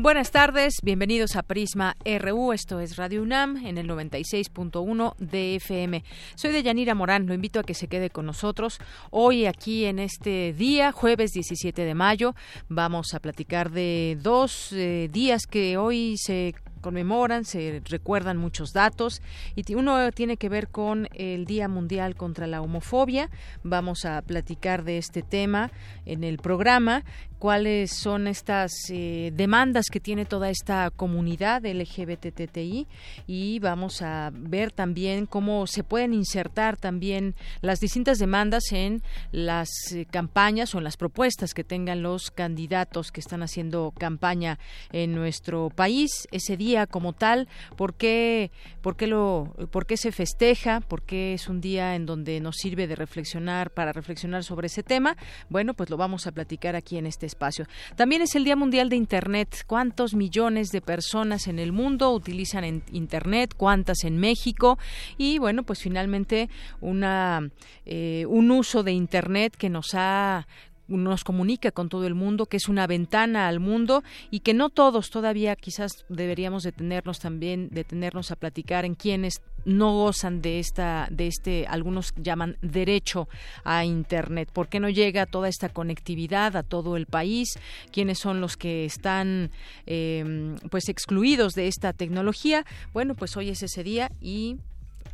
Buenas tardes, bienvenidos a Prisma RU, esto es Radio UNAM en el 96.1 de FM. Soy de Yanira Morán, lo invito a que se quede con nosotros. Hoy aquí en este día, jueves 17 de mayo, vamos a platicar de dos eh, días que hoy se conmemoran, se recuerdan muchos datos. Y uno tiene que ver con el Día Mundial contra la Homofobia. Vamos a platicar de este tema en el programa. Cuáles son estas eh, demandas que tiene toda esta comunidad LGBTTI y vamos a ver también cómo se pueden insertar también las distintas demandas en las eh, campañas o en las propuestas que tengan los candidatos que están haciendo campaña en nuestro país. Ese día como tal, por qué, por qué lo, por qué se festeja, por qué es un día en donde nos sirve de reflexionar para reflexionar sobre ese tema. Bueno, pues lo vamos a platicar aquí en este espacio. También es el Día Mundial de Internet. ¿Cuántos millones de personas en el mundo utilizan Internet? ¿Cuántas en México? Y bueno, pues finalmente una eh, un uso de Internet que nos ha nos comunica con todo el mundo, que es una ventana al mundo y que no todos todavía quizás deberíamos detenernos también, detenernos a platicar en quienes no gozan de esta, de este, algunos llaman derecho a Internet. ¿Por qué no llega toda esta conectividad a todo el país? ¿Quiénes son los que están eh, pues excluidos de esta tecnología? Bueno, pues hoy es ese día y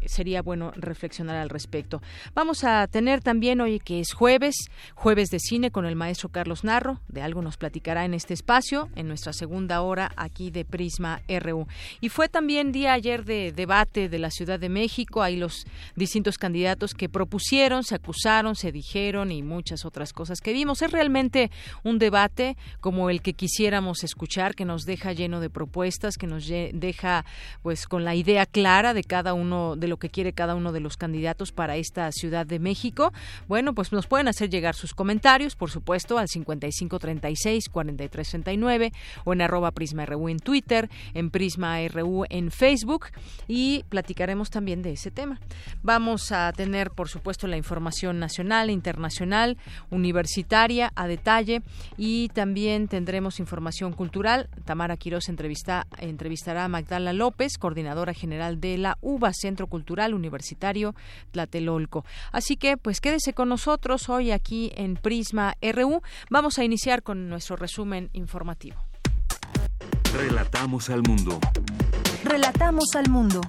sería bueno reflexionar al respecto. Vamos a tener también hoy que es jueves, jueves de cine con el maestro Carlos Narro, de algo nos platicará en este espacio, en nuestra segunda hora aquí de Prisma RU. Y fue también día ayer de debate de la Ciudad de México, hay los distintos candidatos que propusieron, se acusaron, se dijeron y muchas otras cosas que vimos. Es realmente un debate como el que quisiéramos escuchar, que nos deja lleno de propuestas, que nos deja pues con la idea clara de cada uno de los lo que quiere cada uno de los candidatos para esta Ciudad de México. Bueno, pues nos pueden hacer llegar sus comentarios, por supuesto, al 5536-4339 o en arroba Prisma RU en Twitter, en Prisma RU en Facebook y platicaremos también de ese tema. Vamos a tener, por supuesto, la información nacional, internacional, universitaria a detalle y también tendremos información cultural. Tamara Quiroz entrevista, entrevistará a Magdala López, coordinadora general de la UBA, Centro Cultural Cultural Universitario Tlatelolco. Así que, pues quédese con nosotros hoy aquí en Prisma RU. Vamos a iniciar con nuestro resumen informativo. Relatamos al mundo. Relatamos al mundo.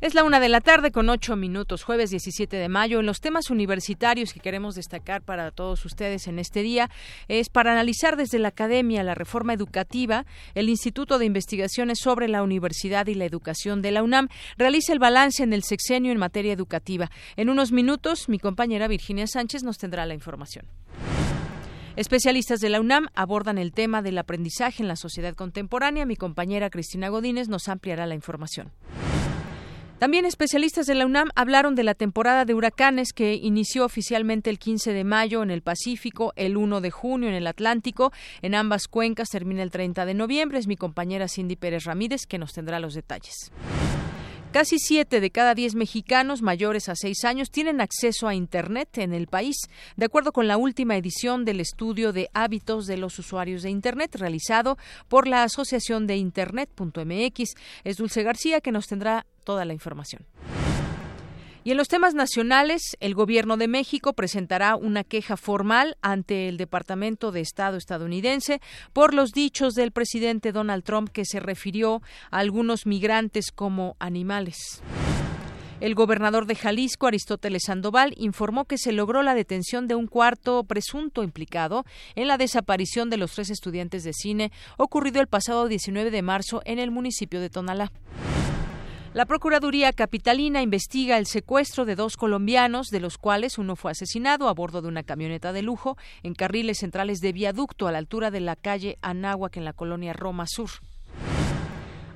Es la una de la tarde con ocho minutos, jueves 17 de mayo. En los temas universitarios que queremos destacar para todos ustedes en este día es para analizar desde la academia la reforma educativa. El Instituto de Investigaciones sobre la Universidad y la Educación de la UNAM realiza el balance en el sexenio en materia educativa. En unos minutos, mi compañera Virginia Sánchez nos tendrá la información. Especialistas de la UNAM abordan el tema del aprendizaje en la sociedad contemporánea. Mi compañera Cristina Godínez nos ampliará la información. También especialistas de la UNAM hablaron de la temporada de huracanes que inició oficialmente el 15 de mayo en el Pacífico, el 1 de junio en el Atlántico. En ambas cuencas termina el 30 de noviembre. Es mi compañera Cindy Pérez Ramírez que nos tendrá los detalles. Casi siete de cada diez mexicanos mayores a seis años tienen acceso a Internet en el país, de acuerdo con la última edición del estudio de hábitos de los usuarios de Internet realizado por la Asociación de Internet.mx. Es Dulce García que nos tendrá toda la información. Y en los temas nacionales, el Gobierno de México presentará una queja formal ante el Departamento de Estado estadounidense por los dichos del presidente Donald Trump que se refirió a algunos migrantes como animales. El gobernador de Jalisco, Aristóteles Sandoval, informó que se logró la detención de un cuarto presunto implicado en la desaparición de los tres estudiantes de cine ocurrido el pasado 19 de marzo en el municipio de Tonalá. La Procuraduría Capitalina investiga el secuestro de dos colombianos, de los cuales uno fue asesinado a bordo de una camioneta de lujo en carriles centrales de viaducto a la altura de la calle Anáhuac en la colonia Roma Sur.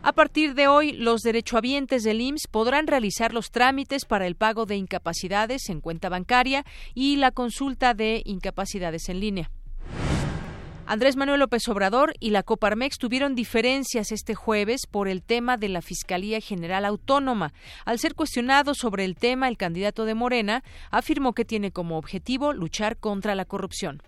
A partir de hoy, los derechohabientes del IMSS podrán realizar los trámites para el pago de incapacidades en cuenta bancaria y la consulta de incapacidades en línea. Andrés Manuel López Obrador y la Coparmex tuvieron diferencias este jueves por el tema de la Fiscalía General Autónoma. Al ser cuestionado sobre el tema, el candidato de Morena afirmó que tiene como objetivo luchar contra la corrupción.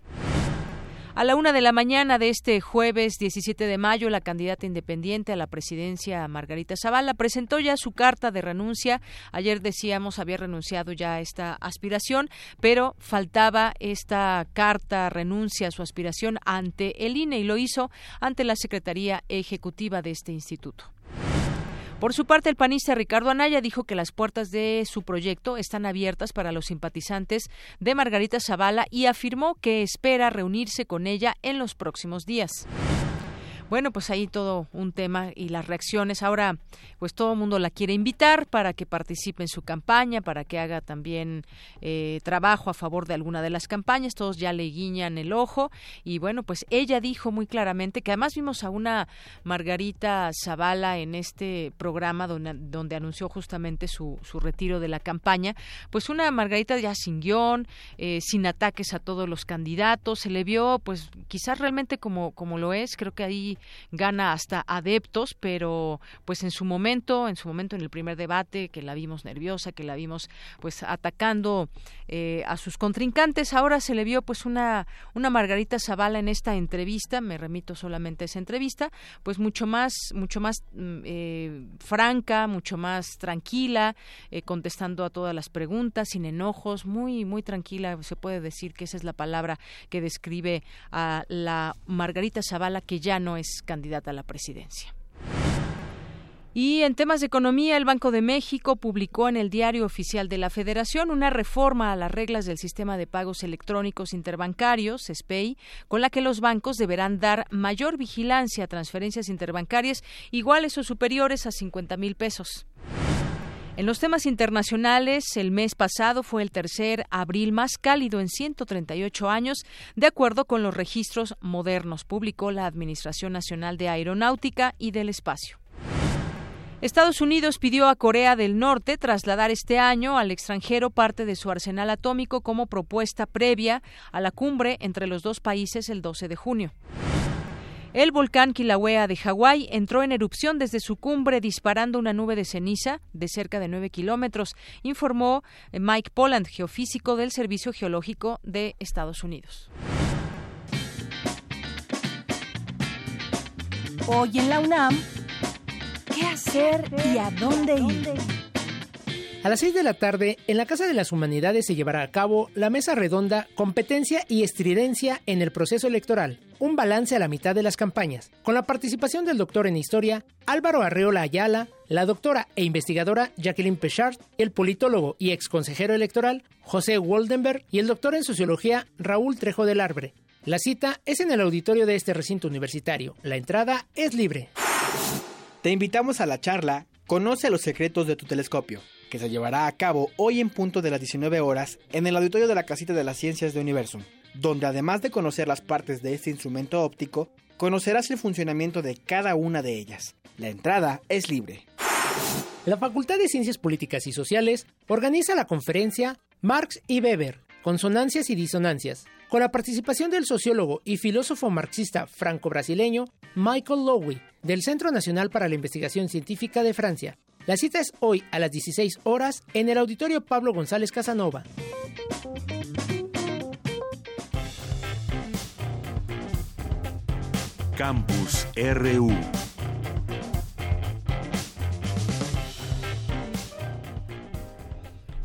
A la una de la mañana de este jueves 17 de mayo, la candidata independiente a la presidencia, Margarita Zavala, presentó ya su carta de renuncia. Ayer decíamos había renunciado ya a esta aspiración, pero faltaba esta carta renuncia a su aspiración ante el INE y lo hizo ante la Secretaría Ejecutiva de este instituto. Por su parte, el panista Ricardo Anaya dijo que las puertas de su proyecto están abiertas para los simpatizantes de Margarita Zavala y afirmó que espera reunirse con ella en los próximos días. Bueno, pues ahí todo un tema y las reacciones. Ahora, pues todo el mundo la quiere invitar para que participe en su campaña, para que haga también eh, trabajo a favor de alguna de las campañas. Todos ya le guiñan el ojo. Y bueno, pues ella dijo muy claramente que además vimos a una Margarita Zavala en este programa donde, donde anunció justamente su, su retiro de la campaña. Pues una Margarita ya sin guion, eh, sin ataques a todos los candidatos. Se le vio, pues quizás realmente como, como lo es. Creo que ahí gana hasta adeptos, pero pues en su momento, en su momento en el primer debate, que la vimos nerviosa, que la vimos pues atacando eh, a sus contrincantes, ahora se le vio pues una, una Margarita Zavala en esta entrevista, me remito solamente a esa entrevista, pues mucho más, mucho más mm, eh, franca, mucho más tranquila, eh, contestando a todas las preguntas, sin enojos, muy, muy tranquila, se puede decir que esa es la palabra que describe a la Margarita Zavala que ya no es candidata a la presidencia. Y en temas de economía, el Banco de México publicó en el Diario Oficial de la Federación una reforma a las reglas del sistema de pagos electrónicos interbancarios, SPEI, con la que los bancos deberán dar mayor vigilancia a transferencias interbancarias iguales o superiores a 50 mil pesos. En los temas internacionales, el mes pasado fue el tercer abril más cálido en 138 años, de acuerdo con los registros modernos, publicó la Administración Nacional de Aeronáutica y del Espacio. Estados Unidos pidió a Corea del Norte trasladar este año al extranjero parte de su arsenal atómico como propuesta previa a la cumbre entre los dos países el 12 de junio. El volcán Kilauea de Hawái entró en erupción desde su cumbre disparando una nube de ceniza de cerca de 9 kilómetros, informó Mike Poland, geofísico del Servicio Geológico de Estados Unidos. Hoy en la UNAM, ¿qué hacer y a dónde ir? A las 6 de la tarde, en la Casa de las Humanidades se llevará a cabo la mesa redonda Competencia y Estridencia en el proceso electoral, un balance a la mitad de las campañas, con la participación del doctor en Historia Álvaro Arreola Ayala, la doctora e investigadora Jacqueline Pechard, el politólogo y exconsejero electoral José Woldenberg y el doctor en Sociología Raúl Trejo del Arbre. La cita es en el auditorio de este recinto universitario. La entrada es libre. Te invitamos a la charla Conoce los secretos de tu telescopio que se llevará a cabo hoy en punto de las 19 horas en el auditorio de la Casita de las Ciencias de Universum, donde además de conocer las partes de este instrumento óptico, conocerás el funcionamiento de cada una de ellas. La entrada es libre. La Facultad de Ciencias Políticas y Sociales organiza la conferencia Marx y Weber, Consonancias y Disonancias, con la participación del sociólogo y filósofo marxista franco-brasileño Michael Lowy, del Centro Nacional para la Investigación Científica de Francia, la cita es hoy a las 16 horas en el Auditorio Pablo González Casanova. Campus RU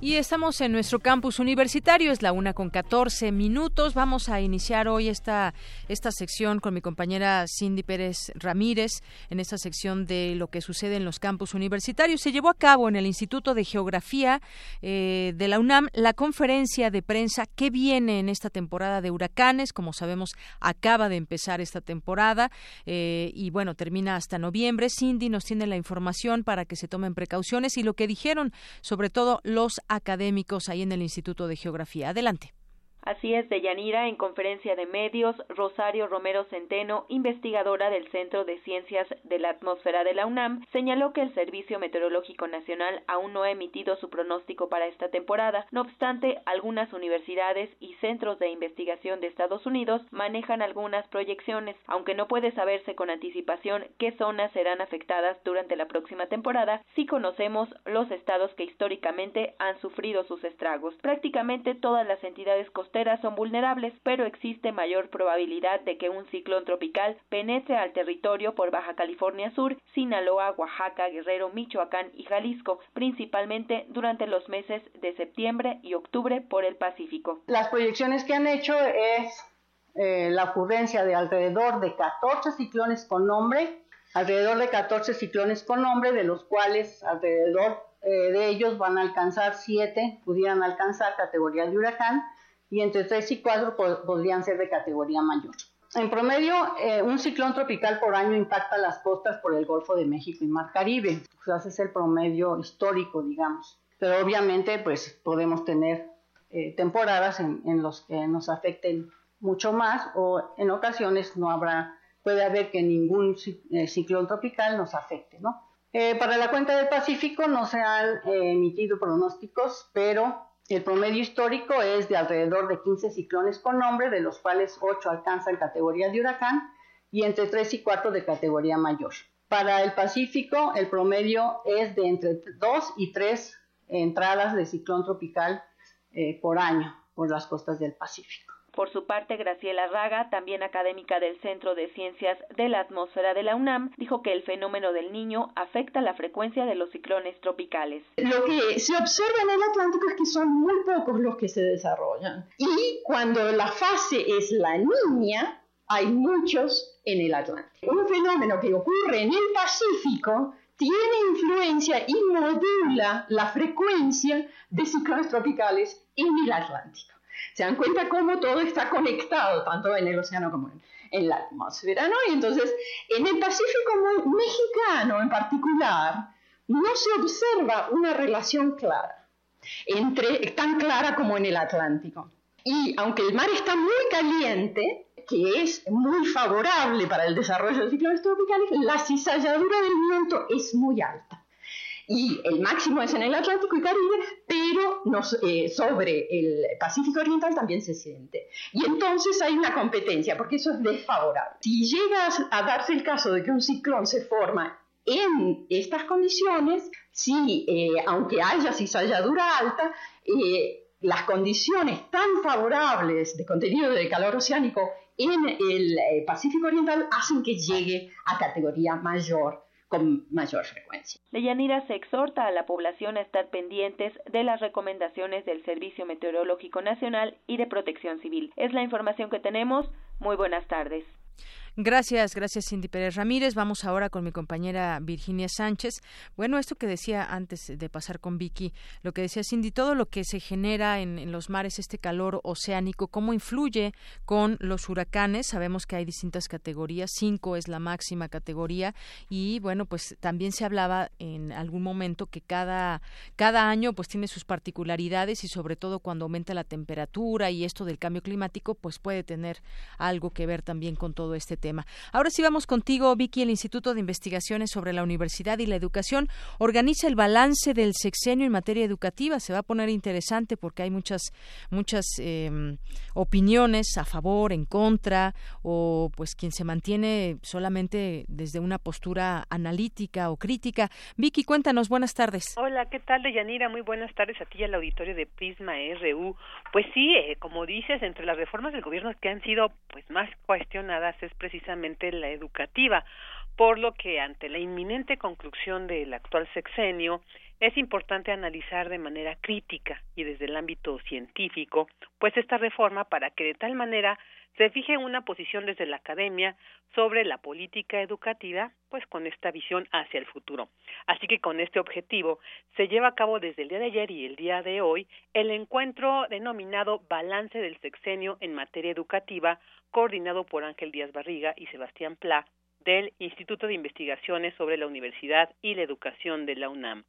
Y estamos en nuestro campus universitario, es la una con 14 minutos. Vamos a iniciar hoy esta, esta sección con mi compañera Cindy Pérez Ramírez, en esta sección de lo que sucede en los campus universitarios. Se llevó a cabo en el Instituto de Geografía eh, de la UNAM la conferencia de prensa que viene en esta temporada de huracanes. Como sabemos, acaba de empezar esta temporada eh, y bueno, termina hasta noviembre. Cindy nos tiene la información para que se tomen precauciones y lo que dijeron, sobre todo los académicos ahí en el Instituto de Geografía. Adelante. Así es, Deyanira, en conferencia de medios, Rosario Romero Centeno, investigadora del Centro de Ciencias de la Atmósfera de la UNAM, señaló que el Servicio Meteorológico Nacional aún no ha emitido su pronóstico para esta temporada. No obstante, algunas universidades y centros de investigación de Estados Unidos manejan algunas proyecciones, aunque no puede saberse con anticipación qué zonas serán afectadas durante la próxima temporada, sí conocemos los estados que históricamente han sufrido sus estragos. Prácticamente todas las entidades son vulnerables, pero existe mayor probabilidad de que un ciclón tropical penetre al territorio por Baja California Sur, Sinaloa, Oaxaca, Guerrero, Michoacán y Jalisco, principalmente durante los meses de septiembre y octubre por el Pacífico. Las proyecciones que han hecho es eh, la ocurrencia de alrededor de 14 ciclones con nombre, alrededor de 14 ciclones con nombre, de los cuales alrededor eh, de ellos van a alcanzar 7, pudieran alcanzar categoría de huracán, y entre 3 y 4 podrían ser de categoría mayor. En promedio, eh, un ciclón tropical por año impacta las costas por el Golfo de México y Mar Caribe. ese es el promedio histórico, digamos. Pero obviamente, pues podemos tener eh, temporadas en, en los que nos afecten mucho más o en ocasiones no habrá, puede haber que ningún eh, ciclón tropical nos afecte, ¿no? para la cuenca del Pacífico no se han emitido pronósticos, pero el promedio histórico es de alrededor de 15 ciclones con nombre, de los cuales 8 alcanzan categoría de huracán y entre 3 y 4 de categoría mayor. Para el Pacífico, el promedio es de entre 2 y 3 entradas de ciclón tropical eh, por año por las costas del Pacífico. Por su parte, Graciela Raga, también académica del Centro de Ciencias de la Atmósfera de la UNAM, dijo que el fenómeno del niño afecta la frecuencia de los ciclones tropicales. Lo que se observa en el Atlántico es que son muy pocos los que se desarrollan. Y cuando la fase es la niña, hay muchos en el Atlántico. Un fenómeno que ocurre en el Pacífico tiene influencia y modula la frecuencia de ciclones tropicales en el Atlántico. Se dan cuenta cómo todo está conectado, tanto en el océano como en, la atmósfera, ¿no? Y entonces, en el Pacífico mexicano en particular, no se observa una relación clara, tan clara como en el Atlántico. Y aunque el mar está muy caliente, que es muy favorable para el desarrollo de ciclones tropicales, la cizalladura del viento es muy alta y el máximo es en el Atlántico y Caribe, pero eh, sobre el Pacífico Oriental también se siente. Y entonces hay una competencia, porque eso es desfavorable. Si llega a darse el caso de que un ciclón se forma en estas condiciones, si, eh, aunque haya cizalladura alta, eh, las condiciones tan favorables de contenido de calor oceánico en el Pacífico Oriental hacen que llegue a categoría mayor con mayor frecuencia. Deyanira se exhorta a la población a estar pendientes de las recomendaciones del Servicio Meteorológico Nacional y de Protección Civil. Es la información que tenemos. Muy buenas tardes. Gracias, gracias Cindy Pérez Ramírez. Vamos ahora con mi compañera Virginia Sánchez. Bueno, esto que decía antes de pasar con Vicky, lo que decía Cindy, todo lo que se genera en, los mares, este calor oceánico, cómo influye con los huracanes. Sabemos que hay distintas categorías, cinco es la máxima categoría y bueno, pues también se hablaba en algún momento que cada, cada año pues tiene sus particularidades y sobre todo cuando aumenta la temperatura y esto del cambio climático, pues puede tener algo que ver también con todo este tema. Ahora sí vamos contigo, Vicky. El Instituto de Investigaciones sobre la Universidad y la Educación organiza el balance del sexenio en materia educativa. Se va a poner interesante porque hay muchas, muchas em, opiniones a favor, en contra, o pues quien se mantiene solamente desde una postura analítica o crítica. Vicky, cuéntanos, buenas tardes. Hola, ¿qué tal, Deyanira? Muy buenas tardes a ti y al auditorio de Prisma RU. Pues sí, eh, como dices, entre las reformas del gobierno que han sido pues más cuestionadas es precisamente la educativa por lo que ante la inminente conclusión del actual sexenio es importante analizar de manera crítica y desde el ámbito científico, pues esta reforma para que de tal manera se fije una posición desde la academia sobre la política educativa, pues con esta visión hacia el futuro. Así que con este objetivo se lleva a cabo desde el día de ayer y el día de hoy el encuentro denominado Balance del Sexenio en materia educativa, coordinado por Ángel Díaz Barriga y Sebastián Pla del Instituto de Investigaciones sobre la Universidad y la Educación de la UNAM.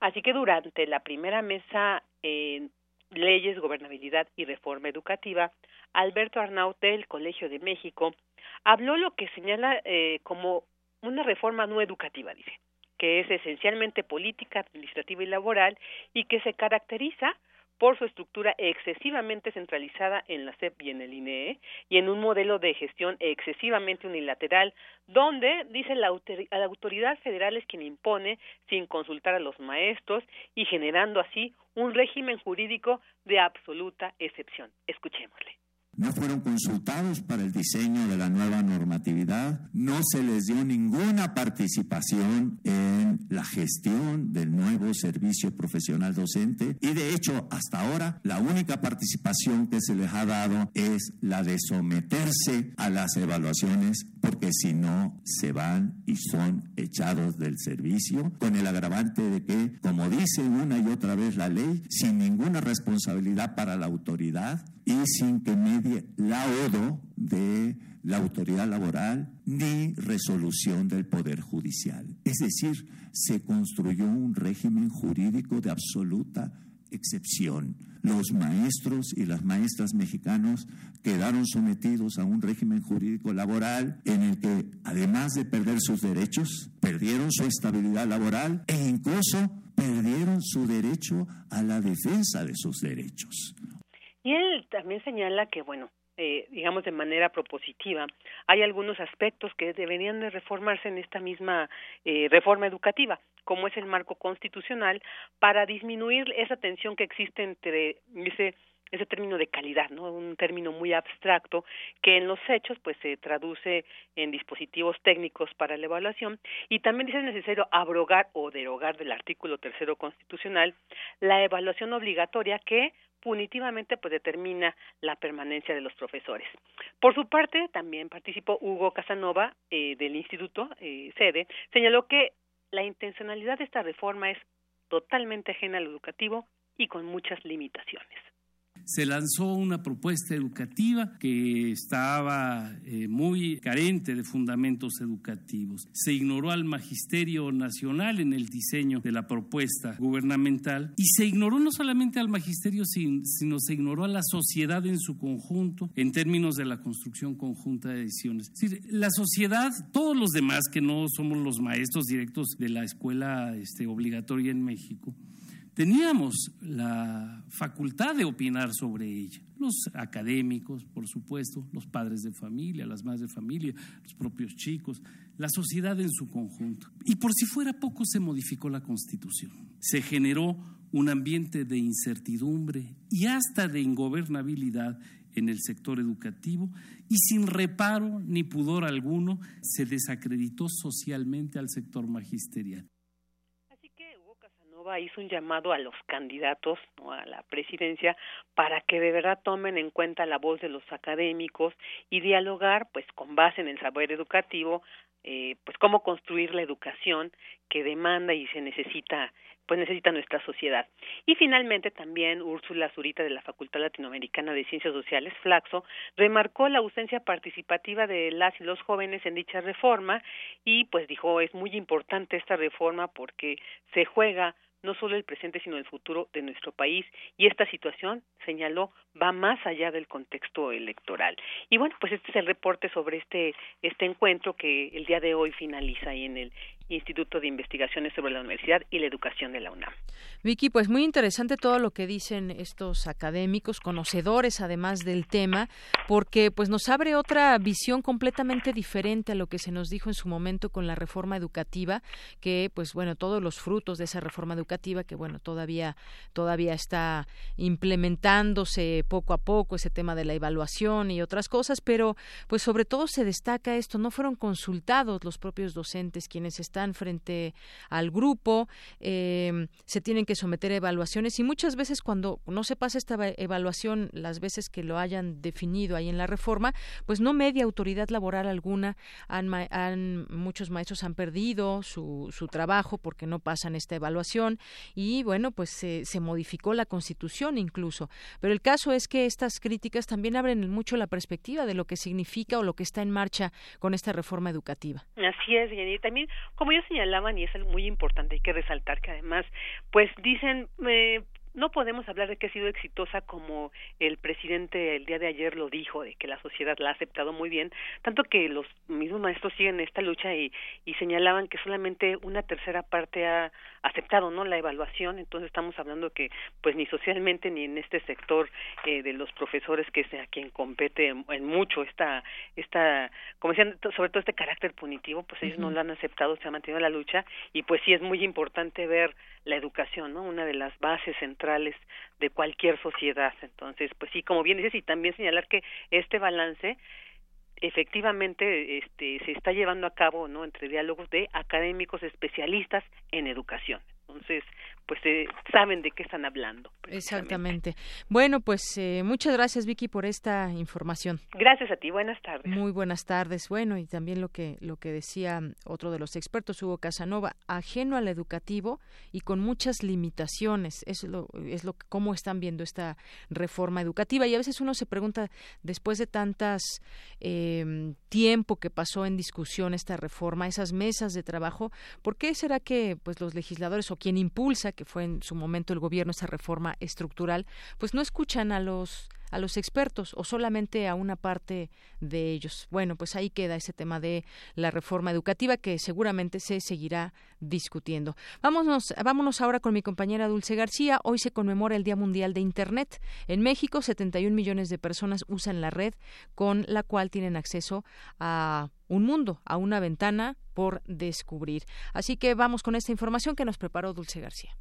Así que durante la primera mesa en Leyes, Gobernabilidad y Reforma Educativa, Alberto Arnaut del Colegio de México habló lo que señala eh, como una reforma no educativa, dice, que es esencialmente política, administrativa y laboral y que se caracteriza por su estructura excesivamente centralizada en la CEP y en el INEE y en un modelo de gestión excesivamente unilateral donde dice la, la autoridad federal es quien impone sin consultar a los maestros y generando así un régimen jurídico de absoluta excepción. Escuchémosle no fueron consultados para el diseño de la nueva normatividad, no se les dio ninguna participación en la gestión del nuevo servicio profesional docente y de hecho hasta ahora la única participación que se les ha dado es la de someterse a las evaluaciones porque si no se van y son echados del servicio con el agravante de que, como dice una y otra vez la ley, sin ninguna responsabilidad para la autoridad, y sin que medie laudo de la autoridad laboral ni resolución del Poder Judicial. Es decir, se construyó un régimen jurídico de absoluta excepción. Los maestros y las maestras mexicanos quedaron sometidos a un régimen jurídico laboral en el que, además de perder sus derechos, perdieron su estabilidad laboral e incluso perdieron su derecho a la defensa de sus derechos. Y él también señala que, bueno, eh, digamos de manera propositiva, hay algunos aspectos que deberían de reformarse en esta misma eh, reforma educativa, como es el marco constitucional, para disminuir esa tensión que existe entre ese ese término de calidad, ¿no? Un término muy abstracto que en los hechos pues se traduce en dispositivos técnicos para la evaluación y también dice es necesario abrogar o derogar del artículo tercero constitucional la evaluación obligatoria que punitivamente pues determina la permanencia de los profesores. Por su parte, también participó Hugo Casanova eh, del Instituto eh, Sede, señaló que la intencionalidad de esta reforma es totalmente ajena al educativo y con muchas limitaciones se lanzó una propuesta educativa que estaba eh, muy carente de fundamentos educativos. Se ignoró al magisterio nacional en el diseño de la propuesta gubernamental y se ignoró no solamente al magisterio, sino se ignoró a la sociedad en su conjunto en términos de la construcción conjunta de ediciones. Es decir, la sociedad, todos los demás que no somos los maestros directos de la escuela este, obligatoria en México, teníamos la facultad de opinar sobre ella. Los académicos, por supuesto, los padres de familia, las madres de familia, los propios chicos, la sociedad en su conjunto. Y por si fuera poco, se modificó la constitución. Se generó un ambiente de incertidumbre y hasta de ingobernabilidad en el sector educativo y sin reparo ni pudor alguno se desacreditó socialmente al sector magisterial hizo un llamado a los candidatos a la presidencia para que de verdad tomen en cuenta la voz de los académicos y dialogar pues con base en el saber educativo eh, pues cómo construir la educación que demanda y se necesita pues necesita nuestra sociedad. Y finalmente también Úrsula Zurita de la Facultad Latinoamericana de Ciencias Sociales, Flaxo, remarcó la ausencia participativa de las y los jóvenes en dicha reforma y pues dijo es muy importante esta reforma porque se juega no solo el presente, sino el futuro de nuestro país. Y esta situación, señaló, va más allá del contexto electoral. Y bueno, pues este es el reporte sobre este, este encuentro que el día de hoy finaliza ahí en el Instituto de Investigaciones sobre la Universidad y la Educación de la UNAM. Vicky, pues muy interesante todo lo que dicen estos académicos, conocedores además del tema, porque pues nos abre otra visión completamente diferente a lo que se nos dijo en su momento con la reforma educativa, que pues bueno, todos los frutos de esa reforma educativa que bueno, todavía todavía está implementándose poco a poco ese tema de la evaluación y otras cosas, pero pues sobre todo se destaca esto, no fueron consultados los propios docentes quienes están frente al grupo, eh, se tienen que someter a evaluaciones y muchas veces cuando no se pasa esta evaluación, las veces que lo hayan definido ahí en la reforma, pues no media autoridad laboral alguna, han, muchos maestros han perdido su, su trabajo porque no pasan esta evaluación y bueno, pues se, se modificó la constitución incluso. Pero el caso es que estas críticas también abren mucho la perspectiva de lo que significa o lo que está en marcha con esta reforma educativa. Así es, y también, como ya señalaban, y es muy importante, hay que resaltar que además, pues dicen, eh, no podemos hablar de que ha sido exitosa como el presidente el día de ayer lo dijo, de que la sociedad la ha aceptado muy bien, tanto que los mismos maestros siguen esta lucha y, y señalaban que solamente una tercera parte ha aceptado no la evaluación, entonces estamos hablando que pues ni socialmente ni en este sector eh, de los profesores que es a quien compete en, mucho esta esta como decían sobre todo este carácter punitivo, pues ellos no lo han aceptado, se ha mantenido la lucha y pues sí es muy importante ver la educación, ¿no? Una de las bases centrales de cualquier sociedad. Entonces, pues sí, como bien dices, y también señalar que este balance efectivamente este se está llevando a cabo no entre diálogos de académicos especialistas en educación. Entonces pues eh, saben de qué están hablando. Exactamente. Bueno, pues eh, muchas gracias Vicky por esta información. Gracias a ti. Buenas tardes. Muy buenas tardes. Bueno, y también lo que lo que decía otro de los expertos, Hugo Casanova, ajeno al educativo y con muchas limitaciones. Es lo es lo cómo están viendo esta reforma educativa y a veces uno se pregunta después de tantas eh, tiempo que pasó en discusión esta reforma, esas mesas de trabajo, ¿por qué será que pues los legisladores o quien impulsa que fue en su momento el gobierno esa reforma estructural, pues no escuchan a los a los expertos o solamente a una parte de ellos. Bueno, pues ahí queda ese tema de la reforma educativa que seguramente se seguirá discutiendo. Vámonos, vámonos ahora con mi compañera Dulce García. Hoy se conmemora el Día Mundial de Internet. En México, 71 millones de personas usan la red con la cual tienen acceso a un mundo, a una ventana por descubrir. Así que vamos con esta información que nos preparó Dulce García.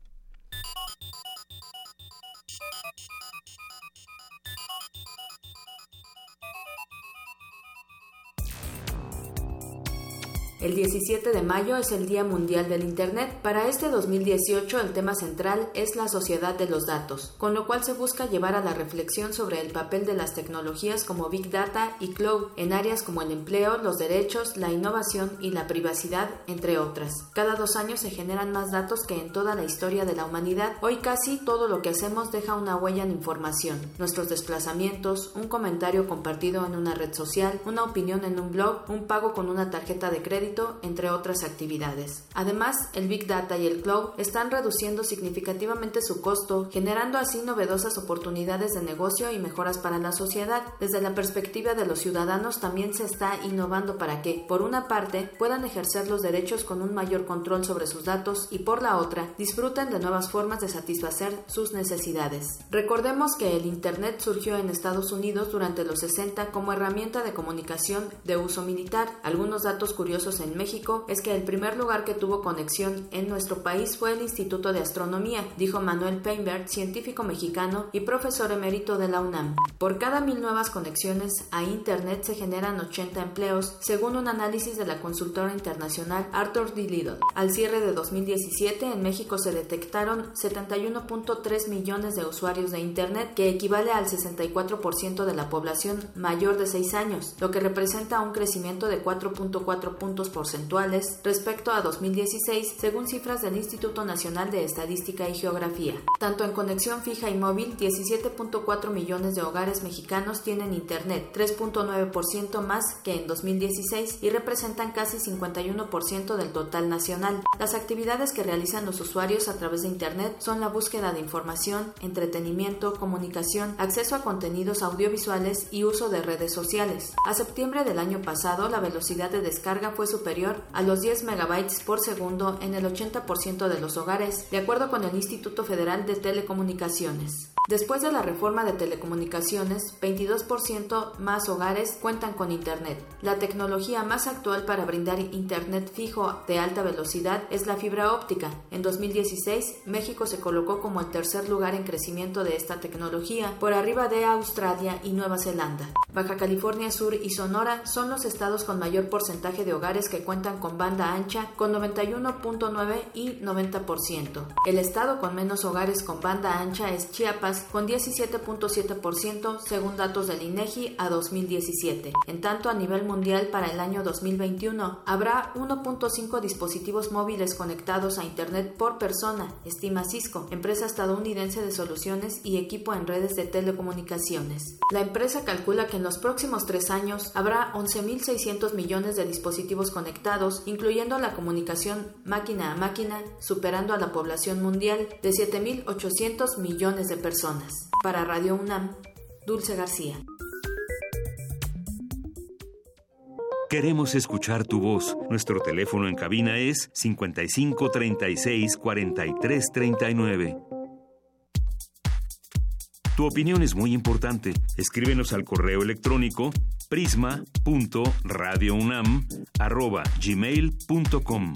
El 17 de mayo es el Día Mundial del Internet. Para este 2018 el tema central es la sociedad de los datos, con lo cual se busca llevar a la reflexión sobre el papel de las tecnologías como Big Data y Cloud en áreas como el empleo, los derechos, la innovación y la privacidad, entre otras. Cada dos años se generan más datos que en toda la historia de la humanidad. Hoy casi todo lo que hacemos deja una huella en información. Nuestros desplazamientos, un comentario compartido en una red social, una opinión en un blog, un pago con una tarjeta de crédito, entre otras actividades. Además, el Big Data y el Cloud están reduciendo significativamente su costo, generando así novedosas oportunidades de negocio y mejoras para la sociedad. Desde la perspectiva de los ciudadanos también se está innovando para que, por una parte, puedan ejercer los derechos con un mayor control sobre sus datos y por la otra, disfruten de nuevas formas de satisfacer sus necesidades. Recordemos que el Internet surgió en Estados Unidos durante los 60 como herramienta de comunicación de uso militar. Algunos datos curiosos en México es que el primer lugar que tuvo conexión en nuestro país fue el Instituto de Astronomía, dijo Manuel Peinberg, científico mexicano y profesor emérito de la UNAM. Por cada mil nuevas conexiones a Internet se generan 80 empleos, según un análisis de la consultora internacional Arthur D. Little. Al cierre de 2017, en México se detectaron 71.3 millones de usuarios de Internet, que equivale al 64% de la población mayor de 6 años, lo que representa un crecimiento de 4.4 puntos porcentuales respecto a 2016, según cifras del Instituto Nacional de Estadística y Geografía. Tanto en conexión fija y móvil, 17.4 millones de hogares mexicanos tienen Internet, 3.9% más que en 2016 y representan casi 51% del total nacional. Las actividades que realizan los usuarios a través de Internet son la búsqueda de información, entretenimiento, comunicación, acceso a contenidos audiovisuales y uso de redes sociales. A septiembre del año pasado, la velocidad de descarga fue superior a los 10 megabytes por segundo en el 80% de los hogares, de acuerdo con el Instituto Federal de Telecomunicaciones. Después de la reforma de telecomunicaciones, 22% más hogares cuentan con Internet. La tecnología más actual para brindar Internet fijo de alta velocidad es la fibra óptica. En 2016, México se colocó como el tercer lugar en crecimiento de esta tecnología, por arriba de Australia y Nueva Zelanda. Baja California Sur y Sonora son los estados con mayor porcentaje de hogares que cuentan con banda ancha, con 91.9 y 90%. El estado con menos hogares con banda ancha es Chiapas, con 17.7% según datos del INEGI a 2017. En tanto, a nivel mundial para el año 2021 habrá 1.5 dispositivos móviles conectados a Internet por persona, estima Cisco, empresa estadounidense de soluciones y equipo en redes de telecomunicaciones. La empresa calcula que en los próximos tres años habrá 11.600 millones de dispositivos conectados, incluyendo la comunicación máquina a máquina, superando a la población mundial de 7.800 millones de personas. Para Radio UNAM, Dulce García. Queremos escuchar tu voz. Nuestro teléfono en cabina es 55 36 43 39. Tu opinión es muy importante. Escríbenos al correo electrónico prisma.radiounam@gmail.com.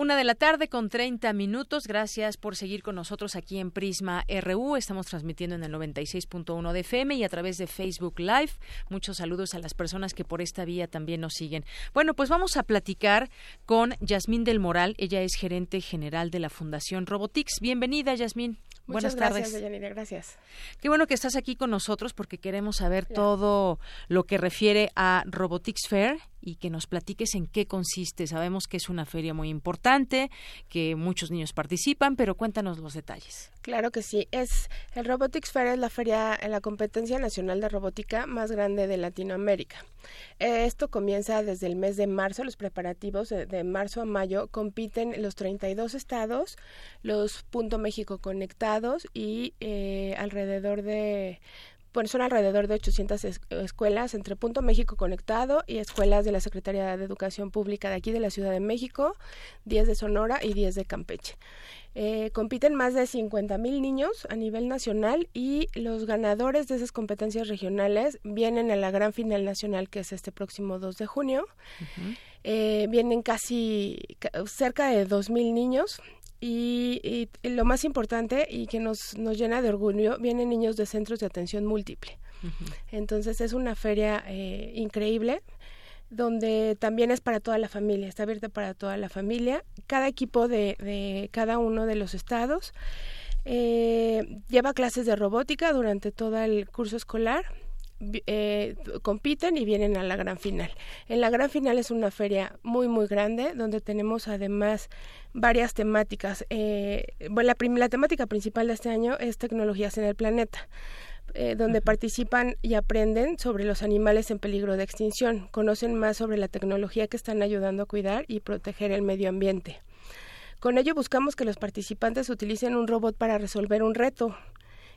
Una de la tarde con 30 minutos. Gracias por seguir con nosotros aquí en Prisma RU. Estamos transmitiendo en el 96.1 de FM y a través de Facebook Live. Muchos saludos a las personas que por esta vía también nos siguen. Bueno, pues vamos a platicar con Yasmín del Moral. Ella es gerente general de la Fundación Robotics. Bienvenida, Yasmín. Buenas gracias, tardes. gracias. Qué bueno que estás aquí con nosotros porque queremos saber todo lo que refiere a Robotics Fair y que nos platiques en qué consiste. Sabemos que es una feria muy importante, que muchos niños participan, pero cuéntanos los detalles. Claro que sí. Es el Robotics Fair es la feria, la competencia nacional de robótica más grande de Latinoamérica. Esto comienza desde el mes de marzo. Los preparativos de, marzo a mayo compiten los 32 estados, los Punto México conectados y eh, alrededor de pues son alrededor de 800 escuelas entre Punto México Conectado y escuelas de la Secretaría de Educación Pública de aquí de la Ciudad de México, 10 de Sonora y 10 de Campeche. Eh, compiten más de 50 mil niños a nivel nacional y los ganadores de esas competencias regionales vienen a la gran final nacional que es este próximo 2 de junio. Eh, vienen casi cerca de 2 mil niños y, lo más importante y que nos, nos llena de orgullo, vienen niños de centros de atención múltiple. Entonces es una feria eh, increíble donde también es para toda la familia, está abierta para toda la familia. Cada equipo de, de cada uno de los estados eh, lleva clases de robótica durante todo el curso escolar eh, compiten y vienen a la gran final. En la gran final es una feria muy muy grande donde tenemos además varias temáticas. Eh, bueno, la, la, temática principal de este año es tecnologías en el planeta. Eh, donde participan y aprenden sobre los animales en peligro de extinción, conocen más sobre la tecnología que están ayudando a cuidar y proteger el medio ambiente. Con ello buscamos que los participantes utilicen un robot para resolver un reto,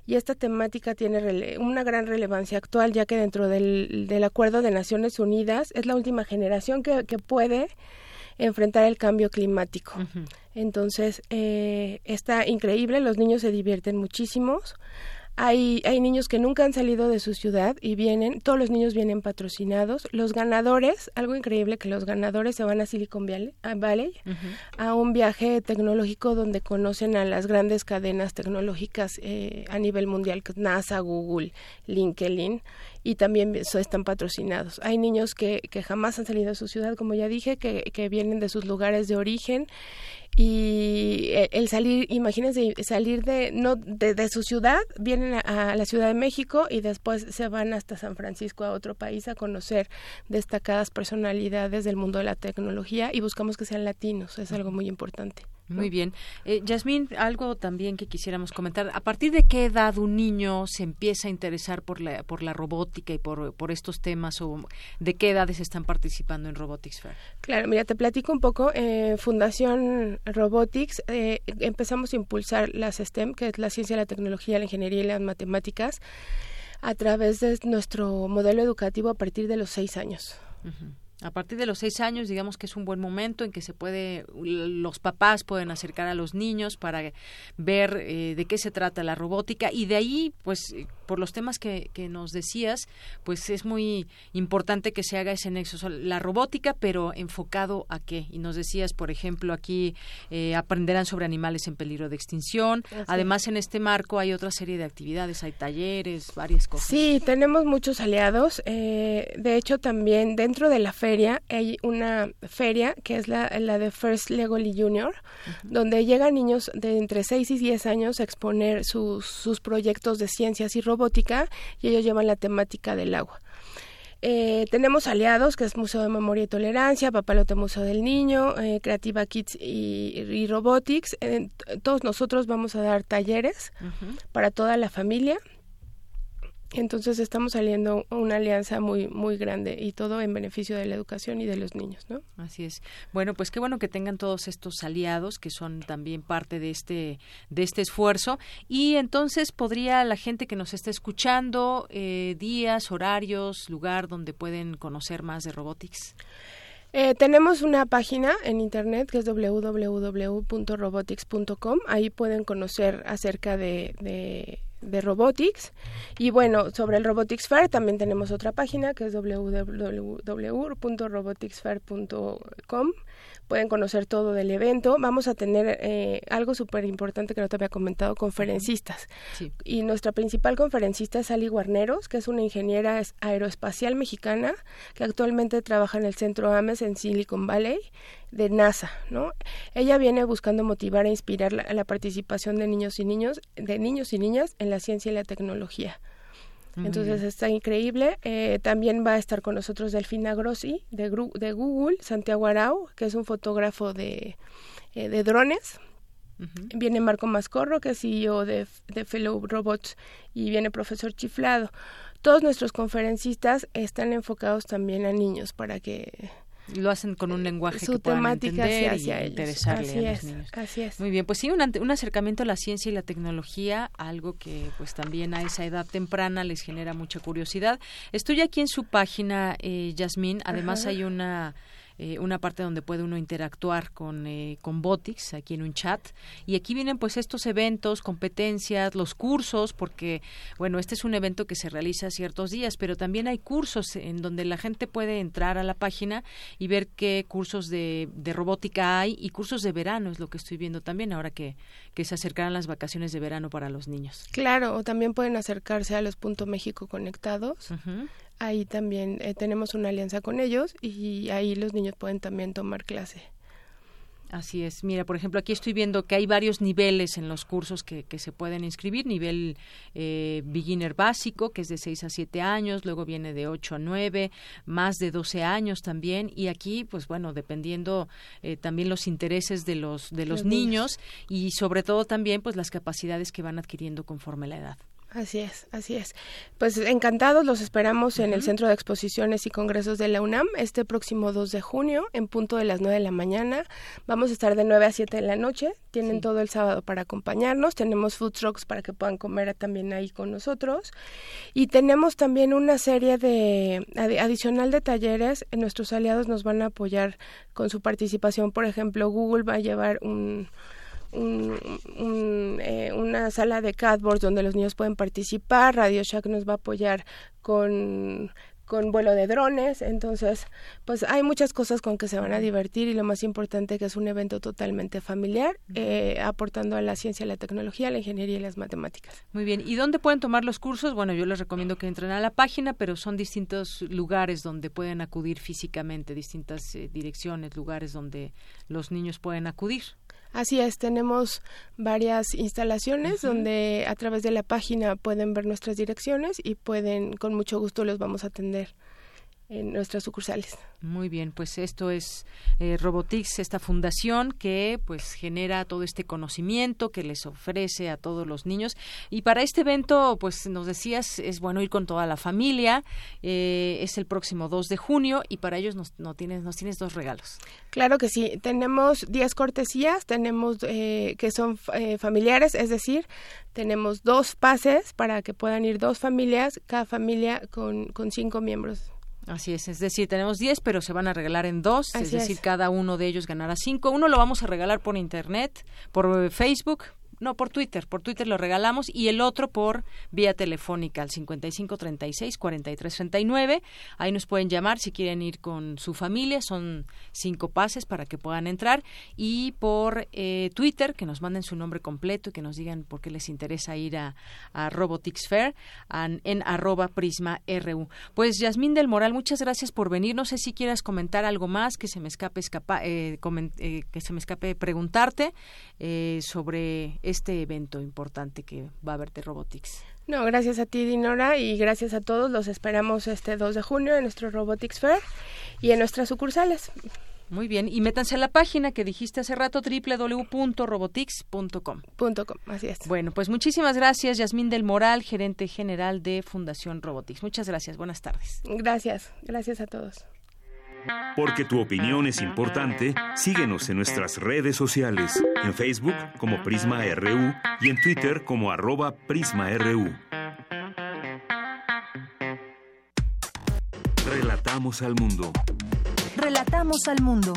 y esta temática tiene una gran relevancia actual, ya que dentro del, del, Acuerdo de Naciones Unidas es la última generación que, que puede enfrentar el cambio climático. Entonces, eh, está increíble, los niños se divierten muchísimos. Hay, hay niños que nunca han salido de su ciudad y vienen, todos los niños vienen patrocinados. Los ganadores, algo increíble que los ganadores se van a Silicon Valley, a, un viaje tecnológico donde conocen a las grandes cadenas tecnológicas eh, a nivel mundial, NASA, Google, LinkedIn, y también están patrocinados. Hay niños que, que jamás han salido de su ciudad, como ya dije, que, que vienen de sus lugares de origen y eh, el salir, imagínense, salir de, no, de, su ciudad, vienen a, la Ciudad de México y después se van hasta San Francisco, a otro país, a conocer destacadas personalidades del mundo de la tecnología y buscamos que sean latinos, es algo muy importante. Muy bien. Eh, Yasmín, algo también que quisiéramos comentar. ¿A partir de qué edad un niño se empieza a interesar por la, por la robótica y por, por estos temas o de qué edades están participando en Robotics Fair? Claro, mira, te platico un poco. Eh, Fundación Robotics eh, empezamos a impulsar las STEM, que es la ciencia, la tecnología, la ingeniería y las matemáticas a través de nuestro modelo educativo a partir de los seis años. A partir de los seis años, digamos que es un buen momento en que se puede, los papás pueden acercar a los niños para ver eh, de qué se trata la robótica y de ahí, pues, por los temas que, que, nos decías, pues es muy importante que se haga ese nexo, la robótica, pero enfocado a qué. Y nos decías, por ejemplo, aquí eh, aprenderán sobre animales en peligro de extinción. Además, en este marco hay otra serie de actividades, hay talleres, varias cosas. Sí, tenemos muchos aliados. Eh, de hecho, también dentro de la feria hay una feria que es la, la de First Legally Junior, donde llegan niños de entre 6 y 10 años a exponer sus, sus proyectos de ciencias y robótica y ellos llevan la temática del agua. Eh, tenemos aliados, que es Museo de Memoria y Tolerancia, Papalote Museo del Niño, eh, Creativa Kids y, Robotics. todos nosotros vamos a dar talleres para toda la familia entonces estamos saliendo una alianza muy muy grande y todo en beneficio de la educación y de los niños, ¿no? Así es. Bueno, pues qué bueno que tengan todos estos aliados que son también parte de este de este esfuerzo y entonces podría la gente que nos está escuchando eh, días, horarios, lugar donde pueden conocer más de robotics. Eh, tenemos una página en internet que es www.robotics.com. Ahí pueden conocer acerca de de Robotics. Y bueno, sobre el Robotics Fair también tenemos otra página que es www.roboticsfair.com pueden conocer todo del evento. Vamos a tener eh, algo súper importante que no te había comentado, conferencistas. Y nuestra principal conferencista es Ali Guarneros, que es una ingeniera aeroespacial mexicana que actualmente trabaja en el centro AMES en Silicon Valley de NASA, ¿no? Ella viene buscando motivar e inspirar la participación de niños y niños, de niños y niñas en la ciencia y la tecnología. Entonces está increíble. Eh, también va a estar con nosotros Delfina Grossi de, de Google, Santiago Arau, que es un fotógrafo de, eh, de drones. Viene Marco Mascorro, que es CEO de, de Fellow Robots, y viene profesor Chiflado. Todos nuestros conferencistas están enfocados también a niños para que lo hacen con un lenguaje que puedan entender y interesarle a los niños. Así es. Muy bien, pues sí, un, un, acercamiento a la ciencia y la tecnología, algo que pues también a esa edad temprana les genera mucha curiosidad. Estoy aquí en su página, eh, Yasmín, además hay una eh, una parte donde puede uno interactuar con, eh, con Botix, aquí en un chat. Y aquí vienen pues estos eventos, competencias, los cursos, porque bueno, este es un evento que se realiza ciertos días, pero también hay cursos en donde la gente puede entrar a la página y ver qué cursos de, de robótica hay y cursos de verano, es lo que estoy viendo también ahora que, que se acercarán las vacaciones de verano para los niños. Claro, o también pueden acercarse a los Punto México Conectados ahí también eh, tenemos una alianza con ellos y ahí los niños pueden también tomar clase. Así es. Mira, por ejemplo, aquí estoy viendo que hay varios niveles en los cursos que, que se pueden inscribir. Nivel eh, beginner básico, que es de 6 a 7 años, luego viene de 8 a 9, más de 12 años también. Y aquí, pues bueno, dependiendo eh, también los intereses de los, de los, niños, niños y sobre todo también pues las capacidades que van adquiriendo conforme la edad. Así es, así es. Pues encantados los esperamos en el Centro de Exposiciones y Congresos de la UNAM este próximo 2 de junio en punto de las 9 de la mañana. Vamos a estar de 9 a 7 de la noche. Tienen todo el sábado para acompañarnos. Tenemos food trucks para que puedan comer también ahí con nosotros. Y tenemos también una serie de adicional de talleres. Nuestros aliados nos van a apoyar con su participación. Por ejemplo, Google va a llevar un un, eh, una sala de catboards donde los niños pueden participar. Radio Shack nos va a apoyar con con vuelo de drones, entonces pues hay muchas cosas con que se van a divertir y lo más importante que es un evento totalmente familiar, eh, aportando a la ciencia, la tecnología, la ingeniería y las matemáticas. Muy bien, ¿y dónde pueden tomar los cursos? Bueno, yo les recomiendo que entren a la página, pero son distintos lugares donde pueden acudir físicamente, distintas eh, direcciones, lugares donde los niños pueden acudir. Así es, tenemos varias instalaciones donde a través de la página pueden ver nuestras direcciones y pueden, con mucho gusto, los vamos a atender en nuestras sucursales. Muy bien, pues esto es eh, Robotix, esta fundación que pues genera todo este conocimiento que les ofrece a todos los niños. Y para este evento, pues nos decías, es bueno ir con toda la familia. Eh, es el próximo 2 de junio y para ellos nos, no tienes, nos tienes dos regalos. Claro que sí, tenemos 10 cortesías, tenemos eh, que son familiares, es decir, tenemos dos pases para que puedan ir dos familias, cada familia con, con cinco miembros. Así es, es decir, tenemos 10, pero se van a regalar en dos, es decir, cada uno de ellos ganará cinco. Uno lo vamos a regalar por internet, por Facebook, no, por Twitter. Por Twitter lo regalamos y el otro por vía telefónica al 5536-4339. Ahí nos pueden llamar si quieren ir con su familia. Son cinco pases para que puedan entrar. Y por eh, Twitter, que nos manden su nombre completo y que nos digan por qué les interesa ir a, Robotics Fair en, arroba prisma RU. Pues Yasmín del Moral, muchas gracias por venir. No sé si quieras comentar algo más que se me escape, escapa, eh, eh, que se me escape preguntarte sobre este evento importante que va a haber de Robotics. No, gracias a ti, Dinora, y gracias a todos. Los esperamos este 2 de junio en nuestro Robotics Fair y en nuestras sucursales. Muy bien, y métanse a la página que dijiste hace rato, www.robotics.com. .com, así es. Bueno, pues muchísimas gracias, Yasmín del Moral, gerente general de Fundación Robotics. Muchas gracias, buenas tardes. Gracias, gracias a todos. Porque tu opinión es importante, síguenos en nuestras redes sociales, en Facebook como Prisma RU y en Twitter como arroba PrismaRU. Relatamos al mundo. Relatamos al mundo.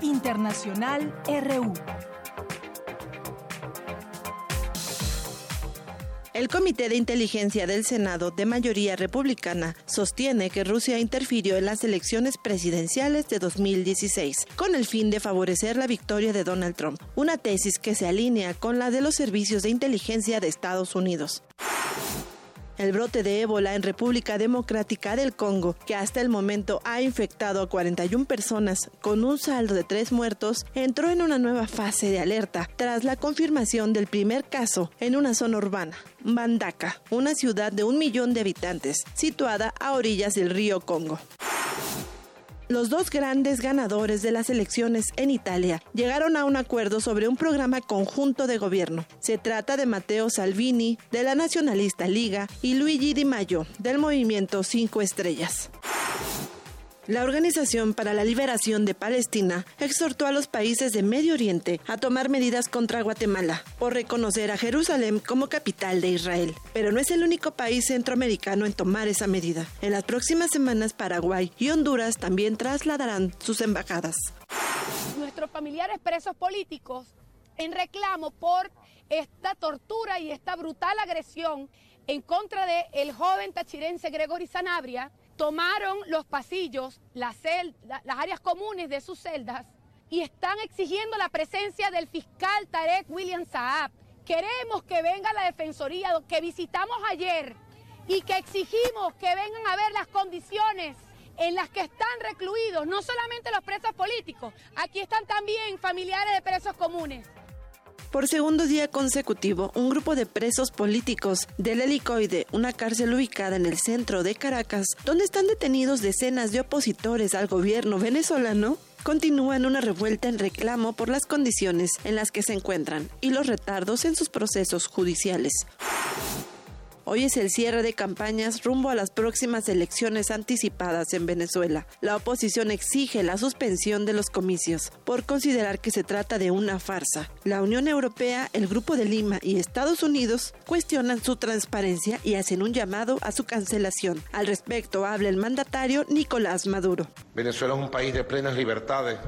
Internacional RU. El Comité de Inteligencia del Senado, de mayoría republicana, sostiene que Rusia interfirió en las elecciones presidenciales de 2016 con el fin de favorecer la victoria de Donald Trump, una tesis que se alinea con la de los servicios de inteligencia de Estados Unidos el brote de ébola en República Democrática del Congo, que hasta el momento ha infectado a 41 personas con un saldo de tres muertos, entró en una nueva fase de alerta tras la confirmación del primer caso en una zona urbana, Bandaka, una ciudad de un millón de habitantes, situada a orillas del río Congo. Los dos grandes ganadores de las elecciones en Italia llegaron a un acuerdo sobre un programa conjunto de gobierno. Se trata de Matteo Salvini, de la Nacionalista Liga, y Luigi Di Maio, del Movimiento Cinco Estrellas. La Organización para la Liberación de Palestina exhortó a los países de Medio Oriente a tomar medidas contra Guatemala por reconocer a Jerusalén como capital de Israel. Pero no es el único país centroamericano en tomar esa medida. En las próximas semanas Paraguay y Honduras también trasladarán sus embajadas. Nuestros familiares presos políticos en reclamo por esta tortura y esta brutal agresión en contra del el joven tachirense Gregory Sanabria tomaron los pasillos, las, áreas comunes de sus celdas y están exigiendo la presencia del fiscal Tarek William Saab. Queremos que venga la Defensoría que visitamos ayer y que exigimos que vengan a ver las condiciones en las que están recluidos, no solamente los presos políticos, aquí están también familiares de presos comunes. Por segundo día consecutivo, un grupo de presos políticos del Helicoide, una cárcel ubicada en el centro de Caracas, donde están detenidos decenas de opositores al gobierno venezolano, continúan una revuelta en reclamo por las condiciones en las que se encuentran y los retardos en sus procesos judiciales. Hoy es el cierre de campañas rumbo a las próximas elecciones anticipadas en Venezuela. La oposición exige la suspensión de los comicios por considerar que se trata de una farsa. La Unión Europea, el Grupo de Lima y Estados Unidos cuestionan su transparencia y hacen un llamado a su cancelación. Al respecto habla el mandatario Nicolás Maduro. Venezuela es un país de plenas libertades,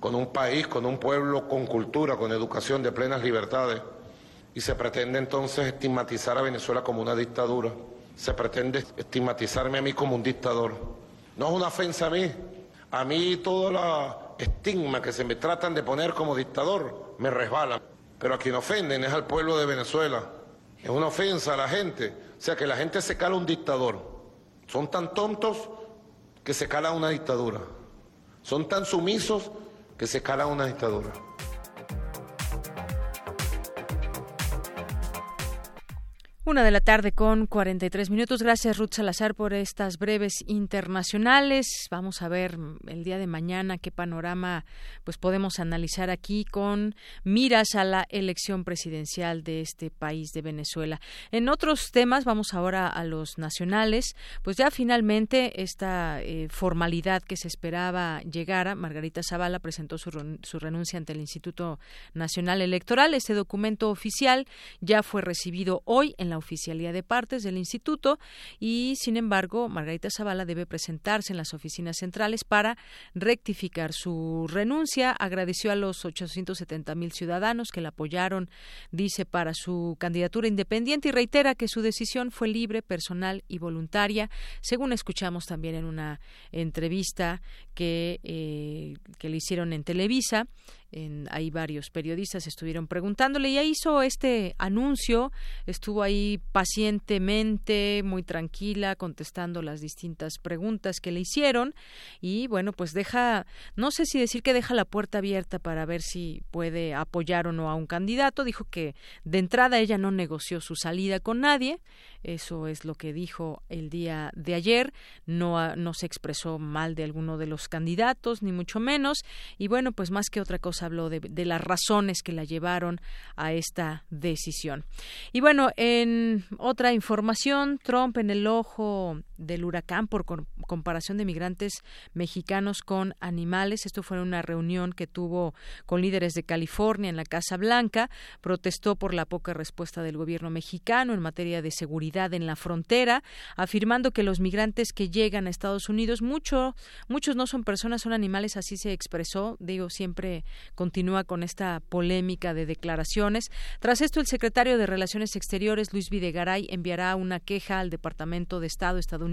con un país, con un pueblo, con cultura, con educación de plenas libertades y se pretende entonces estigmatizar a Venezuela como una dictadura. Se pretende estigmatizarme a mí como un dictador. No es una ofensa a mí. A mí todo el estigma que se me tratan de poner como dictador me resbala. Pero a quien ofenden es al pueblo de Venezuela. Es una ofensa a la gente. O sea que la gente se cala un dictador. Son tan tontos que se cala una dictadura. Son tan sumisos que se cala una dictadura. Una de la tarde con 43 minutos. Gracias, Ruth Salazar, por estas breves internacionales. Vamos a ver el día de mañana qué panorama pues podemos analizar aquí con miras a la elección presidencial de este país de Venezuela. En otros temas, vamos ahora a los nacionales. Pues ya finalmente esta eh, formalidad que se esperaba llegara, Margarita Zavala presentó su, su renuncia ante el Instituto Nacional Electoral. Este documento oficial ya fue recibido hoy en la oficialía de partes del instituto y, sin embargo, Margarita Zavala debe presentarse en las oficinas centrales para rectificar su renuncia. Agradeció a los 870 mil ciudadanos que la apoyaron, dice, para su candidatura independiente y reitera que su decisión fue libre, personal y voluntaria, según escuchamos también en una entrevista que, eh, que le hicieron en Televisa en, ahí varios periodistas estuvieron preguntándole y hizo este anuncio, estuvo ahí pacientemente, muy tranquila, contestando las distintas preguntas que le hicieron y bueno, pues deja, no sé si decir que deja la puerta abierta para ver si puede apoyar o no a un candidato, dijo que de entrada ella no negoció su salida con nadie, eso es lo que dijo el día de ayer, no, no se expresó mal de alguno de los candidatos, ni mucho menos, y bueno, pues más que otra cosa habló de, de, las razones que la llevaron a esta decisión. Y bueno, en otra información, Trump en el ojo del huracán por comparación de migrantes mexicanos con animales. Esto fue una reunión que tuvo con líderes de California en la Casa Blanca. Protestó por la poca respuesta del gobierno mexicano en materia de seguridad en la frontera, afirmando que los migrantes que llegan a Estados Unidos, mucho, muchos no son personas, son animales, así se expresó. Digo, siempre continúa con esta polémica de declaraciones. Tras esto, el secretario de Relaciones Exteriores, Luis Videgaray, enviará una queja al Departamento de Estado estadounidense.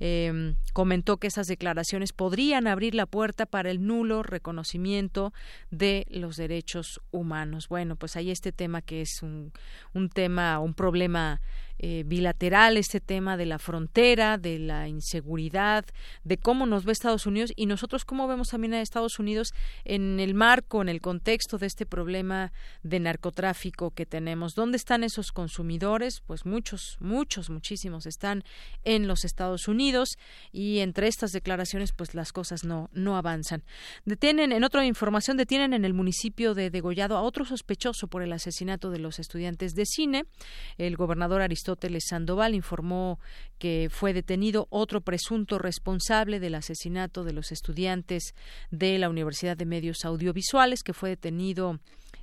Eh, comentó que esas declaraciones podrían abrir la puerta para el nulo reconocimiento de los derechos humanos. Bueno, pues hay este tema que es un, un tema, un problema eh, bilateral, este tema de la frontera, de la inseguridad, de cómo nos ve Estados Unidos y nosotros cómo vemos también a Estados Unidos en el marco, en el contexto de este problema de narcotráfico que tenemos. ¿Dónde están esos consumidores? Pues muchos, muchos, muchísimos están en los Estados Unidos y entre estas declaraciones pues las cosas no, no avanzan. Detienen, en otra información, detienen en el municipio de Degollado a otro sospechoso por el asesinato de los estudiantes de cine. El gobernador Aristóteles Aristóteles Sandoval informó que fue detenido otro presunto responsable del asesinato de los estudiantes de la Universidad de Medios Audiovisuales, que fue detenido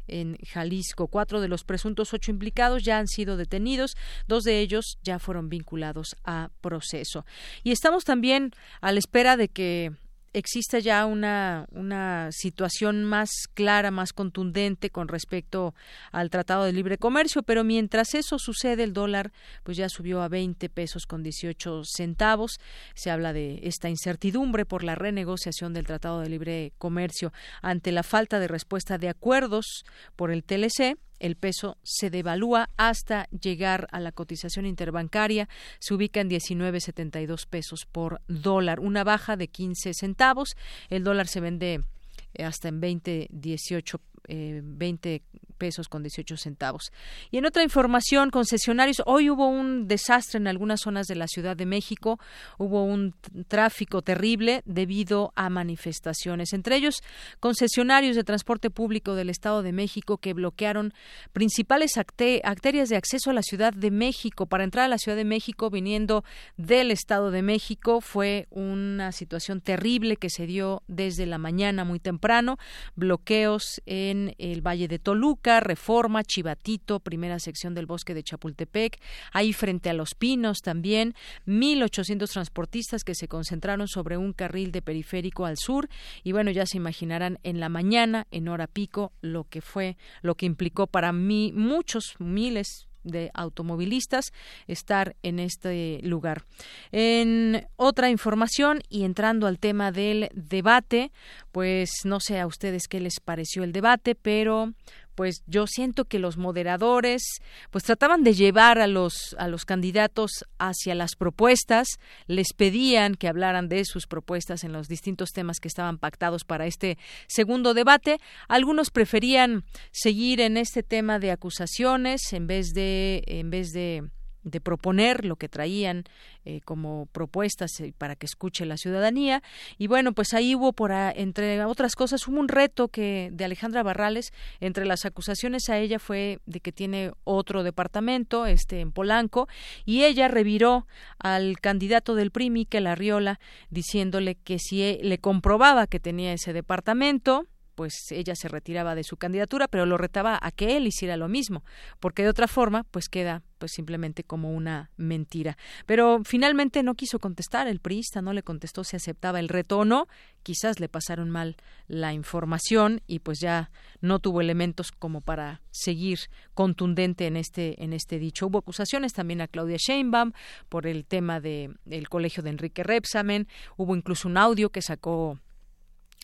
en Jalisco. Cuatro de los presuntos ocho implicados ya han sido detenidos, dos de ellos ya fueron vinculados a proceso. Y estamos también a la espera de que existe ya una, una situación más clara, más contundente con respecto al Tratado de Libre Comercio, pero mientras eso sucede, el dólar pues ya subió a 20 pesos con 18 centavos. Se habla de esta incertidumbre por la renegociación del Tratado de Libre Comercio ante la falta de respuesta de acuerdos por el TLC el peso se devalúa hasta llegar a la cotización interbancaria, se ubica en 19.72 pesos por dólar, una baja de 15 centavos. El dólar se vende hasta en 20.18 eh, 20 pesos con 18 centavos. Y en otra información, concesionarios, hoy hubo un desastre en algunas zonas de la Ciudad de México, hubo un tráfico terrible debido a manifestaciones, entre ellos concesionarios de transporte público del Estado de México que bloquearon principales arterias de acceso a la Ciudad de México. Para entrar a la Ciudad de México viniendo del Estado de México fue una situación terrible que se dio desde la mañana muy temprano, bloqueos en el Valle de Toluca, Reforma, Chivatito, primera sección del bosque de Chapultepec, ahí frente a Los Pinos también, 1.800 transportistas que se concentraron sobre un carril de periférico al sur y bueno, ya se imaginarán en la mañana, en hora pico, lo que fue, lo que implicó para mí muchos miles de automovilistas estar en este lugar. En otra información y entrando al tema del debate, pues no sé a ustedes qué les pareció el debate, pero pues yo siento que los moderadores pues trataban de llevar a los a los candidatos hacia las propuestas, les pedían que hablaran de sus propuestas en los distintos temas que estaban pactados para este segundo debate. Algunos preferían seguir en este tema de acusaciones en vez de en vez de de proponer lo que traían eh, como propuestas eh, para que escuche la ciudadanía. Y bueno pues ahí hubo por entre otras cosas hubo un reto que de Alejandra Barrales entre las acusaciones a ella fue de que tiene otro departamento este en Polanco y ella reviró al candidato del PRI Miquel Arriola diciéndole que si e, le comprobaba que tenía ese departamento pues ella se retiraba de su candidatura, pero lo retaba a que él hiciera lo mismo, porque de otra forma, pues queda pues simplemente como una mentira. Pero finalmente no quiso contestar, el priista no le contestó si aceptaba el reto o no, quizás le pasaron mal la información y pues ya no tuvo elementos como para seguir contundente en este en este dicho. Hubo acusaciones también a Claudia Sheinbaum por el tema de el colegio de Enrique Repsamen, hubo incluso un audio que sacó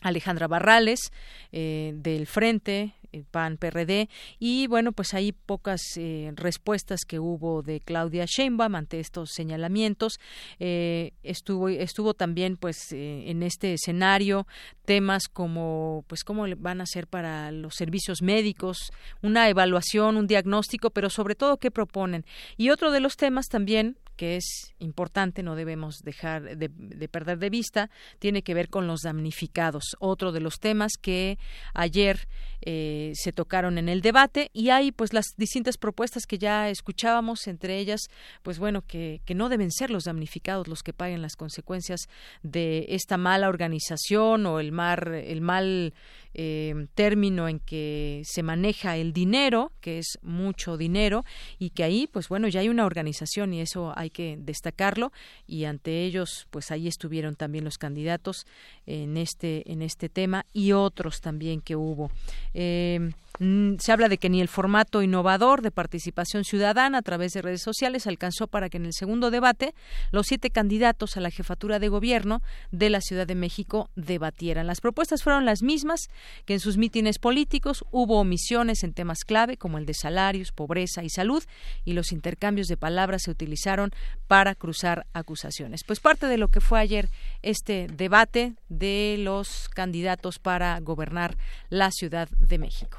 Alejandra Barrales eh, del Frente PAN PRD y bueno pues hay pocas eh, respuestas que hubo de Claudia Sheinbaum ante estos señalamientos. Eh, estuvo estuvo también pues en este escenario temas como pues cómo van a ser para los servicios médicos una evaluación un diagnóstico pero sobre todo qué proponen y otro de los temas también que es importante, no debemos dejar de, perder de vista, tiene que ver con los damnificados, otro de los temas que ayer eh, se tocaron en el debate y hay pues las distintas propuestas que ya escuchábamos, entre ellas, pues bueno, que, que no deben ser los damnificados los que paguen las consecuencias de esta mala organización o el, mar, el mal eh, término en que se maneja el dinero, que es mucho dinero, y que ahí, pues bueno, ya hay una organización y eso hay que destacarlo, y ante ellos, pues ahí estuvieron también los candidatos en este, en este tema y otros también que hubo. Eh, se habla de que ni el formato innovador de participación ciudadana a través de redes sociales alcanzó para que en el segundo debate los siete candidatos a la jefatura de gobierno de la Ciudad de México debatieran. Las propuestas fueron las mismas que en sus mítines políticos. Hubo omisiones en temas clave como el de salarios, pobreza y salud y los intercambios de palabras se utilizaron para cruzar acusaciones. Pues parte de lo que fue ayer este debate de los candidatos para gobernar la Ciudad de México.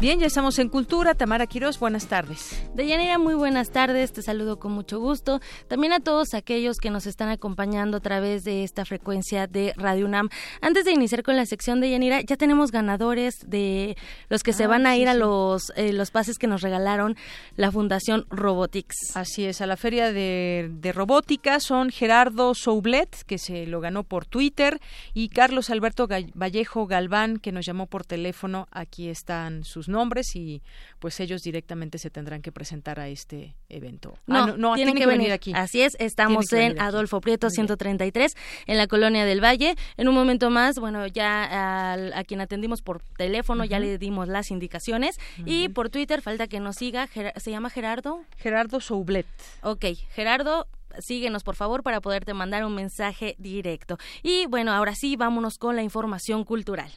Bien, ya estamos en Cultura. Tamara Quiroz, buenas tardes. Deyanira, muy buenas tardes. Te saludo con mucho gusto. También a todos aquellos que nos están acompañando a través de esta frecuencia de Radio UNAM. Antes de iniciar con la sección de Yanira, ya tenemos ganadores de los que se ah, van a ir a los, eh, los pases que nos regalaron la Fundación Robotics. Así es, a la Feria de, de Robótica son Gerardo Soublet, que se lo ganó por Twitter, y Carlos Alberto Vallejo Galván, que nos llamó por teléfono. Aquí están sus nombres y pues ellos directamente se tendrán que presentar a este evento. Ah, no, no, tienen, que, venir aquí. Así es, estamos en Adolfo Prieto 133 en la colonia del Valle. En un momento más, bueno, ya a, quien atendimos por teléfono ya le dimos las indicaciones y por Twitter falta que nos siga, se llama Gerardo. Gerardo Soublet. Ok, Gerardo, síguenos por favor para poderte mandar un mensaje directo. Y bueno, ahora sí, vámonos con la información cultural.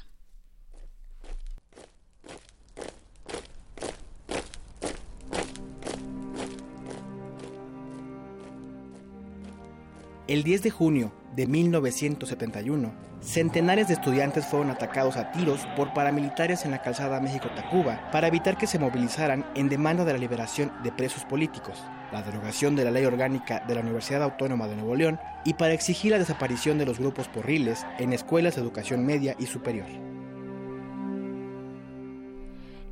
El 10 de junio de 1971, centenares de estudiantes fueron atacados a tiros por paramilitares en la calzada México-Tacuba para evitar que se movilizaran en demanda de la liberación de presos políticos, la derogación de la ley orgánica de la Universidad Autónoma de Nuevo León y para exigir la desaparición de los grupos porriles en escuelas de educación media y superior.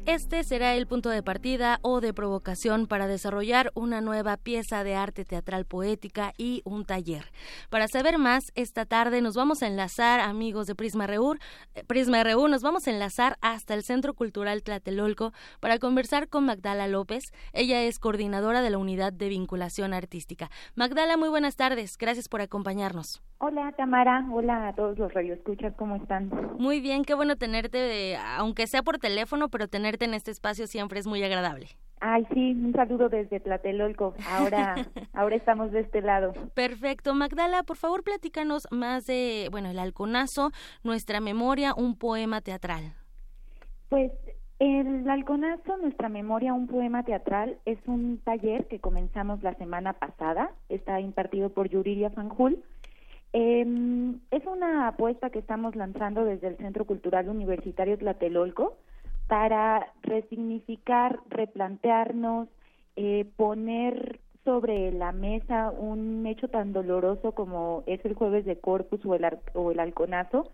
Este será el punto de partida o de provocación para desarrollar una nueva pieza de arte teatral poética y un taller. Para saber más, esta tarde nos vamos a enlazar, amigos de Prisma RU, eh, Prisma RU, nos vamos a enlazar hasta el Centro Cultural Tlatelolco para conversar con Magdala López. Ella es coordinadora de la Unidad de Vinculación Artística. Magdala, muy buenas tardes. Gracias por acompañarnos. Hola Tamara, hola a todos los radioescuchas, ¿cómo están? Muy bien, qué bueno tenerte, aunque sea por teléfono, pero tenerte en este espacio siempre es muy agradable. Ay, sí, un saludo desde Tlatelolco. Ahora, ahora estamos de este lado. Perfecto. Magdala, por favor, platícanos más de, bueno, el halconazo, nuestra memoria, un poema teatral. Pues el halconazo, nuestra memoria, un poema teatral, es un taller que comenzamos la semana pasada. Está impartido por Yuriria Fanjul eh, es una apuesta que estamos lanzando desde el Centro Cultural Universitario Tlatelolco para resignificar, replantearnos, eh, poner sobre la mesa un hecho tan doloroso como es el jueves de Corpus o el, o el halconazo,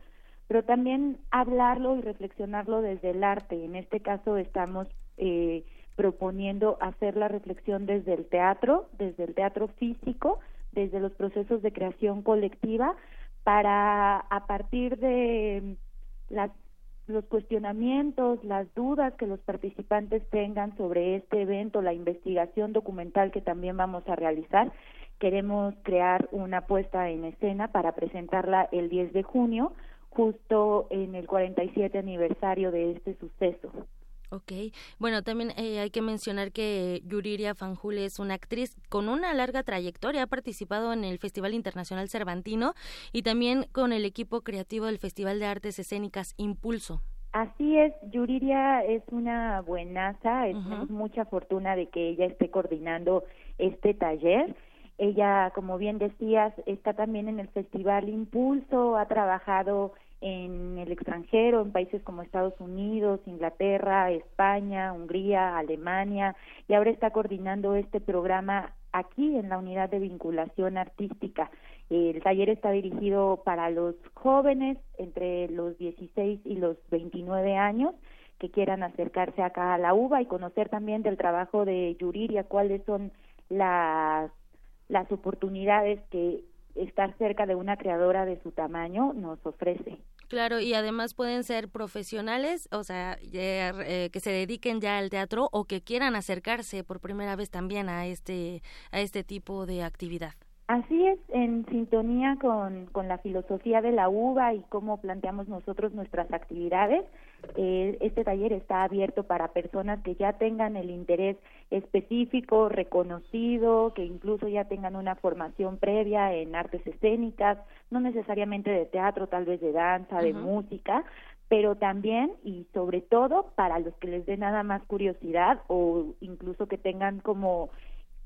pero también hablarlo y reflexionarlo desde el arte. En este caso estamos eh, proponiendo hacer la reflexión desde el teatro, desde el teatro físico, desde los procesos de creación colectiva para a partir de las los cuestionamientos, las dudas que los participantes tengan sobre este evento, la investigación documental que también vamos a realizar, queremos crear una puesta en escena para presentarla el 10 de junio, justo en el 47 aniversario de este suceso. Ok, bueno, también eh, hay que mencionar que Yuriria Fanjul es una actriz con una larga trayectoria, ha participado en el Festival Internacional Cervantino y también con el equipo creativo del Festival de Artes Escénicas Impulso. Así es, Yuriria es una buenaza, es mucha fortuna de que ella esté coordinando este taller. Ella, como bien decías, está también en el Festival Impulso, ha trabajado en el extranjero, en países como Estados Unidos, Inglaterra, España, Hungría, Alemania, y ahora está coordinando este programa aquí en la unidad de vinculación artística. El taller está dirigido para los jóvenes entre los 16 y los 29 años que quieran acercarse acá a la UBA y conocer también del trabajo de Yuriria, cuáles son las, las oportunidades que estar cerca de una creadora de su tamaño nos ofrece. Claro, y además pueden ser profesionales, o sea, eh, que se dediquen ya al teatro o que quieran acercarse por primera vez también a este a este tipo de actividad. Así es, en sintonía con, con la filosofía de la UBA y cómo planteamos nosotros nuestras actividades, eh, este taller está abierto para personas que ya tengan el interés específico, reconocido, que incluso ya tengan una formación previa en artes escénicas, no necesariamente de teatro, tal vez de danza, de música, pero también y sobre todo para los que les dé nada más curiosidad o incluso que tengan como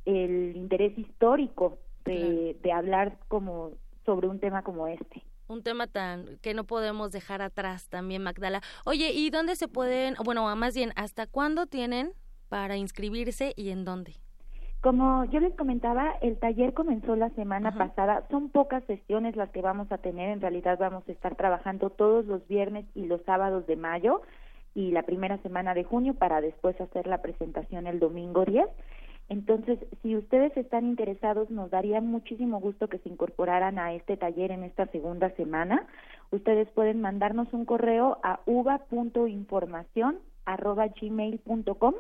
el interés histórico de, de hablar como sobre un tema como este un tema tan que no podemos dejar atrás también, Magdala. Oye, ¿y dónde se pueden, bueno, más bien, hasta cuándo tienen para inscribirse y en dónde? Como yo les comentaba, el taller comenzó la semana pasada. Son pocas sesiones las que vamos a tener. En realidad vamos a estar trabajando todos los viernes y los sábados de mayo y la primera semana de junio para después hacer la presentación el domingo 10. Entonces, si ustedes están interesados, nos daría muchísimo gusto que se incorporaran a este taller en esta segunda semana. Ustedes pueden mandarnos un correo a uva.información@gmail.com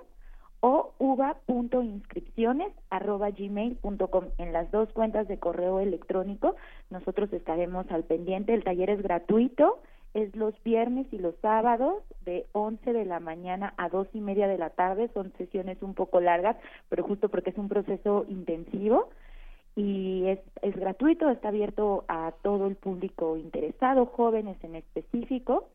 o uva.inscripciones@gmail.com. En las dos cuentas de correo electrónico, nosotros estaremos al pendiente. El taller es gratuito es los viernes y los sábados de 11 de la mañana a dos y media de la tarde. Son sesiones un poco largas, pero justo porque es un proceso intensivo y es, es gratuito, está abierto a todo el público interesado, jóvenes en específico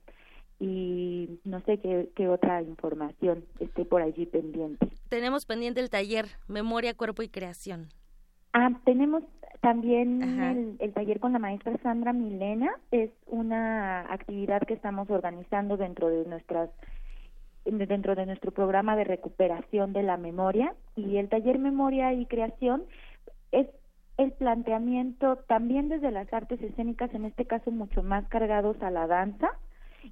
y no sé qué, qué otra información esté por allí pendiente. Tenemos pendiente el taller Memoria, Cuerpo y Creación. Ah, tenemos también el, taller con la maestra Sandra Milena. Es una actividad que estamos organizando dentro de nuestras dentro de nuestro programa de recuperación de la memoria. Y el taller Memoria y Creación es el planteamiento también desde las artes escénicas, en este caso mucho más cargados a la danza.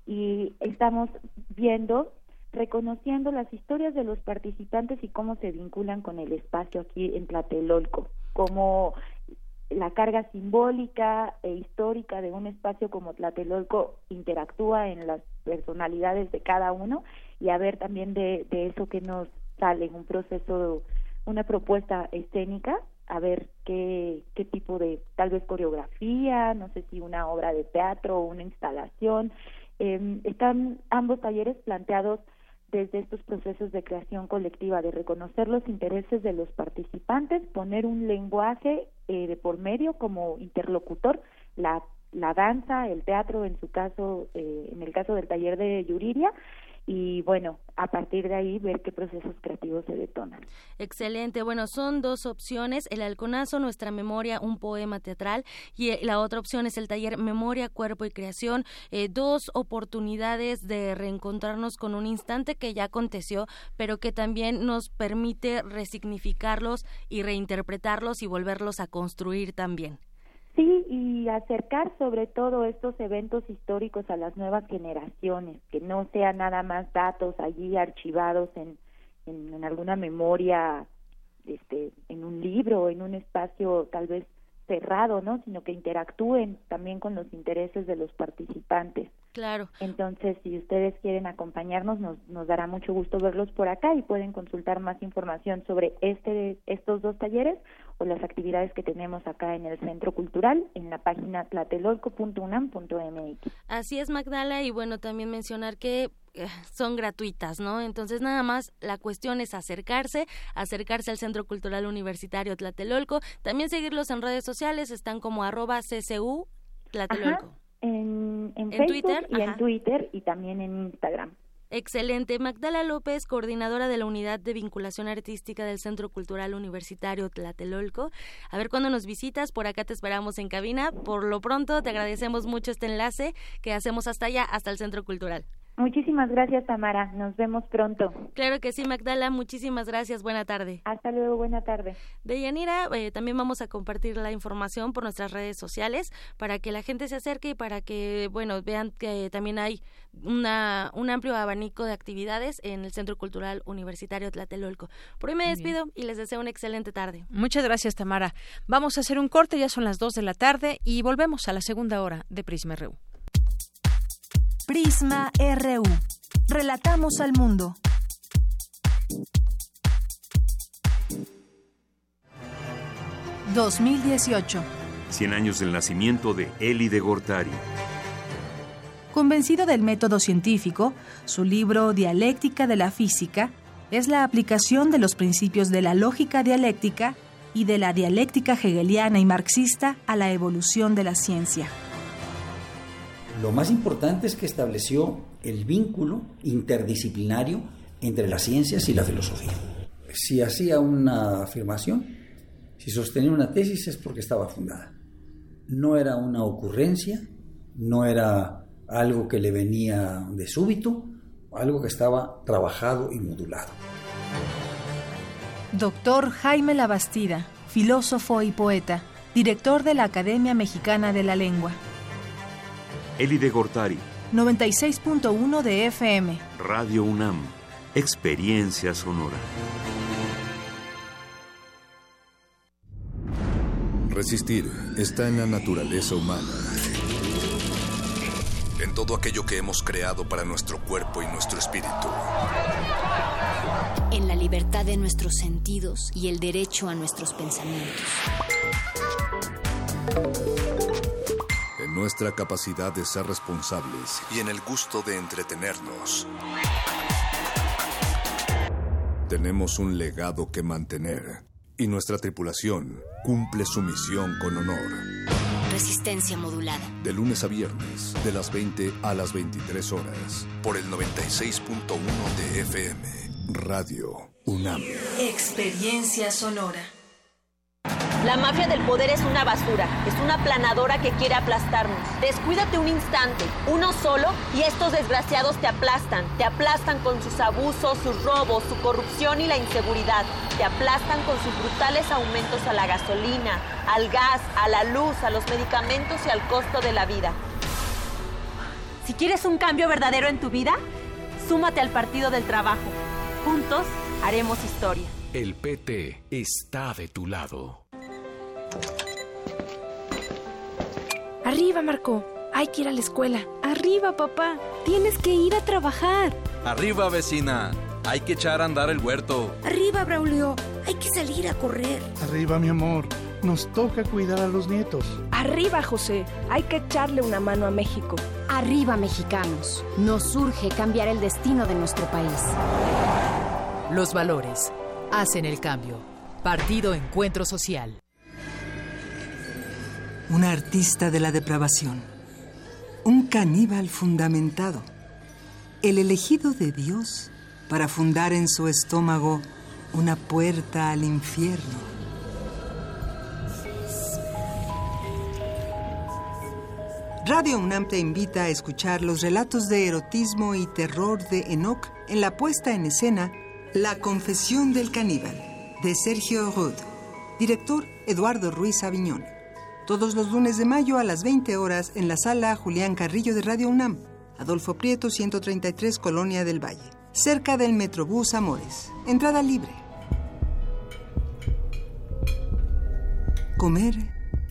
Y estamos viendo reconociendo las historias de los participantes y cómo se vinculan con el espacio aquí en Tlatelolco, cómo la carga simbólica e histórica de un espacio como Tlatelolco interactúa en las personalidades de cada uno y a ver también de, eso que nos sale un proceso, una propuesta escénica, a ver qué, qué tipo de, tal vez coreografía, no sé si una obra de teatro o una instalación. Eh, están ambos talleres planteados desde estos procesos de creación colectiva, de reconocer los intereses de los participantes, poner un lenguaje eh, de por medio como interlocutor, la, la danza, el teatro, en su caso, eh, en el caso del taller de Yuriria, y bueno, a partir de ahí ver qué procesos creativos se detonan. Excelente. Bueno, son dos opciones, el halconazo, nuestra memoria, un poema teatral y eh, la otra opción es el taller Memoria, Cuerpo y Creación, eh, dos oportunidades de reencontrarnos con un instante que ya aconteció, pero que también nos permite resignificarlos y reinterpretarlos y volverlos a construir también. Sí, y acercar sobre todo estos eventos históricos a las nuevas generaciones, que no sean nada más datos allí archivados en, en, alguna memoria, este, en un libro, en un espacio tal vez cerrado, ¿no? Sino que interactúen también con los intereses de los participantes. Claro. Entonces, si ustedes quieren acompañarnos, nos, nos dará mucho gusto verlos por acá y pueden consultar más información sobre este, estos dos talleres las actividades que tenemos acá en el Centro Cultural en la página tlatelolco.unam.mx. Así es, Magdala, y bueno, también mencionar que eh, son gratuitas, ¿no? Entonces nada más la cuestión es acercarse, acercarse al Centro Cultural Universitario Tlatelolco, también seguirlos en redes sociales, están como arroba CCU Tlatelolco. En, en, Facebook Twitter, y en Twitter y también en Instagram. Excelente. Magdala López, coordinadora de la Unidad de Vinculación Artística del Centro Cultural Universitario Tlatelolco. A ver cuándo nos visitas, por acá te esperamos en cabina. Por lo pronto, te agradecemos mucho este enlace que hacemos hasta allá, hasta el Centro Cultural. Muchísimas gracias, Tamara. Nos vemos pronto. Claro que sí, Magdala. Muchísimas gracias. Buena tarde. Hasta luego. Buena tarde. De Yanira, eh, también vamos a compartir la información por nuestras redes sociales para que la gente se acerque y para que, bueno, vean que también hay una, un amplio abanico de actividades en el Centro Cultural Universitario Tlatelolco. Por hoy me despido y les deseo una excelente tarde. Muchas gracias, Tamara. Vamos a hacer un corte, ya son las 2 de la tarde y volvemos a la segunda hora de Prisma RU. Prisma RU. Relatamos al mundo. ...2018... 100 años del nacimiento de Eli de Gortari. Convencido del método científico, su libro Dialéctica de la Física es la aplicación de los principios de la lógica dialéctica y de la dialéctica hegeliana y marxista a la evolución de la ciencia. Lo más importante es que estableció el vínculo interdisciplinario entre las ciencias y la filosofía. Si hacía una afirmación, si sostenía una tesis es porque estaba fundada. No era una ocurrencia, no era algo que le venía de súbito, algo que estaba trabajado y modulado. Doctor Jaime Labastida, filósofo y poeta, director de la Academia Mexicana de la Lengua. Eli de Gortari. 96.1 de FM. Radio UNAM. Experiencia sonora. Resistir está en la naturaleza humana. En todo aquello que hemos creado para nuestro cuerpo y nuestro espíritu. En la libertad de nuestros sentidos y el derecho a nuestros pensamientos nuestra capacidad de ser responsables y en el gusto de entretenernos. Tenemos un legado que mantener y nuestra tripulación cumple su misión con honor. Resistencia modulada. De lunes a viernes, de las 20 a las 23 horas, por el 96.1 de FM, Radio UNAM. Experiencia sonora. La mafia del poder es una basura, es una planadora que quiere aplastarnos. Descuídate un instante, uno solo, y estos desgraciados te aplastan. Te aplastan con sus abusos, sus robos, su corrupción y la inseguridad. Te aplastan con sus brutales aumentos a la gasolina, al gas, a la luz, a los medicamentos y al costo de la vida. Si quieres un cambio verdadero en tu vida, Súmate al Partido del Trabajo. Juntos haremos historia. El PT está de tu lado. Arriba, Marco. Hay que ir a la escuela. Arriba, papá. Tienes que ir a trabajar. Arriba, vecina. Hay que echar a andar el huerto. Arriba, Braulio. Hay que salir a correr. Arriba, mi amor. Nos toca cuidar a los nietos. Arriba, José. Hay que echarle una mano a México. Arriba, mexicanos. Nos urge cambiar el destino de nuestro país. Los valores hacen el cambio. Partido Encuentro Social. Un artista de la depravación. Un caníbal fundamentado. El elegido de Dios para fundar en su estómago una puerta al infierno. Radio UNAM te invita a escuchar los relatos de erotismo y terror de Enoch en la puesta en escena La Confesión del Caníbal, de Sergio Rud. Director Eduardo Ruiz Aviñón. Todos los lunes de mayo a las 20 horas en la sala Julián Carrillo de Radio UNAM, Adolfo Prieto 133, Colonia del Valle, cerca del Metrobús Amores. Entrada libre. Comer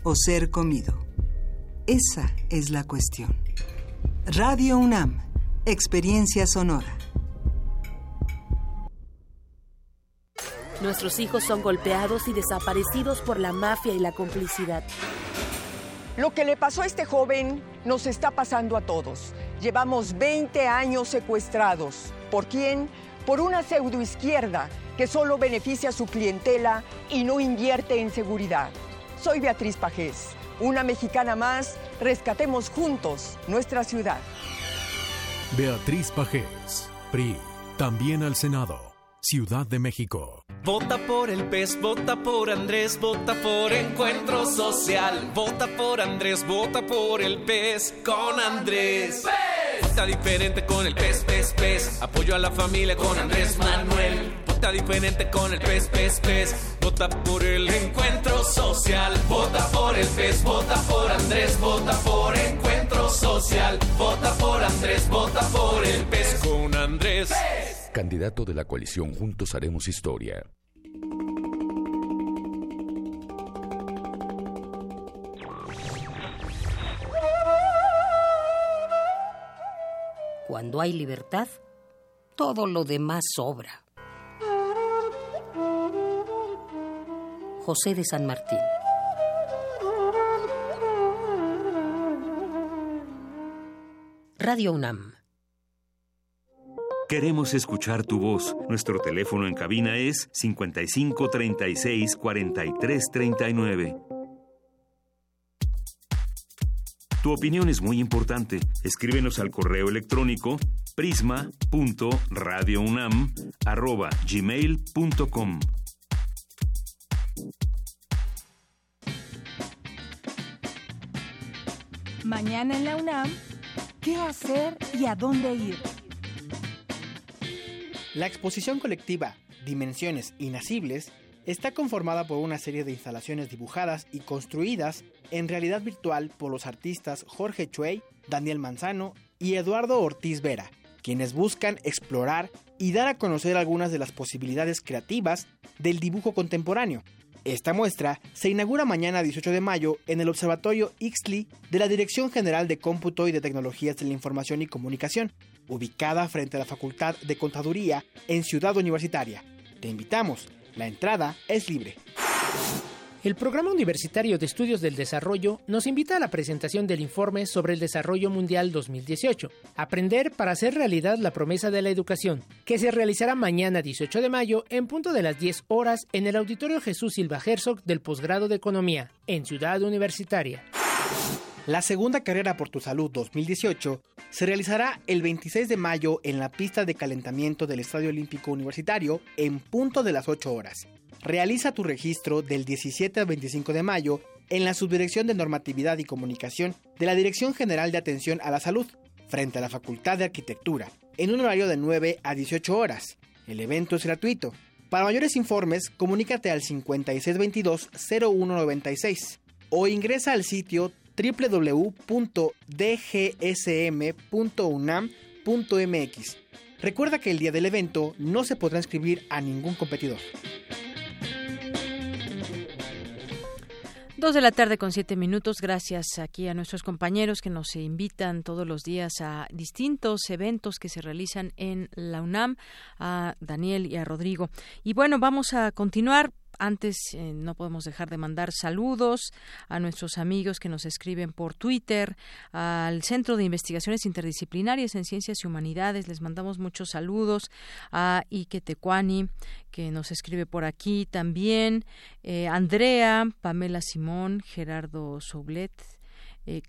o ser comido. Esa es la cuestión. Radio UNAM, Experiencia Sonora. Nuestros hijos son golpeados y desaparecidos por la mafia y la complicidad. Lo que le pasó a este joven nos está pasando a todos. Llevamos 20 años secuestrados. ¿Por quién? Por una pseudoizquierda que solo beneficia a su clientela y no invierte en seguridad. Soy Beatriz Pajés una mexicana más, rescatemos juntos nuestra ciudad. Beatriz Pajés, PRI, también al Senado, Ciudad de México. Vota por el PES, vota por Andrés, vota por Encuentro Social. Vota por Andrés, vota por el PES con Andrés. ¡PES! Vota diferente con el PES, PES, PES. Apoyo a la familia con Andrés Manuel. Vota diferente con el PES, PES, PES. Vota por el Encuentro Social. Vota por el PES, vota por Andrés, vota por Encuentro Social. Vota por Andrés, vota por el PES con Andrés. Candidato de la coalición Juntos Haremos Historia. Cuando hay libertad, todo lo demás sobra. José de San Martín. Radio UNAM. Queremos escuchar tu voz. Nuestro teléfono en cabina es 55 36 43 39. Tu opinión es muy importante. Escríbenos al correo electrónico prisma.radiounam@gmail.com. Mañana en la UNAM, ¿qué hacer y a dónde ir? La exposición colectiva Dimensiones Inacibles está conformada por una serie de instalaciones dibujadas y construidas en realidad virtual por los artistas Jorge Chuey, Daniel Manzano y Eduardo Ortiz Vera, quienes buscan explorar y dar a conocer algunas de las posibilidades creativas del dibujo contemporáneo. Esta muestra se inaugura mañana 18 de mayo en el Observatorio Ixtli de la Dirección General de Cómputo y de Tecnologías de la Información y Comunicación, ubicada frente a la Facultad de Contaduría en Ciudad Universitaria. Te invitamos, la entrada es libre. El Programa Universitario de Estudios del Desarrollo nos invita a la presentación del informe sobre el Desarrollo Mundial 2018, Aprender para hacer realidad la promesa de la educación, que se realizará mañana 18 de mayo en punto de las 10 horas en el Auditorio Jesús Silva Herzog del Posgrado de Economía, en Ciudad Universitaria. La segunda carrera por tu salud 2018 se realizará el 26 de mayo en la pista de calentamiento del Estadio Olímpico Universitario en punto de las 8 horas. Realiza tu registro del 17 al 25 de mayo en la Subdirección de Normatividad y Comunicación de la Dirección General de Atención a la Salud, frente a la Facultad de Arquitectura, en un horario de 9 a 18 horas. El evento es gratuito. Para mayores informes, comunícate al 5622-0196 o ingresa al sitio www.dgsm.unam unam.mx. Recuerda que el día del evento no se podrá inscribir a ningún competidor. Dos de la tarde con siete minutos. Gracias aquí a nuestros compañeros que nos invitan todos los días a distintos eventos que se realizan en la UNAM, a Daniel y a Rodrigo. Y bueno, vamos a continuar antes eh, no podemos dejar de mandar saludos a nuestros amigos que nos escriben por Twitter, al Centro de Investigaciones Interdisciplinarias en Ciencias y Humanidades. Les mandamos muchos saludos a Ike Tecuani, que nos escribe por aquí también, eh, Andrea, Pamela Simón, Gerardo Soblet, eh,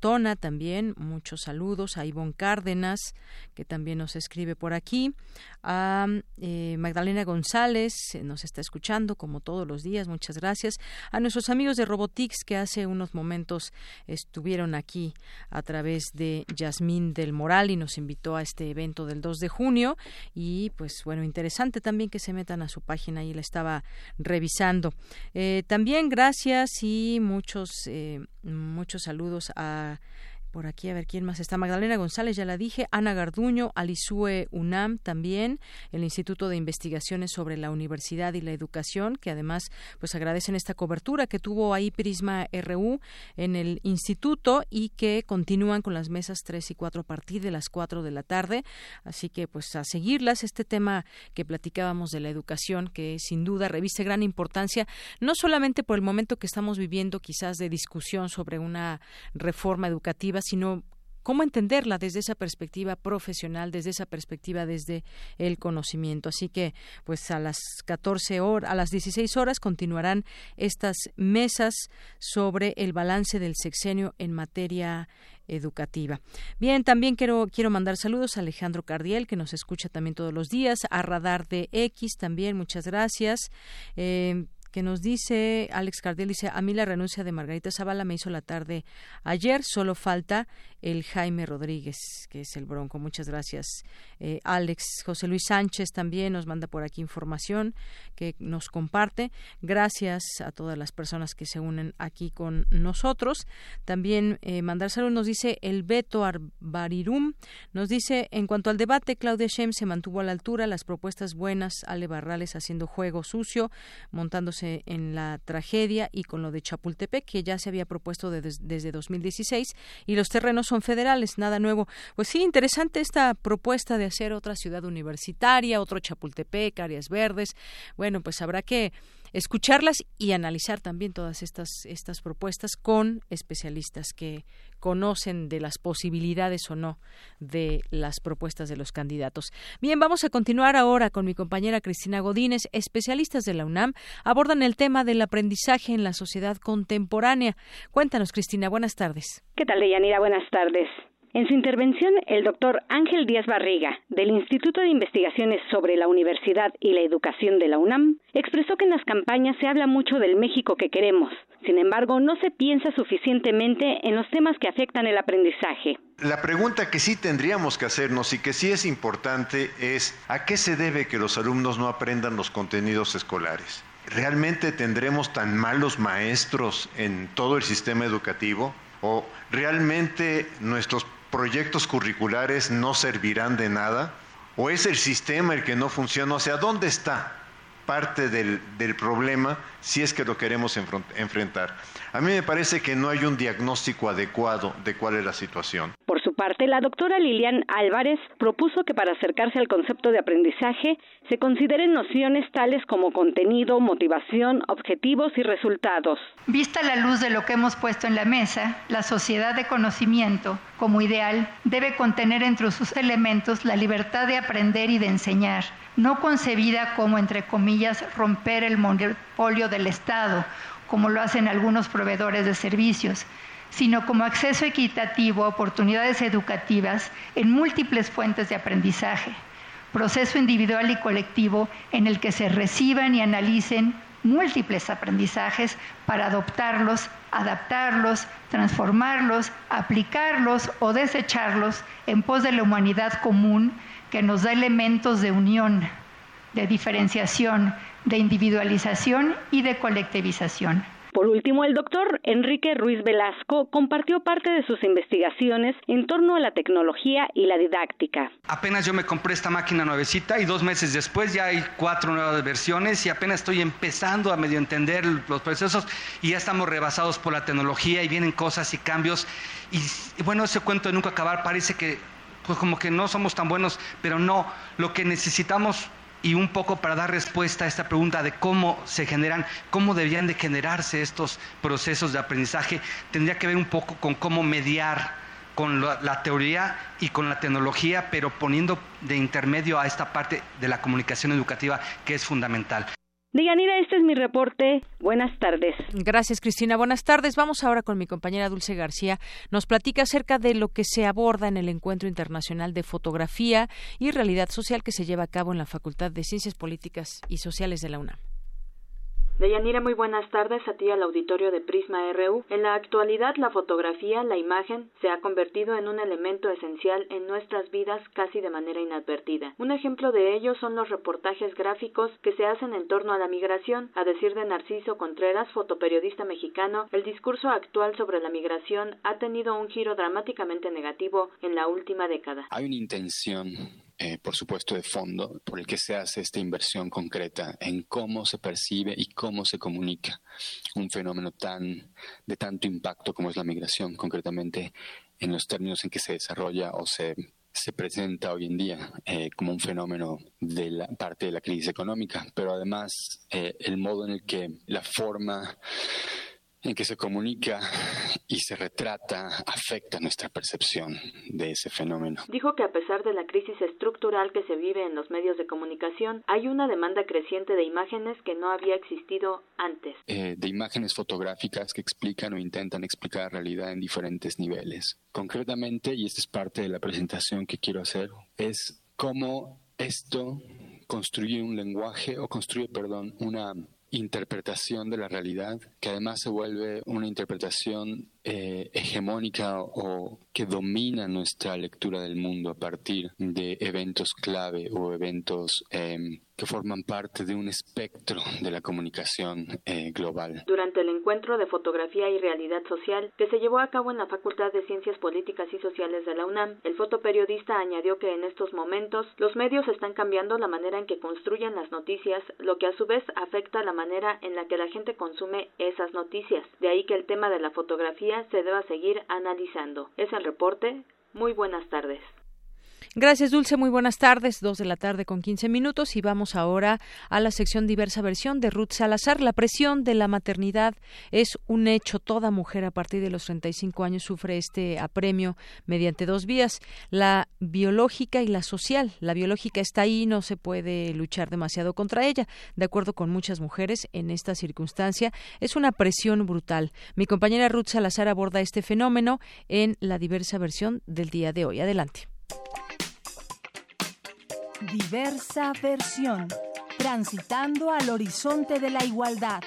Tona también, muchos saludos, a Ivonne Cárdenas, que también nos escribe por aquí, a eh, Magdalena González, eh, nos está escuchando como todos los días, muchas gracias, a nuestros amigos de Robotics que hace unos momentos estuvieron aquí a través de Yasmín del Moral y nos invitó a este evento del 2 de junio y pues bueno, interesante también que se metan a su página y la estaba revisando. también gracias y muchos Muchos saludos a por aquí a ver quién más está. Magdalena González, ya la dije. Ana Garduño, Alisue UNAM también, el Instituto de Investigaciones sobre la Universidad y la Educación, que además pues agradecen esta cobertura que tuvo ahí Prisma RU en el instituto y que continúan con las mesas 3 y 4 a partir de las 4 de la tarde. Así que pues a seguirlas. Este tema que platicábamos de la educación, que sin duda reviste gran importancia, no solamente por el momento que estamos viviendo quizás de discusión sobre una reforma educativa, sino cómo entenderla desde esa perspectiva profesional, desde esa perspectiva desde el conocimiento. Así que, pues a las 14 horas, a las 16 horas continuarán estas mesas sobre el balance del sexenio en materia educativa. Bien, también quiero, quiero mandar saludos a Alejandro Cardiel, que nos escucha también todos los días, a Radar de X también, muchas gracias. Eh, que nos dice Alex Cardiel, dice, a mí la renuncia de Margarita Zavala me hizo la tarde ayer, solo falta el Jaime Rodríguez, que es el Bronco. Muchas gracias, eh, Alex. José Luis Sánchez también nos manda por aquí información que nos comparte. Gracias a todas las personas que se unen aquí con nosotros. También eh, mandar saludos nos dice el Beto Arbarirum. Nos dice, en cuanto al debate, Claudia Shem se mantuvo a la altura, las propuestas buenas, Ale Barrales haciendo juego sucio, montándose en la tragedia y con lo de Chapultepec, que ya se había propuesto desde 2016, y los terrenos son federales, nada nuevo. Pues sí, interesante esta propuesta de hacer otra ciudad universitaria, otro Chapultepec, áreas verdes. Bueno, pues habrá que escucharlas y analizar también todas estas, estas propuestas con especialistas que conocen de las posibilidades o no de las propuestas de los candidatos. Bien, vamos a continuar ahora con mi compañera Cristina Godínez. Especialistas de la UNAM abordan el tema del aprendizaje en la sociedad contemporánea. Cuéntanos, Cristina, buenas tardes. ¿Qué tal, Deyanira? Buenas tardes. En su intervención, el doctor Ángel Díaz Barriga, del Instituto de Investigaciones sobre la Universidad y la Educación de la UNAM, expresó que en las campañas se habla mucho del México que queremos. Sin embargo, no se piensa suficientemente en los temas que afectan el aprendizaje. La pregunta que sí tendríamos que hacernos y que sí es importante es ¿a qué se debe que los alumnos no aprendan los contenidos escolares? ¿Realmente tendremos tan malos maestros en todo el sistema educativo? ¿O realmente nuestros proyectos curriculares no servirán de nada? ¿O es el sistema el que no funciona? O sea, ¿dónde está parte del, del problema si es que lo queremos enfrentar? A mí me parece que no hay un diagnóstico adecuado de cuál es la situación. Por su parte, la doctora Lilian Álvarez propuso que para acercarse al concepto de aprendizaje se consideren nociones tales como contenido, motivación, objetivos y resultados. Vista la luz de lo que hemos puesto en la mesa, la sociedad de conocimiento, como ideal, debe contener entre sus elementos la libertad de aprender y de enseñar, no concebida como, entre comillas, romper el monopolio del Estado como lo hacen algunos proveedores de servicios, sino como acceso equitativo a oportunidades educativas en múltiples fuentes de aprendizaje, proceso individual y colectivo en el que se reciban y analicen múltiples aprendizajes para adoptarlos, adaptarlos, transformarlos, aplicarlos o desecharlos en pos de la humanidad común que nos da elementos de unión, de diferenciación, de individualización y de colectivización. Por último, el doctor Enrique Ruiz Velasco compartió parte de sus investigaciones en torno a la tecnología y la didáctica. Apenas yo me compré esta máquina nuevecita y dos meses después ya hay cuatro nuevas versiones y apenas estoy empezando a medio entender los procesos y ya estamos rebasados por la tecnología y vienen cosas y cambios. Y, y bueno, ese cuento de nunca acabar parece que pues como que no somos tan buenos, pero no, lo que necesitamos y un poco para dar respuesta a esta pregunta de cómo se generan, cómo deberían de generarse estos procesos de aprendizaje, tendría que ver un poco con cómo mediar con la, la, teoría y con la tecnología, pero poniendo de intermedio a esta parte de la comunicación educativa que es fundamental. Diganira, este es mi reporte. Buenas tardes. Gracias, Cristina. Buenas tardes. Vamos ahora con mi compañera Dulce García. Nos platica acerca de lo que se aborda en el Encuentro Internacional de Fotografía y Realidad Social que se lleva a cabo en la Facultad de Ciencias Políticas y Sociales de la UNAM. Deyanira, muy buenas tardes a ti al auditorio de Prisma RU. En la actualidad, la fotografía, la imagen, se ha convertido en un elemento esencial en nuestras vidas casi de manera inadvertida. Un ejemplo de ello son los reportajes gráficos que se hacen en torno a la migración. A decir de Narciso Contreras, fotoperiodista mexicano, el discurso actual sobre la migración ha tenido un giro dramáticamente negativo en la última década. Hay una intención eh, por supuesto, de fondo por el que se hace esta inversión concreta en cómo se percibe y cómo se comunica un fenómeno tan de tanto impacto como es la migración, concretamente en los términos en que se desarrolla o se se presenta hoy en día eh, como un fenómeno de la parte de la crisis económica, pero además eh, el modo en el que la forma en que se comunica y se retrata afecta nuestra percepción de ese fenómeno. Dijo que a pesar de la crisis estructural que se vive en los medios de comunicación, hay una demanda creciente de imágenes que no había existido antes. Eh, de imágenes fotográficas que explican o intentan explicar la realidad en diferentes niveles. Concretamente, y esta es parte de la presentación que quiero hacer, es cómo esto construye un lenguaje o construye, perdón, una interpretación de la realidad, que además se vuelve una interpretación eh, hegemónica o que domina nuestra lectura del mundo a partir de eventos clave o eventos eh, que forman parte de un espectro de la comunicación eh, global. Durante el encuentro de fotografía y realidad social que se llevó a cabo en la Facultad de Ciencias Políticas y Sociales de la UNAM, el fotoperiodista añadió que en estos momentos los medios están cambiando la manera en que construyen las noticias, lo que a su vez afecta la manera en la que la gente consume esas noticias. De ahí que el tema de la fotografía se deba seguir analizando. Es el reporte. Muy buenas tardes. Gracias, Dulce. Muy buenas tardes. Dos de la tarde con quince minutos y vamos ahora a la sección diversa versión de Ruth Salazar. La presión de la maternidad es un hecho. Toda mujer a partir de los 35 años sufre este apremio mediante dos vías, la biológica y la social. La biológica está ahí, no se puede luchar demasiado contra ella. De acuerdo con muchas mujeres, en esta circunstancia es una presión brutal. Mi compañera Ruth Salazar aborda este fenómeno en la diversa versión del día de hoy. Adelante. Diversa versión. Transitando al horizonte de la igualdad.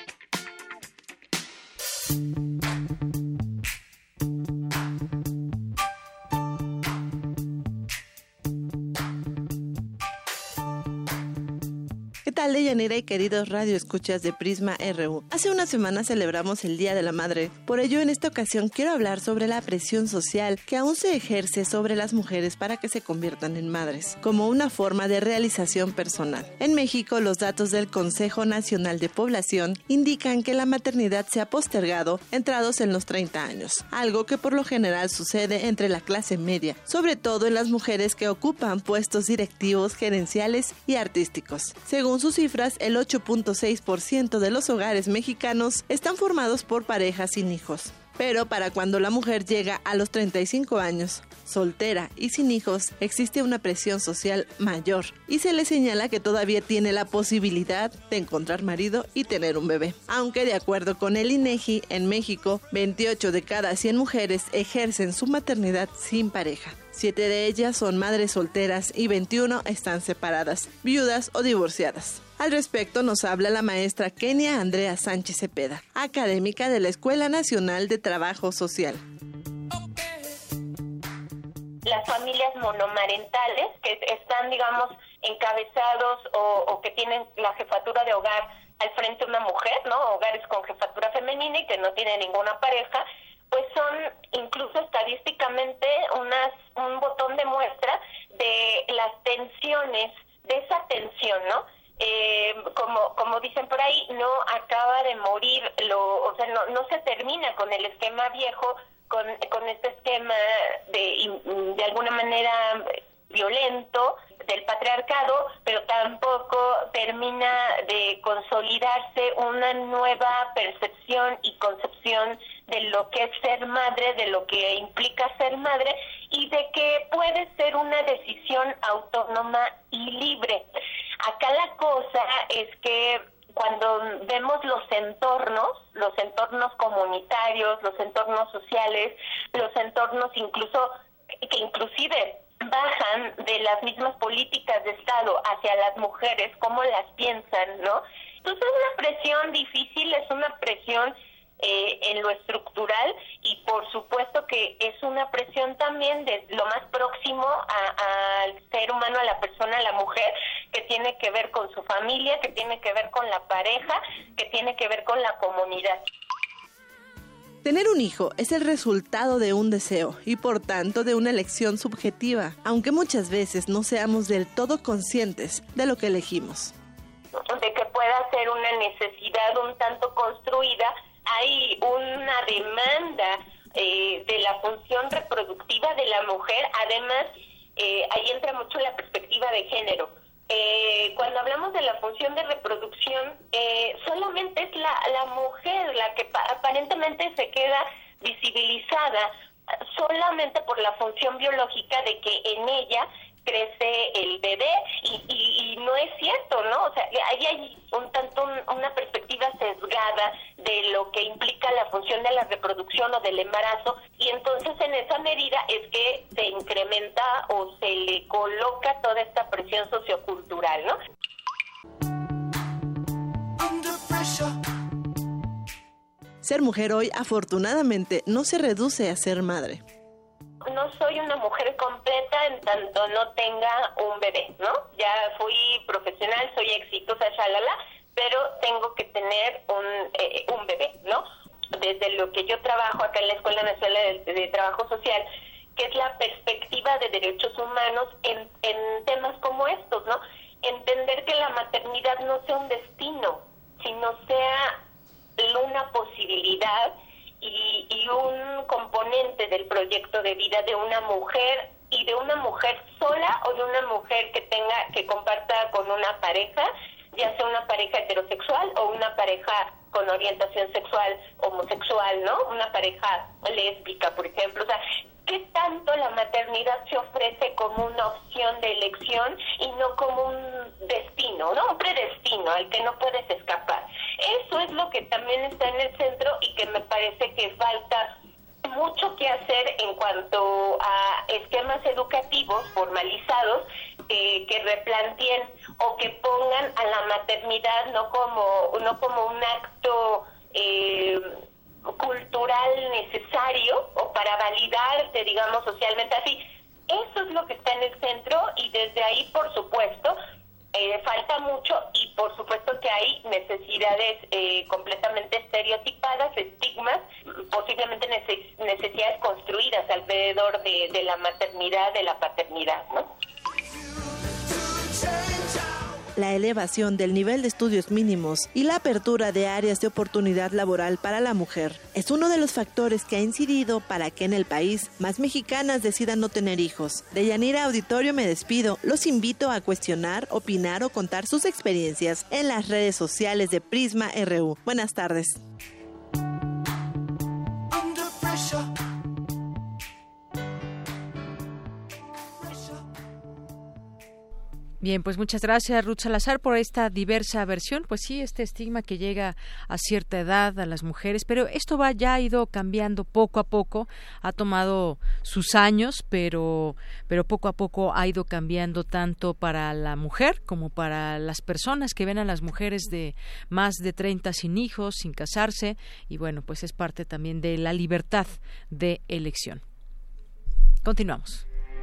Deyanira y queridos radioescuchas de Prisma RU? Hace una semana celebramos el Día de la Madre. Por ello, en esta ocasión quiero hablar sobre la presión social que aún se ejerce sobre las mujeres para que se conviertan en madres, como una forma de realización personal. En México, los datos del Consejo Nacional de Población indican que la maternidad se ha postergado entrados en los 30 años, algo que por lo general sucede entre la clase media, sobre todo en las mujeres que ocupan puestos directivos, gerenciales y artísticos. Según sus el 8.6% de los hogares mexicanos están formados por parejas sin hijos. Pero para cuando la mujer llega a los 35 años, soltera y sin hijos, existe una presión social mayor y se le señala que todavía tiene la posibilidad de encontrar marido y tener un bebé. Aunque de acuerdo con el INEGI, en México, 28 de cada 100 mujeres ejercen su maternidad sin pareja. Siete de ellas son madres solteras y 21 están separadas, viudas o divorciadas. Al respecto nos habla la maestra Kenia Andrea Sánchez Cepeda, académica de la Escuela Nacional de Trabajo Social. Las familias monomarentales que están, digamos, encabezados o, que tienen la jefatura de hogar al frente una mujer, ¿no? Hogares con jefatura femenina y que no tiene ninguna pareja, pues son incluso estadísticamente unas, un botón de muestra de las tensiones, de esa tensión, ¿no? Eh, como, como dicen por ahí, no acaba de morir, lo, o sea, no, no se termina con el esquema viejo, con, con este esquema de, de alguna manera violento del patriarcado, pero tampoco termina de consolidarse una nueva percepción y concepción de lo que es ser madre, de lo que implica ser madre y de que puede ser una decisión autónoma y libre. Acá la cosa es que cuando vemos los entornos, los entornos comunitarios, los entornos sociales, los entornos incluso que inclusive bajan de las mismas políticas de Estado hacia las mujeres, cómo las piensan, ¿no? Entonces es una presión difícil, es una presión eh, en lo estructural y por supuesto que es una presión también de lo más próximo al ser humano, a la persona, a la mujer, que tiene que ver con su familia, que tiene que ver con la pareja, que tiene que ver con la comunidad. Tener un hijo es el resultado de un deseo y por tanto de una elección subjetiva, aunque muchas veces no seamos del todo conscientes de lo que elegimos. De que pueda ser una necesidad un tanto construida, hay una demanda eh, de la función reproductiva de la mujer, además eh, ahí entra mucho la perspectiva de género eh, cuando hablamos de la función de reproducción, eh, solamente es la, la mujer la que aparentemente se queda visibilizada solamente por la función biológica de que en ella crece el bebé y, y, no es cierto, ¿no? O sea, ahí hay un tanto una perspectiva sesgada de lo que implica la función de la reproducción o del embarazo y entonces en esa medida es que se incrementa o se le coloca toda esta presión sociocultural, ¿no? Ser mujer hoy afortunadamente no se reduce a ser madre no soy una mujer completa en tanto no tenga un bebé, ¿no? Ya fui profesional, soy exitosa, shalala, pero tengo que tener un, eh, un bebé, ¿no? Desde lo que yo trabajo acá en la Escuela Nacional de, Trabajo Social, que es la perspectiva de derechos humanos en, en temas como estos, ¿no? Entender que la maternidad no sea un destino, sino sea una posibilidad y, un componente del proyecto de vida de una mujer y de una mujer sola o de una mujer que tenga que comparta con una pareja, ya sea una pareja heterosexual o una pareja con orientación sexual homosexual, ¿no? Una pareja lésbica, por ejemplo. O sea, ¿qué tanto la maternidad se ofrece como una opción de elección y no como un destino, ¿no? Un predestino al que no puedes escapar. Eso es lo que también está en el centro y que me parece que falta mucho que hacer en cuanto a esquemas educativos formalizados que replanteen o que pongan a la maternidad no como no como un acto eh, cultural necesario o para validarte digamos socialmente así. Eso es lo que está en el centro y desde ahí por supuesto eh, falta mucho y por supuesto que hay necesidades eh, completamente estereotipadas, estigmas, posiblemente necesidades construidas alrededor de, de la maternidad, de la paternidad, ¿no? La elevación del nivel de estudios mínimos y la apertura de áreas de oportunidad laboral para la mujer es uno de los factores que ha incidido para que en el país más mexicanas decidan no tener hijos. De Yanira Auditorio me despido. Los invito a cuestionar, opinar o contar sus experiencias en las redes sociales de Prisma RU. Buenas tardes. Bien, pues muchas gracias Ruth Salazar por esta diversa versión. Pues sí, este estigma que llega a cierta edad a las mujeres, pero esto va ya ha ido cambiando poco a poco, ha tomado sus años, pero pero poco a poco ha ido cambiando tanto para la mujer como para las personas que ven a las mujeres de más de 30 sin hijos, sin casarse y bueno, pues es parte también de la libertad de elección. Continuamos.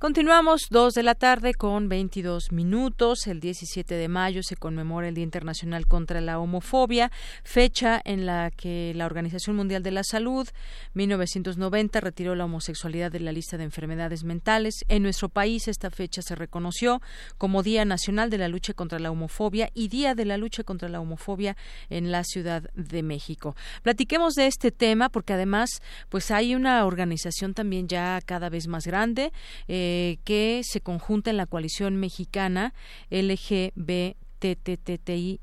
Continuamos dos de la tarde con 22 minutos. El 17 de mayo se conmemora el Día Internacional contra la Homofobia, fecha en la que la Organización Mundial de la Salud 1990 retiró la homosexualidad de la lista de enfermedades mentales. En nuestro país esta fecha se reconoció como Día Nacional de la Lucha contra la Homofobia y Día de la Lucha contra la Homofobia en la Ciudad de México. Platiquemos de este tema porque además pues hay una organización también ya cada vez más grande. Eh, eh, que se conjunta en la coalición mexicana LGBTTTI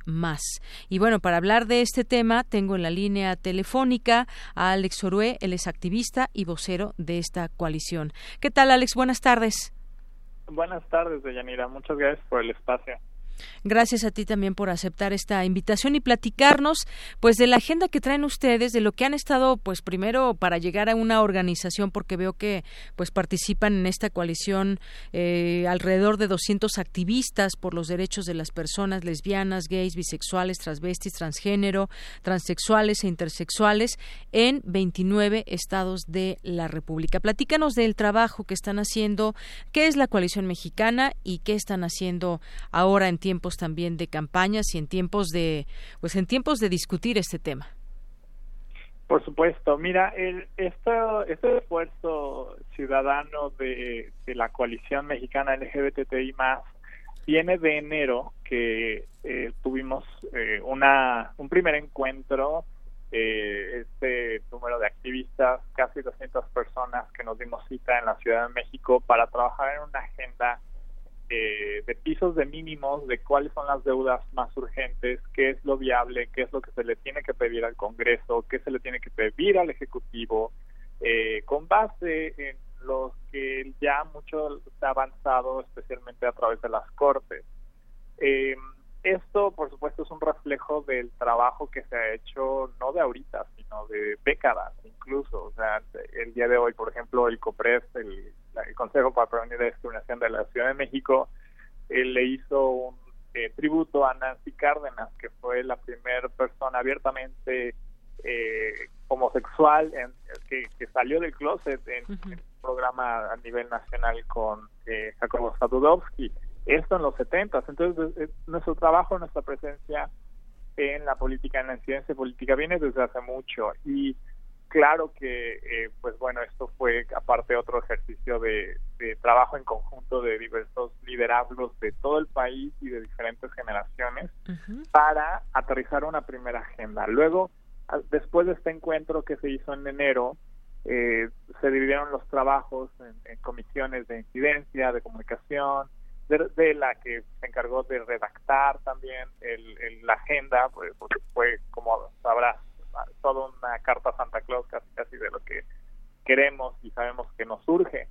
más. Y bueno, para hablar de este tema, tengo en la línea telefónica a Alex Orue, él es activista y vocero de esta coalición. ¿Qué tal, Alex? Buenas tardes. Buenas tardes, Deyanira. Muchas gracias por el espacio. Gracias a ti también por aceptar esta invitación y platicarnos pues de la agenda que traen ustedes, de lo que han estado pues primero para llegar a una organización porque veo que pues participan en esta coalición eh, alrededor de 200 activistas por los derechos de las personas lesbianas, gays, bisexuales, transvestis, transgénero, transexuales e intersexuales en 29 estados de la República. Platícanos del trabajo que están haciendo, qué es la coalición mexicana y qué están haciendo ahora en tiempos también de campañas y en tiempos de pues en tiempos de discutir este tema. Por supuesto, mira, el, esto, este esfuerzo ciudadano de, la coalición mexicana LGBTI más viene de enero que eh, tuvimos eh, una un primer encuentro eh, este número de activistas, casi 200 personas que nos dimos cita en la Ciudad de México para trabajar en una agenda eh, de pisos de mínimos, de cuáles son las deudas más urgentes, qué es lo viable, qué es lo que se le tiene que pedir al Congreso, qué se le tiene que pedir al Ejecutivo, eh, con base en los que ya mucho se ha avanzado, especialmente a través de las Cortes. Eh, esto, por supuesto, es un reflejo del trabajo que se ha hecho no de ahorita, sino de décadas incluso. O sea, el día de hoy, por ejemplo, el COPRES, el, Consejo para Prevenir la Discriminación de la Ciudad de México, le hizo un eh, tributo a Nancy Cárdenas, que fue la primera persona abiertamente eh, homosexual en, que, salió del closet en, el programa a nivel nacional con eh, Jacobo Sadudowski esto en los 70. Entonces, nuestro trabajo, nuestra presencia en la política, en la incidencia política, viene desde hace mucho. Y claro que, eh, pues bueno, esto fue aparte otro ejercicio de, trabajo en conjunto de diversos liderazgos de todo el país y de diferentes generaciones para aterrizar una primera agenda. Luego, después de este encuentro que se hizo en enero, eh, se dividieron los trabajos en comisiones de incidencia, de comunicación, de, la que se encargó de redactar también el, la agenda, pues, porque fue, como sabrás, toda una carta a Santa Claus casi, casi de lo que queremos y sabemos que nos urge,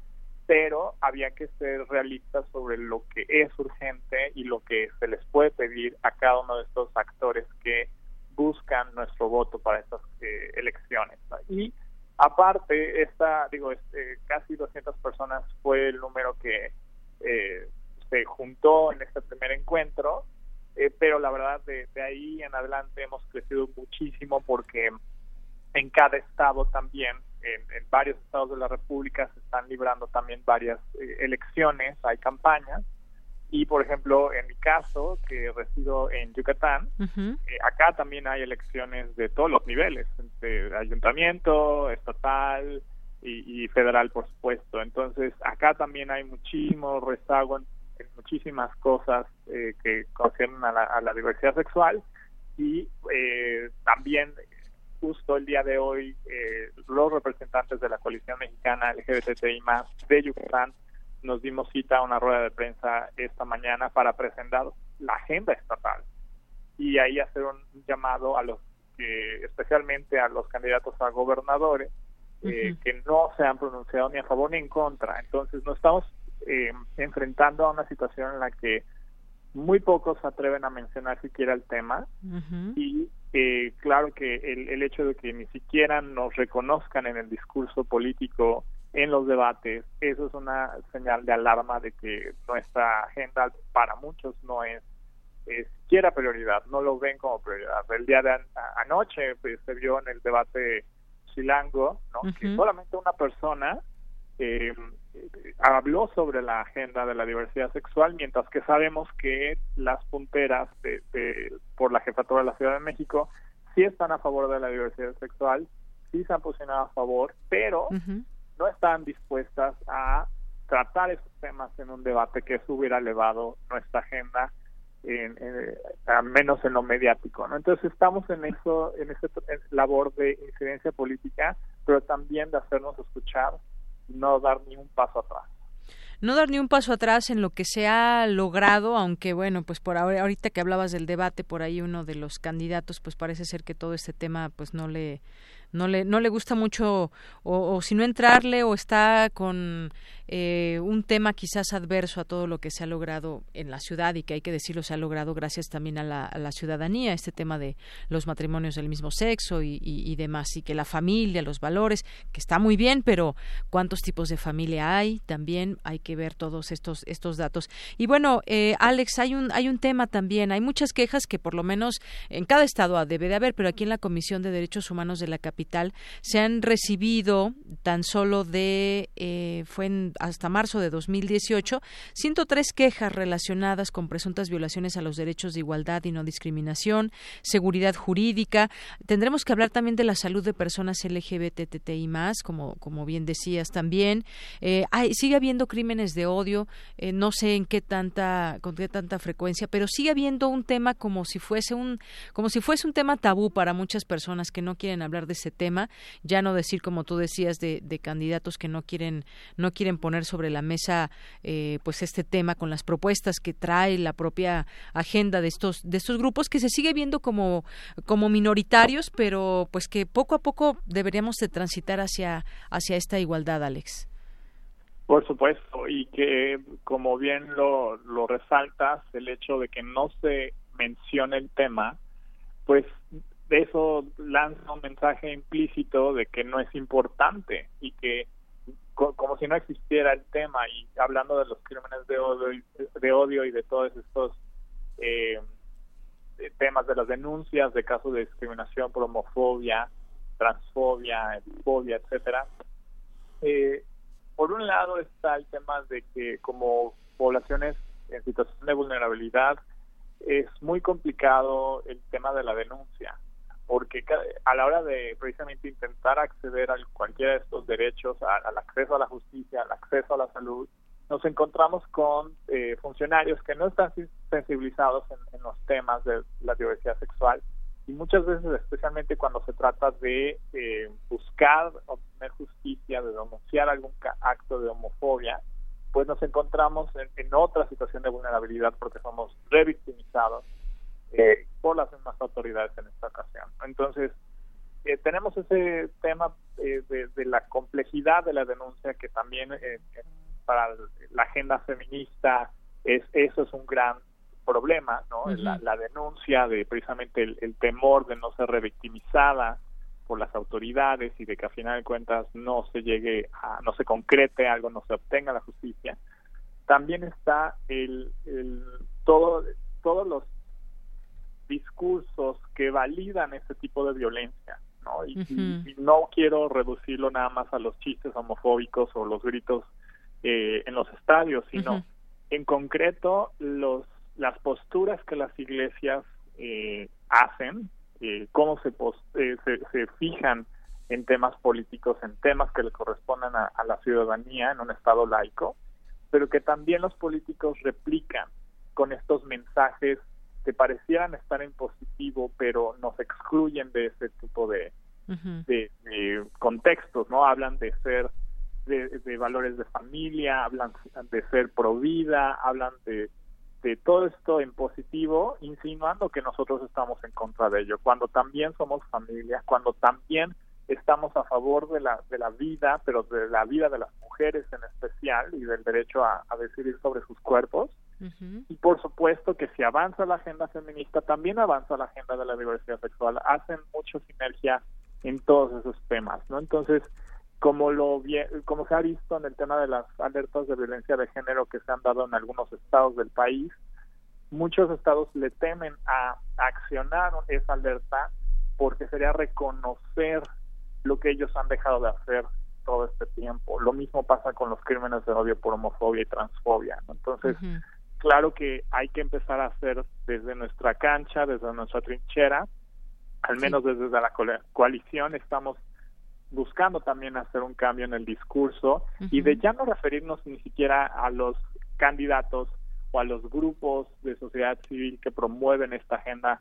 pero había que ser realistas sobre lo que es urgente y lo que se les puede pedir a cada uno de estos actores que buscan nuestro voto para estas eh, elecciones. Y aparte, esta, digo, este, casi 200 personas fue el número que eh, se juntó en este primer encuentro, eh, pero la verdad de, ahí en adelante hemos crecido muchísimo porque en cada estado también, en, varios estados de la República se están librando también varias eh, elecciones, hay campañas, y por ejemplo en mi caso que resido en Yucatán eh, acá también hay elecciones de todos los niveles de ayuntamiento estatal y, y, federal por supuesto. Entonces acá también hay muchísimo rezago en en muchísimas cosas eh, que conciernen a la, diversidad sexual. Y eh, también justo el día de hoy eh, los representantes de la coalición mexicana LGBTI más de Yucatán nos dimos cita a una rueda de prensa esta mañana para presentar la agenda estatal y ahí hacer un llamado a los que especialmente a los candidatos a gobernadores que no se han pronunciado ni a favor ni en contra. Entonces no estamos eh, enfrentando a una situación en la que muy pocos se atreven a mencionar siquiera el tema y eh, claro que el, el hecho de que ni siquiera nos reconozcan en el discurso político, en los debates, eso es una señal de alarma de que nuestra agenda para muchos no es, siquiera prioridad, no lo ven como prioridad. El día de anoche pues, se vio en el debate chilango ¿no? que solamente una persona eh, habló sobre la agenda de la diversidad sexual, mientras que sabemos que las punteras de, por la jefatura de la Ciudad de México sí están a favor de la diversidad sexual, sí se han posicionado a favor, pero no están dispuestas a tratar esos temas en un debate que eso hubiera elevado nuestra agenda en, al menos en lo mediático ¿no? entonces estamos en eso en esa labor de incidencia política pero también de hacernos escuchar no dar ni un paso atrás. No dar ni un paso atrás en lo que se ha logrado, aunque bueno, pues por ahora, ahorita que hablabas del debate, por ahí uno de los candidatos, pues parece ser que todo este tema pues no le no le, no le gusta mucho o, si no entrarle o está con eh, un tema quizás adverso a todo lo que se ha logrado en la ciudad y que hay que decirlo se ha logrado gracias también a la, ciudadanía, este tema de los matrimonios del mismo sexo y, demás, y que la familia, los valores, que está muy bien, pero cuántos tipos de familia hay, también hay que ver todos estos, estos datos. Y bueno, eh, Alex, hay un, hay un tema también, hay muchas quejas que por lo menos en cada estado debe de haber, pero aquí en la Comisión de Derechos Humanos de la capital se han recibido tan solo de, eh, fue en hasta marzo de 2018 103 quejas relacionadas con presuntas violaciones a los derechos de igualdad y no discriminación, seguridad jurídica. Tendremos que hablar también de la salud de personas LGBTTI más, como, como bien decías también. Eh, hay, sigue habiendo crímenes de odio, eh, no sé en qué tanta, con qué tanta frecuencia, pero sigue habiendo un tema como si fuese un, como si fuese un tema tabú para muchas personas que no quieren hablar de ese tema, ya no decir como tú decías de, de candidatos que no quieren, no quieren poner sobre la mesa eh, pues este tema con las propuestas que trae la propia agenda de estos de estos grupos que se sigue viendo como como minoritarios pero pues que poco a poco deberíamos de transitar hacia hacia esta igualdad Alex. Por supuesto y que como bien lo, lo resaltas el hecho de que no se mencione el tema pues eso lanza un mensaje implícito de que no es importante y que como si no existiera el tema y hablando de los crímenes de odio y de, odio y de todos estos eh, temas de las denuncias de casos de discriminación por homofobia, transfobia, fobia, etcétera. Eh, por un lado está el tema de que como poblaciones en situación de vulnerabilidad es muy complicado el tema de la denuncia porque a la hora de precisamente intentar acceder a cualquiera de estos derechos, al acceso a la justicia, al acceso a la salud, nos encontramos con eh, funcionarios que no están sensibilizados en, los temas de la diversidad sexual. Y muchas veces, especialmente cuando se trata de eh, buscar obtener justicia, de denunciar algún acto de homofobia, pues nos encontramos en, en otra situación de vulnerabilidad porque somos revictimizados eh, por las mismas autoridades en esta ocasión. Entonces, eh, tenemos ese tema eh, de, la complejidad de la denuncia que también eh, para la agenda feminista es eso es un gran problema, ¿no? la, denuncia de precisamente el, temor de no ser revictimizada por las autoridades y de que a final de cuentas no se llegue a, no se concrete algo, no se obtenga la justicia. También está el, el todo todos los discursos que validan este tipo de violencia, ¿no? Y, no quiero reducirlo nada más a los chistes homofóbicos o los gritos eh, en los estadios, sino en concreto los las posturas que las iglesias eh, hacen, eh, cómo se, se, se fijan en temas políticos, en temas que le corresponden a, a la ciudadanía en un estado laico, pero que también los políticos replican con estos mensajes que parecieran estar en positivo, pero nos excluyen de ese tipo de, de, contextos, ¿no? Hablan de ser, de, valores de familia, hablan de ser pro vida, hablan de, de todo esto en positivo, insinuando que nosotros estamos en contra de ello, cuando también somos familia, cuando también estamos a favor de la, de la vida, pero de la vida de las mujeres en especial y del derecho a decidir sobre sus cuerpos Y por supuesto que si avanza la agenda feminista, también avanza la agenda de la diversidad sexual. Hacen mucha sinergia en todos esos temas, ¿no? Entonces, como lo como se ha visto en el tema de las alertas de violencia de género que se han dado en algunos estados del país, muchos estados le temen a, accionar esa alerta porque sería reconocer lo que ellos han dejado de hacer todo este tiempo. Lo mismo pasa con los crímenes de odio por homofobia y transfobia. Entonces, claro que hay que empezar a hacer desde nuestra cancha, desde nuestra trinchera, al menos desde la coalición estamos buscando también hacer un cambio en el discurso y de ya no referirnos ni siquiera a los candidatos o a los grupos de sociedad civil que promueven esta agenda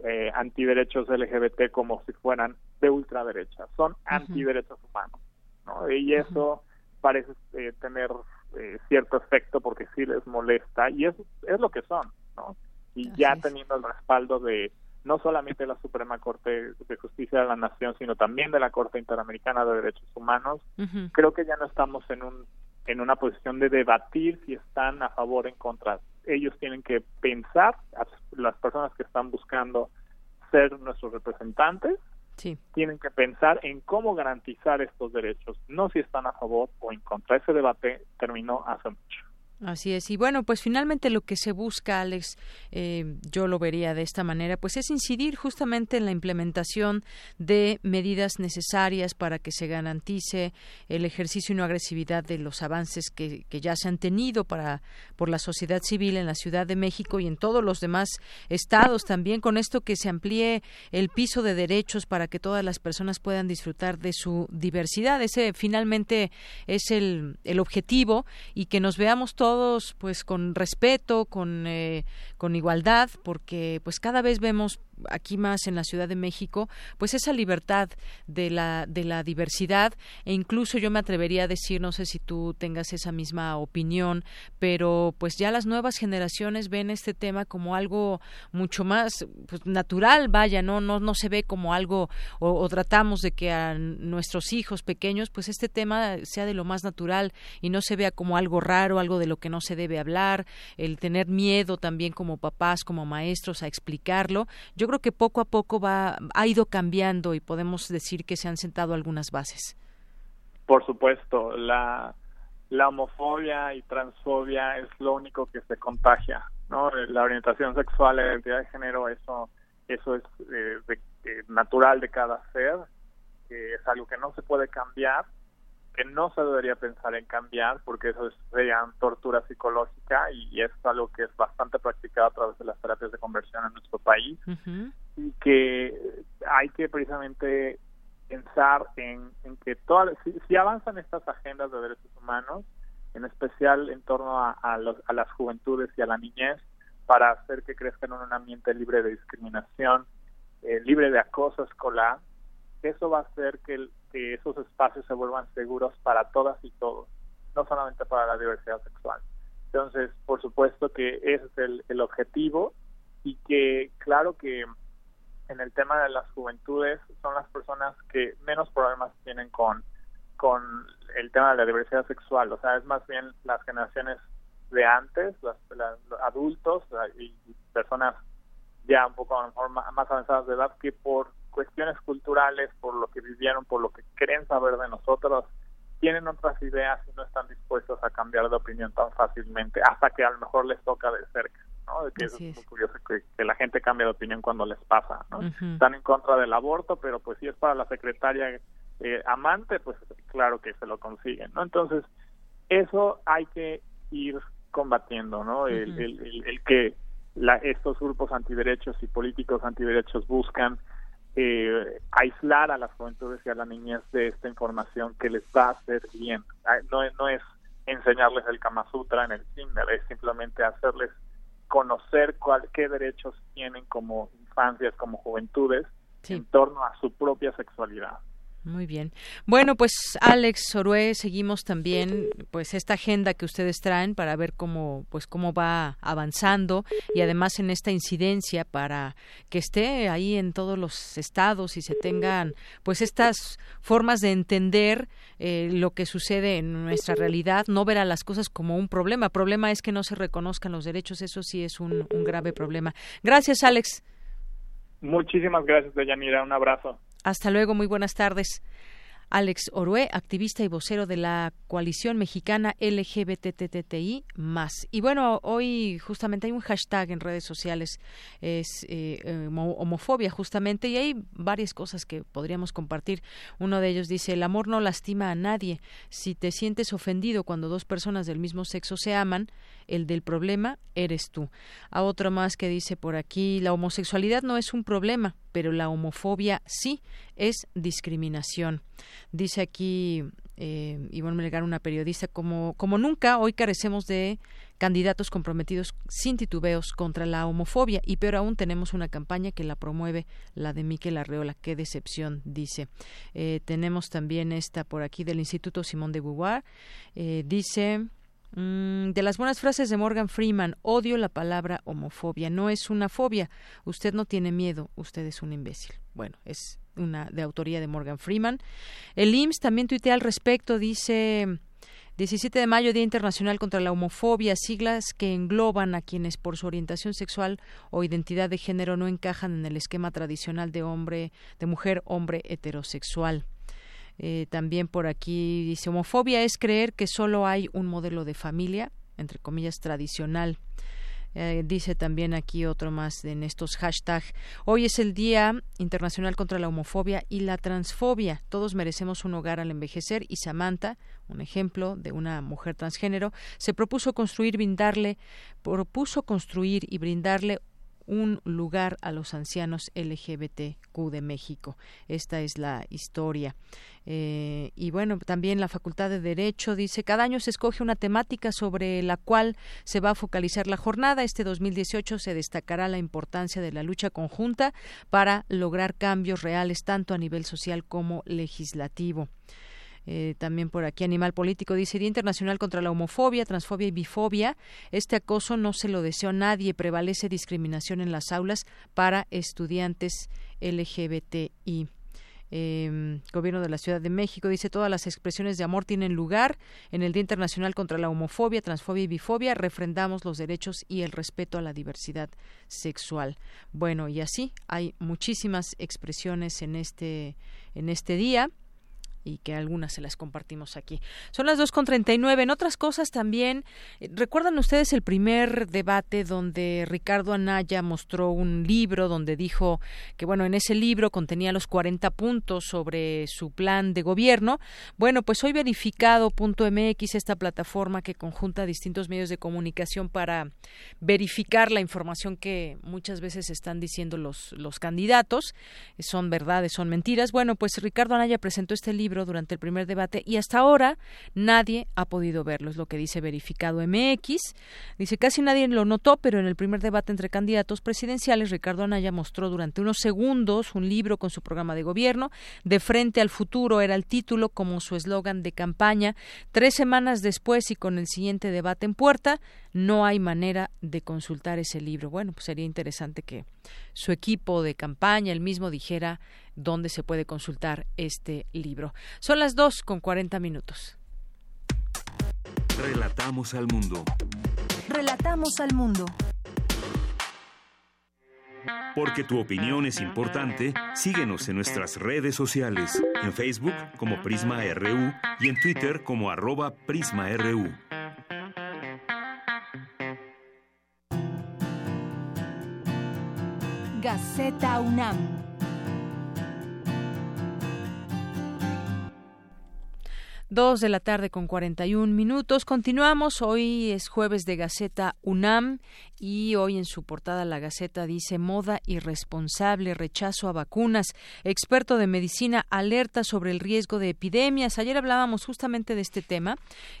eh, antiderechos LGBT como si fueran de ultraderecha, son antiderechos humanos, ¿no? Y eso parece eh, tener eh, cierto efecto porque sí les molesta y es, es lo que son, ¿no? Y ya teniendo el respaldo de no solamente la Suprema Corte de Justicia de la Nación, sino también de la Corte Interamericana de Derechos Humanos, creo que ya no estamos en un en una posición de debatir si están a favor o en contra. Ellos tienen que pensar, las personas que están buscando ser nuestros representantes, tienen que pensar en cómo garantizar estos derechos, no si están a favor o en contra. Ese debate terminó hace mucho. Así es. Y bueno, pues finalmente lo que se busca, Alex, eh, yo lo vería de esta manera, pues es incidir justamente en la implementación de medidas necesarias para que se garantice el ejercicio y no agresividad de los avances que, que ya se han tenido para por la sociedad civil en la Ciudad de México y en todos los demás estados también con esto que se amplíe el piso de derechos para que todas las personas puedan disfrutar de su diversidad. Ese finalmente es el, el objetivo y que nos veamos todos todos pues con respeto, con, eh, con igualdad, porque pues cada vez vemos aquí más en la Ciudad de México, pues esa libertad de la, de la diversidad e incluso yo me atrevería a decir, no sé si tú tengas esa misma opinión, pero pues ya las nuevas generaciones ven este tema como algo mucho más pues, natural, vaya, no, no, no se ve como algo o, tratamos de que a nuestros hijos pequeños pues este tema sea de lo más natural y no se vea como algo raro, algo de lo que no se debe hablar, el tener miedo también como papás, como maestros a explicarlo. Creo que poco a poco va, ha ido cambiando y podemos decir que se han sentado algunas bases. Por supuesto, la, la homofobia y transfobia es lo único que se contagia, ¿no? La orientación sexual, la identidad de género, eso, eso es eh, natural de cada ser, es algo que no se puede cambiar que no se debería pensar en cambiar porque eso sería tortura psicológica y es algo que es bastante practicado a través de las terapias de conversión en nuestro país. Y que hay que precisamente pensar en, que todas si, avanzan estas agendas de derechos humanos en especial en torno a, a las juventudes y a la niñez para hacer que crezcan en un ambiente libre de discriminación eh, libre de acoso escolar eso va a hacer que, esos espacios se vuelvan seguros para todas y todos, no solamente para la diversidad sexual. Entonces, por supuesto que ese es el, el objetivo y que claro que en el tema de las juventudes son las personas que menos problemas tienen con, con el tema de la diversidad sexual, o sea, es más bien las generaciones de antes, los adultos y personas ya un poco a lo mejor más avanzadas de edad que por cuestiones culturales, por lo que vivieron, por lo que creen saber de nosotros, tienen otras ideas y no están dispuestos a cambiar de opinión tan fácilmente, hasta que a lo mejor les toca de cerca, ¿no? De que es, muy curioso que, la gente cambia de opinión cuando les pasa, ¿no? Están en contra del aborto, pero pues si es para la secretaria eh, amante, pues claro que se lo consiguen, ¿no? Entonces, eso hay que ir combatiendo, ¿no? el, el, el, que la, estos grupos antiderechos y políticos antiderechos buscan eh, aislar a las juventudes y a la niñez de esta información que les va a hacer bien. Ah, no, no es enseñarles el Kama Sutra en el kinder, es simplemente hacerles conocer cuál, qué derechos tienen como infancias, como juventudes, en torno a su propia sexualidad. Muy bien. Bueno, pues Alex Orue, seguimos también pues esta agenda que ustedes traen para ver cómo pues cómo va avanzando y además en esta incidencia para que esté ahí en todos los estados y se tengan pues estas formas de entender eh, lo que sucede en nuestra realidad, no ver a las cosas como un problema. El problema es que no se reconozcan los derechos, eso sí es un, un grave problema. Gracias, Alex. Muchísimas gracias, Deyanira. Un abrazo. Hasta luego, muy buenas tardes. Alex Orue, activista y vocero de la coalición mexicana LGBTTTI más. Y bueno, hoy justamente hay un hashtag en redes sociales, es eh, eh, homofobia justamente, y hay varias cosas que podríamos compartir. Uno de ellos dice, el amor no lastima a nadie. Si te sientes ofendido cuando dos personas del mismo sexo se aman, el del problema eres tú. A otro más que dice por aquí, la homosexualidad no es un problema, pero la homofobia sí es discriminación. Dice aquí eh, Ivonne Melgar, una periodista, como, como nunca, hoy carecemos de candidatos comprometidos sin titubeos contra la homofobia y peor aún tenemos una campaña que la promueve la de Miquel Arreola. Qué decepción, dice. Eh, tenemos también esta por aquí del Instituto Simón de Beauvoir. Eh, dice Mm, de las buenas frases de Morgan Freeman, odio la palabra homofobia. No es una fobia. Usted no tiene miedo, usted es un imbécil. Bueno, es una de autoría de Morgan Freeman. El IMSS también tuitea al respecto, dice 17 de mayo, Día Internacional contra la Homofobia, siglas que engloban a quienes por su orientación sexual o identidad de género no encajan en el esquema tradicional de hombre, de mujer, hombre heterosexual. Eh, también por aquí dice, homofobia es creer que solo hay un modelo de familia, entre comillas, tradicional. Eh, dice también aquí otro más en estos hashtags. Hoy es el Día Internacional contra la Homofobia y la Transfobia. Todos merecemos un hogar al envejecer y Samantha, un ejemplo de una mujer transgénero, se propuso construir, brindarle, propuso construir y brindarle un lugar a los ancianos LGBTQ de México. Esta es la historia. Eh, y bueno, también la Facultad de Derecho dice, cada año se escoge una temática sobre la cual se va a focalizar la jornada. Este 2018 se destacará la importancia de la lucha conjunta para lograr cambios reales tanto a nivel social como legislativo. Eh, también por aquí Animal Político dice Día Internacional contra la homofobia, transfobia y bifobia. Este acoso no se lo deseo a nadie. Prevalece discriminación en las aulas para estudiantes LGBTI. Eh, gobierno de la Ciudad de México dice todas las expresiones de amor tienen lugar en el Día Internacional contra la homofobia, transfobia y bifobia. Refrendamos los derechos y el respeto a la diversidad sexual. Bueno, y así hay muchísimas expresiones en este en este día y que algunas se las compartimos aquí. Son las 2.39. En otras cosas también, eh, ¿recuerdan ustedes el primer debate donde Ricardo Anaya mostró un libro donde dijo que, bueno, en ese libro contenía los 40 puntos sobre su plan de gobierno? Bueno, pues hoy verificado .mx, esta plataforma que conjunta distintos medios de comunicación para verificar la información que muchas veces están diciendo los, los candidatos, son verdades, son mentiras. Bueno, pues Ricardo Anaya presentó este libro durante el primer debate y hasta ahora nadie ha podido verlo, es lo que dice verificado MX. Dice casi nadie lo notó, pero en el primer debate entre candidatos presidenciales, Ricardo Anaya mostró durante unos segundos un libro con su programa de gobierno. De frente al futuro era el título como su eslogan de campaña. Tres semanas después y con el siguiente debate en puerta, no hay manera de consultar ese libro. Bueno, pues sería interesante que su equipo de campaña, el mismo, dijera dónde se puede consultar este libro. Son las dos con 40 minutos. Relatamos al mundo. Relatamos al mundo. Porque tu opinión es importante, síguenos en nuestras redes sociales, en Facebook como Prisma RU y en Twitter como arroba PrismaRU. Gaceta UNAM Dos de la tarde con 41 minutos. Continuamos. Hoy es jueves de Gaceta UNAM y hoy en su portada la Gaceta dice moda irresponsable, rechazo a vacunas. Experto de medicina alerta sobre el riesgo de epidemias. Ayer hablábamos justamente de este tema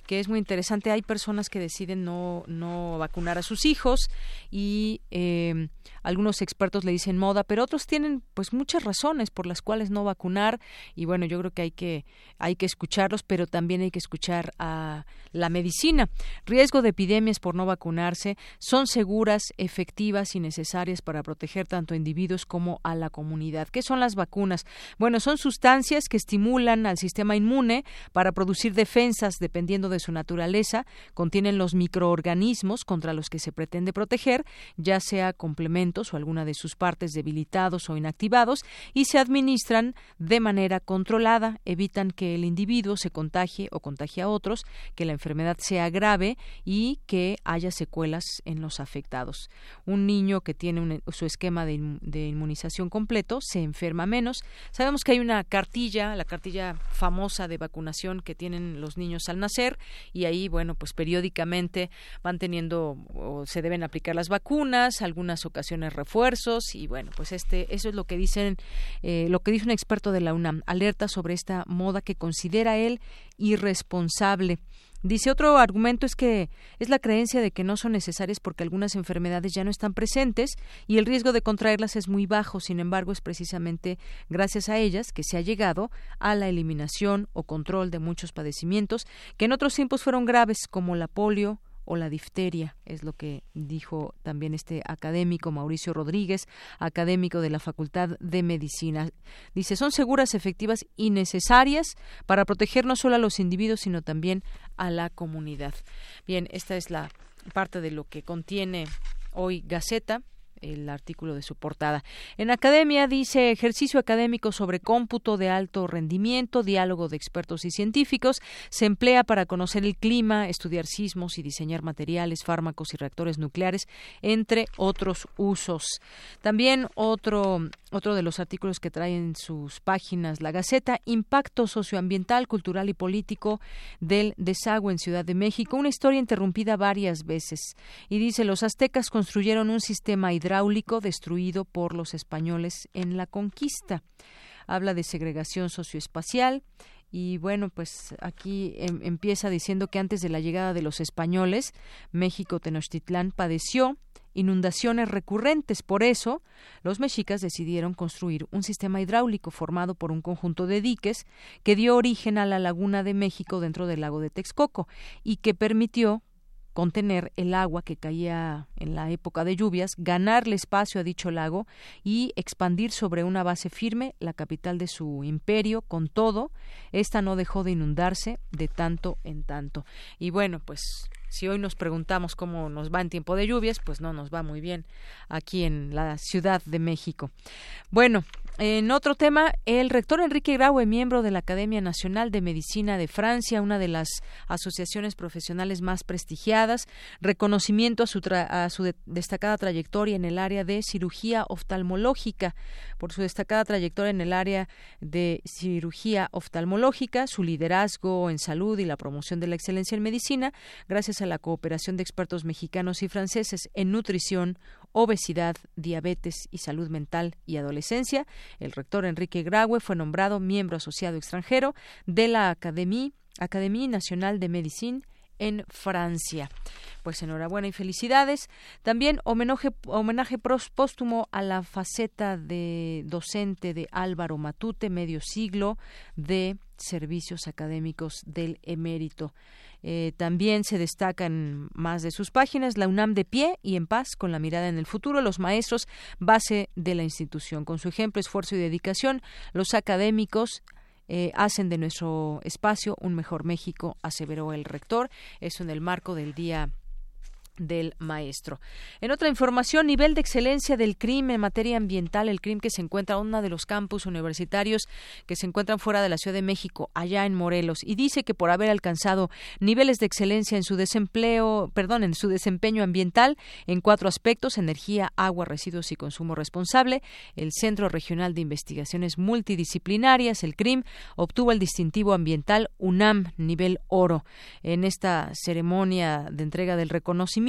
que es muy interesante. Hay personas que deciden no, no vacunar a sus hijos y eh, algunos expertos le dicen moda, pero otros tienen pues muchas razones por las cuales no vacunar y bueno, yo creo que hay que hay que escucharlos, pero también hay que escuchar a la medicina. Riesgo de epidemias por no vacunarse son seguras, efectivas y necesarias para proteger tanto a individuos como a la comunidad. ¿Qué son las vacunas? Bueno, son sustancias que estimulan al sistema inmune para producir defensas dependiendo de su naturaleza, contienen los microorganismos contra los que se pretende proteger, ya sea complementos o alguna de sus partes debilitados o inactivados, y se administran de manera controlada, evitan que el individuo se contagie o contagie a otros, que la enfermedad sea grave y que haya secuelas en los Un niño que tiene su esquema de, de, inmunización completo se enferma menos. Sabemos que hay una cartilla, la cartilla famosa de vacunación que tienen los niños al nacer y ahí, bueno, pues periódicamente van teniendo o se deben aplicar las vacunas, algunas ocasiones refuerzos y bueno, pues este eso es lo que dicen eh, lo que dice un experto de la UNAM, alerta sobre esta moda que considera él irresponsable. Dice otro argumento es que es la creencia de que no son necesarias porque algunas enfermedades ya no están presentes y el riesgo de contraerlas es muy bajo. Sin embargo, es precisamente gracias a ellas que se ha llegado a la eliminación o control de muchos padecimientos que en otros tiempos fueron graves como la polio, o la difteria, es lo que dijo también este académico Mauricio Rodríguez, académico de la Facultad de Medicina. Dice, son seguras, efectivas y necesarias para proteger no solo a los individuos, sino también a la comunidad. Bien, esta es la parte de lo que contiene hoy Gaceta el artículo de su portada. En academia dice ejercicio académico sobre cómputo de alto rendimiento, diálogo de expertos y científicos, se emplea para conocer el clima, estudiar sismos y diseñar materiales, fármacos y reactores nucleares, entre otros usos. También otro otro de los artículos que trae en sus páginas la Gaceta, Impacto socioambiental, cultural y político del desagüe en Ciudad de México, una historia interrumpida varias veces. Y dice, los aztecas construyeron un sistema hidráulico destruido por los españoles en la conquista. Habla de segregación socioespacial, y bueno, pues aquí em, empieza diciendo que antes de la llegada de los españoles, México Tenochtitlán padeció inundaciones recurrentes. Por eso, los mexicas decidieron construir un sistema hidráulico formado por un conjunto de diques que dio origen a la laguna de México dentro del lago de Texcoco y que permitió contener el agua que caía en la época de lluvias, ganarle espacio a dicho lago y expandir sobre una base firme la capital de su imperio. Con todo, esta no dejó de inundarse de tanto en tanto. Y bueno, pues si hoy nos preguntamos cómo nos va en tiempo de lluvias, pues no nos va muy bien aquí en la Ciudad de México. Bueno, en otro tema, el rector Enrique Graue, miembro de la Academia Nacional de Medicina de Francia, una de las asociaciones profesionales más prestigiadas, reconocimiento a su, a su destacada trayectoria en el área de cirugía oftalmológica, por su destacada trayectoria en el área de cirugía oftalmológica, su liderazgo en salud y la promoción de la excelencia en medicina, gracias a la cooperación de expertos mexicanos y franceses en nutrición, obesidad, diabetes y salud mental y adolescencia. El rector Enrique Graue fue nombrado miembro asociado extranjero de la Académie Académie Nacional de Medicine en Francia. Pues enhorabuena y felicidades. También homenaje, homenaje póstumo a la faceta de docente de Álvaro Matute, medio siglo de servicios académicos del emérito. Eh, también se destacan más de sus páginas la UNAM de pie y en paz con la mirada en el futuro, los maestros base de la institución. Con su ejemplo, esfuerzo y dedicación, los académicos eh, hacen de nuestro espacio un mejor México, aseveró el rector. Eso en el marco del Día del maestro. En otra información, nivel de excelencia del CRIM en materia ambiental, el CRIM que se encuentra en uno de los campus universitarios que se encuentran fuera de la Ciudad de México, allá en Morelos, y dice que por haber alcanzado niveles de excelencia en su desempleo, perdón, en su desempeño ambiental en cuatro aspectos: energía, agua, residuos y consumo responsable, el Centro Regional de Investigaciones Multidisciplinarias, el CRIM, obtuvo el distintivo ambiental UNAM nivel oro en esta ceremonia de entrega del reconocimiento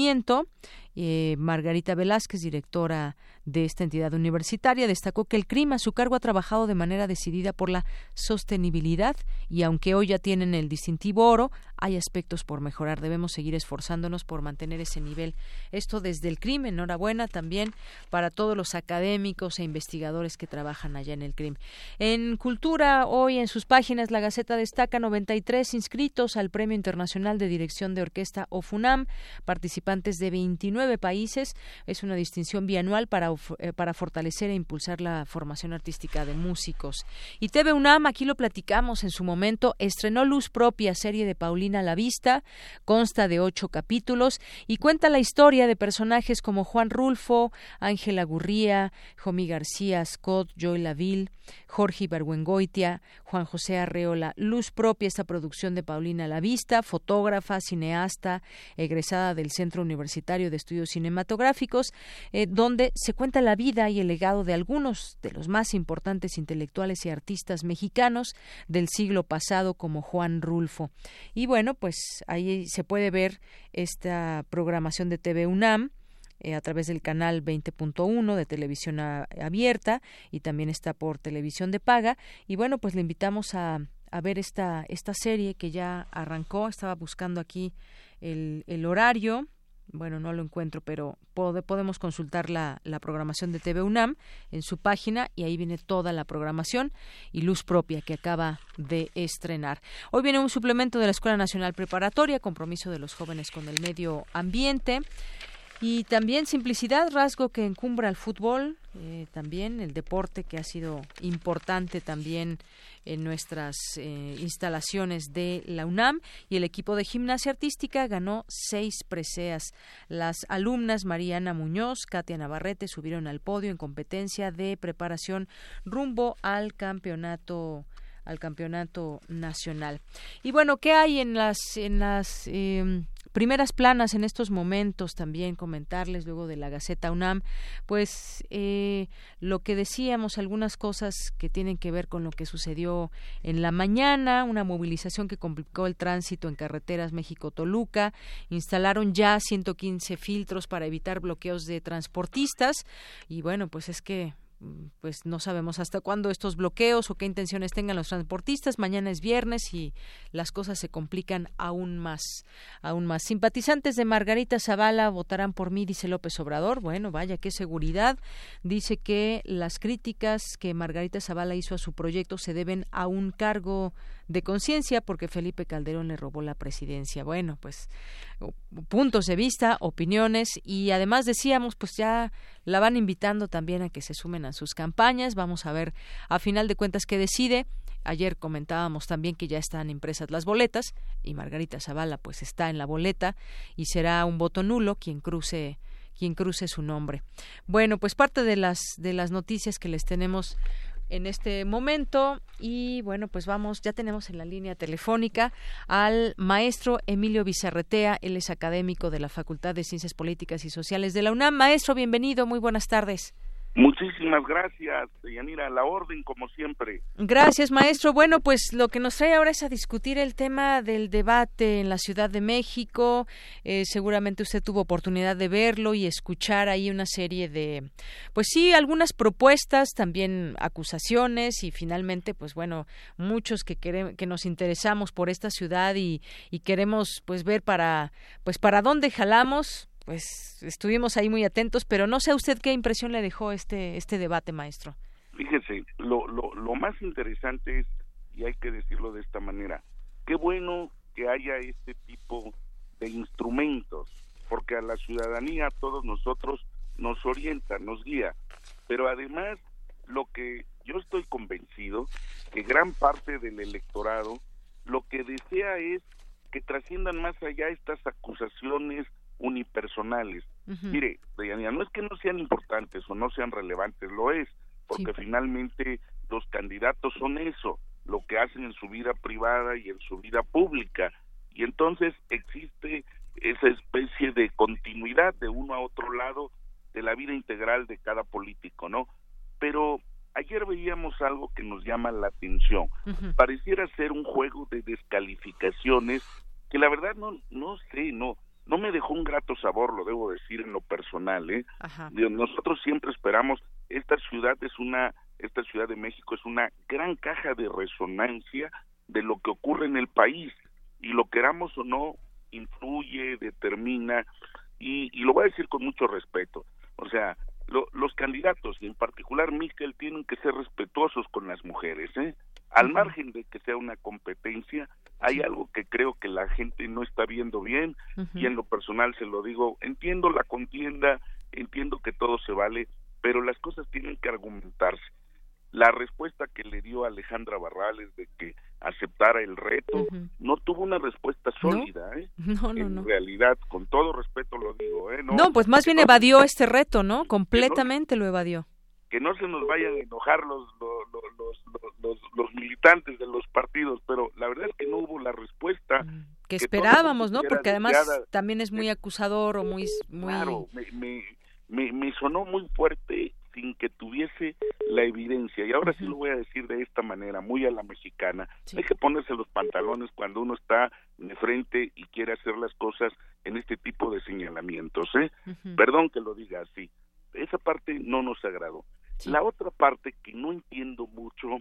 eh, Margarita Velázquez, directora de esta entidad universitaria, destacó que el CRIM a su cargo ha trabajado de manera decidida por la sostenibilidad y aunque hoy ya tienen el distintivo oro, hay aspectos por mejorar. Debemos seguir esforzándonos por mantener ese nivel. Esto desde el CRIM, enhorabuena también para todos los académicos e investigadores que trabajan allá en el CRIM. En Cultura, hoy en sus páginas, la Gaceta destaca 93 inscritos al Premio Internacional de Dirección de Orquesta OFUNAM, participantes de 29 países. Es una distinción bianual para para fortalecer e impulsar la formación artística de músicos. Y TV UNAM, aquí lo platicamos en su momento, estrenó Luz Propia, serie de Paulina La Vista, consta de ocho capítulos y cuenta la historia de personajes como Juan Rulfo, Ángela Gurría, Jomi García, Scott, Joy Laville, Jorge Ibargüengoitia, Juan José Arreola. Luz Propia, esta producción de Paulina La Vista, fotógrafa, cineasta, egresada del Centro Universitario de Estudios Cinematográficos, eh, donde se cuenta cuenta la vida y el legado de algunos de los más importantes intelectuales y artistas mexicanos del siglo pasado como Juan Rulfo. Y bueno, pues ahí se puede ver esta programación de TV UNAM eh, a través del canal 20.1 de televisión abierta y también está por televisión de paga. Y bueno, pues le invitamos a, a ver esta, esta serie que ya arrancó. Estaba buscando aquí el, el horario bueno, no lo encuentro, pero podemos consultar la, la, programación de TV UNAM en su página y ahí viene toda la programación y Luz Propia que acaba de estrenar. Hoy viene un suplemento de la Escuela Nacional Preparatoria, compromiso de los jóvenes con el medio ambiente. Y también simplicidad, rasgo que encumbra el fútbol, eh, también el deporte que ha sido importante también en nuestras eh, instalaciones de la UNAM y el equipo de gimnasia artística ganó seis preseas. Las alumnas Mariana Muñoz, Katia Navarrete subieron al podio en competencia de preparación rumbo al campeonato al campeonato nacional. Y bueno, ¿qué hay en las en las em, primeras planas en estos momentos también comentarles luego de la Gaceta UNAM, pues eh, lo que decíamos, algunas cosas que tienen que ver con lo que sucedió en la mañana, una movilización que complicó el tránsito en carreteras México-Toluca, instalaron ya 115 filtros para evitar bloqueos de transportistas. Y bueno, pues es que pues no sabemos hasta cuándo estos bloqueos o qué intenciones tengan los transportistas. Mañana es viernes y las cosas se complican aún más, aún más. Simpatizantes de Margarita Zavala votarán por mí, dice López Obrador. Bueno, vaya qué seguridad. Dice que las críticas que Margarita Zavala hizo a su proyecto se deben a un cargo de conciencia porque Felipe Calderón le robó la presidencia. Bueno, pues puntos de vista, opiniones y además decíamos, pues ya la van invitando también a que se sumen a sus campañas. Vamos a ver a final de cuentas qué decide. Ayer comentábamos también que ya están impresas las boletas y Margarita Zavala pues está en la boleta y será un voto nulo quien cruce quien cruce su nombre. Bueno, pues parte de las de las noticias que les tenemos en este momento. Y bueno pues vamos ya tenemos en la línea telefónica al maestro Emilio Bizarretea. Él es académico de la Facultad de Ciencias Políticas y Sociales de la UNAM. Maestro bienvenido. Muy buenas tardes Muchísimas gracias, Yanira, la orden como siempre. Gracias, maestro. Bueno, pues lo que nos trae ahora es a discutir el tema del debate en la Ciudad de México. Eh, seguramente usted tuvo oportunidad de verlo y escuchar ahí una serie de, pues sí, algunas propuestas, también acusaciones y finalmente, pues bueno, muchos que queremos, que nos interesamos por esta ciudad y, y queremos, pues ver para, pues para dónde jalamos pues estuvimos ahí muy atentos, pero no sé a usted qué impresión le dejó este, este debate, maestro. Fíjese, lo, lo, lo más interesante es, y hay que decirlo de esta manera, qué bueno que haya este tipo de instrumentos, porque a la ciudadanía, a todos nosotros, nos orienta, nos guía. Pero además, lo que yo estoy convencido, que gran parte del electorado lo que desea es que trasciendan más allá estas acusaciones unipersonales. Mire, Deyanira, no es que no sean importantes o no sean relevantes, lo es, porque finalmente los candidatos son eso, lo que hacen en su vida privada y en su vida pública. Y entonces existe esa especie de continuidad de uno a otro lado de la vida integral de cada político, ¿no? Pero ayer veíamos algo que nos llama la atención. Pareciera ser un juego de descalificaciones que la verdad no no sé, no no me dejó un grato sabor, lo debo decir en lo personal, ¿eh? Nosotros siempre esperamos esta ciudad es una esta Ciudad de México es una gran caja de resonancia de lo que ocurre en el país y lo queramos o no influye, determina y, y lo voy a decir con mucho respeto. O sea, los candidatos, y en particular Miquel, tienen que ser respetuosos con las mujeres. ¿eh? Al margen de que sea una competencia, hay algo que creo que la gente no está viendo bien y en lo personal se lo digo, entiendo la contienda, entiendo que todo se vale, pero las cosas tienen que argumentarse. La respuesta que le dio Alejandra Barrales de que aceptara el reto no tuvo una respuesta sólida, ¿eh? No, no, en realidad, con todo respeto lo digo, ¿eh? No, pues más bien evadió este reto, ¿no? Completamente lo evadió. Que no se nos vayan a enojar los los, los, los, militantes de los partidos, pero la verdad es que no hubo la respuesta mm, que, esperábamos, ¿no? Porque además también es muy acusador o muy... muy... Claro, me, me, me sonó muy fuerte sin que tuviese la evidencia. Y ahora sí lo voy a decir de esta manera, muy a la mexicana. Hay que ponerse los pantalones cuando uno está de frente y quiere hacer las cosas en este tipo de señalamientos. ¿eh? Perdón que lo diga así. Esa parte no nos agradó. La otra parte que no entiendo mucho,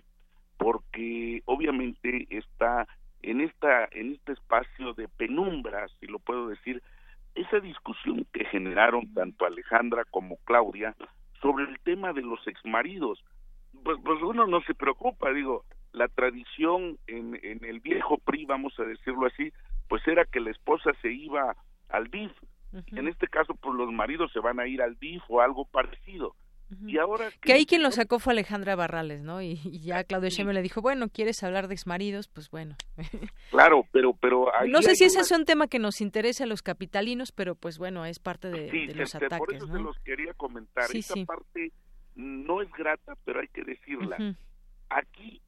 porque obviamente está en esta en este espacio de penumbra, si lo puedo decir, esa discusión que generaron tanto Alejandra como Claudia sobre el tema de los exmaridos. Pues, pues uno no se preocupa, digo, la tradición en, en el viejo PRI, vamos a decirlo así, pues era que la esposa se iba al DIF. En este caso, pues los maridos se van a ir al DIF o algo parecido. Y ahora que, ahí quien lo sacó fue Alejandra Barrales, ¿no? Y, ya Claudio Sheinbaum le dijo, bueno, ¿quieres hablar de exmaridos? Pues bueno. Claro, pero pero no sé si ese es un tema que nos interesa a los capitalinos, pero pues bueno, es parte de, los ataques, por eso se los quería comentar. Esa parte no es grata, pero hay que decirla. Aquí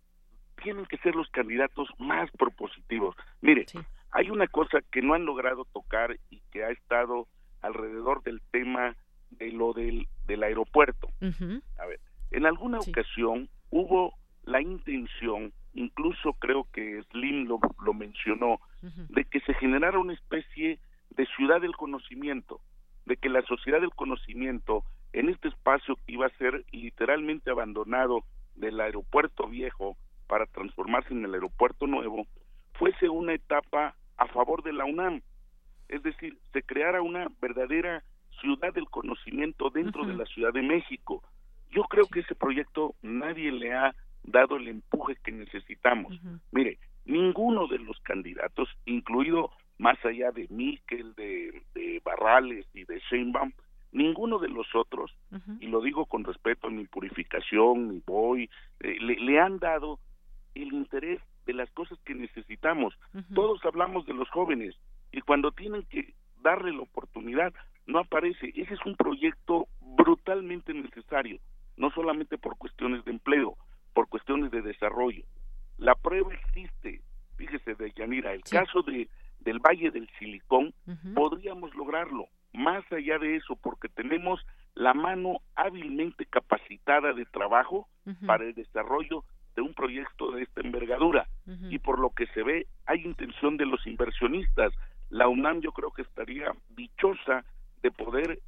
tienen que ser los candidatos más propositivos. Mire, hay una cosa que no han logrado tocar y que ha estado alrededor del tema de lo del, del aeropuerto. A ver, en alguna ocasión hubo la intención, incluso creo que Slim lo, lo mencionó, de que se generara una especie de ciudad del conocimiento, de que la sociedad del conocimiento en este espacio que iba a ser literalmente abandonado del aeropuerto viejo para transformarse en el aeropuerto nuevo, fuese una etapa a favor de la UNAM. Es decir, se creara una verdadera ciudad del conocimiento dentro de la Ciudad de México. Yo creo que ese proyecto nadie le ha dado el empuje que necesitamos. Mire, ninguno de los candidatos, incluido más allá de Miquel, de, de Barrales y de Sheinbaum, ninguno de los otros, y lo digo con respeto a mi purificación, mi voy, eh, le, le, han dado el interés de las cosas que necesitamos. Todos hablamos de los jóvenes y cuando tienen que darle la oportunidad, no aparece. Ese es un proyecto brutalmente necesario, no solamente por cuestiones de empleo, por cuestiones de desarrollo. La prueba existe, fíjese de Yanira, el caso de del Valle del Silicón, podríamos lograrlo. Más allá de eso, porque tenemos la mano hábilmente capacitada de trabajo para el desarrollo de un proyecto de esta envergadura. Y por lo que se ve, hay intención de los inversionistas. La UNAM yo creo que estaría dichosa de poder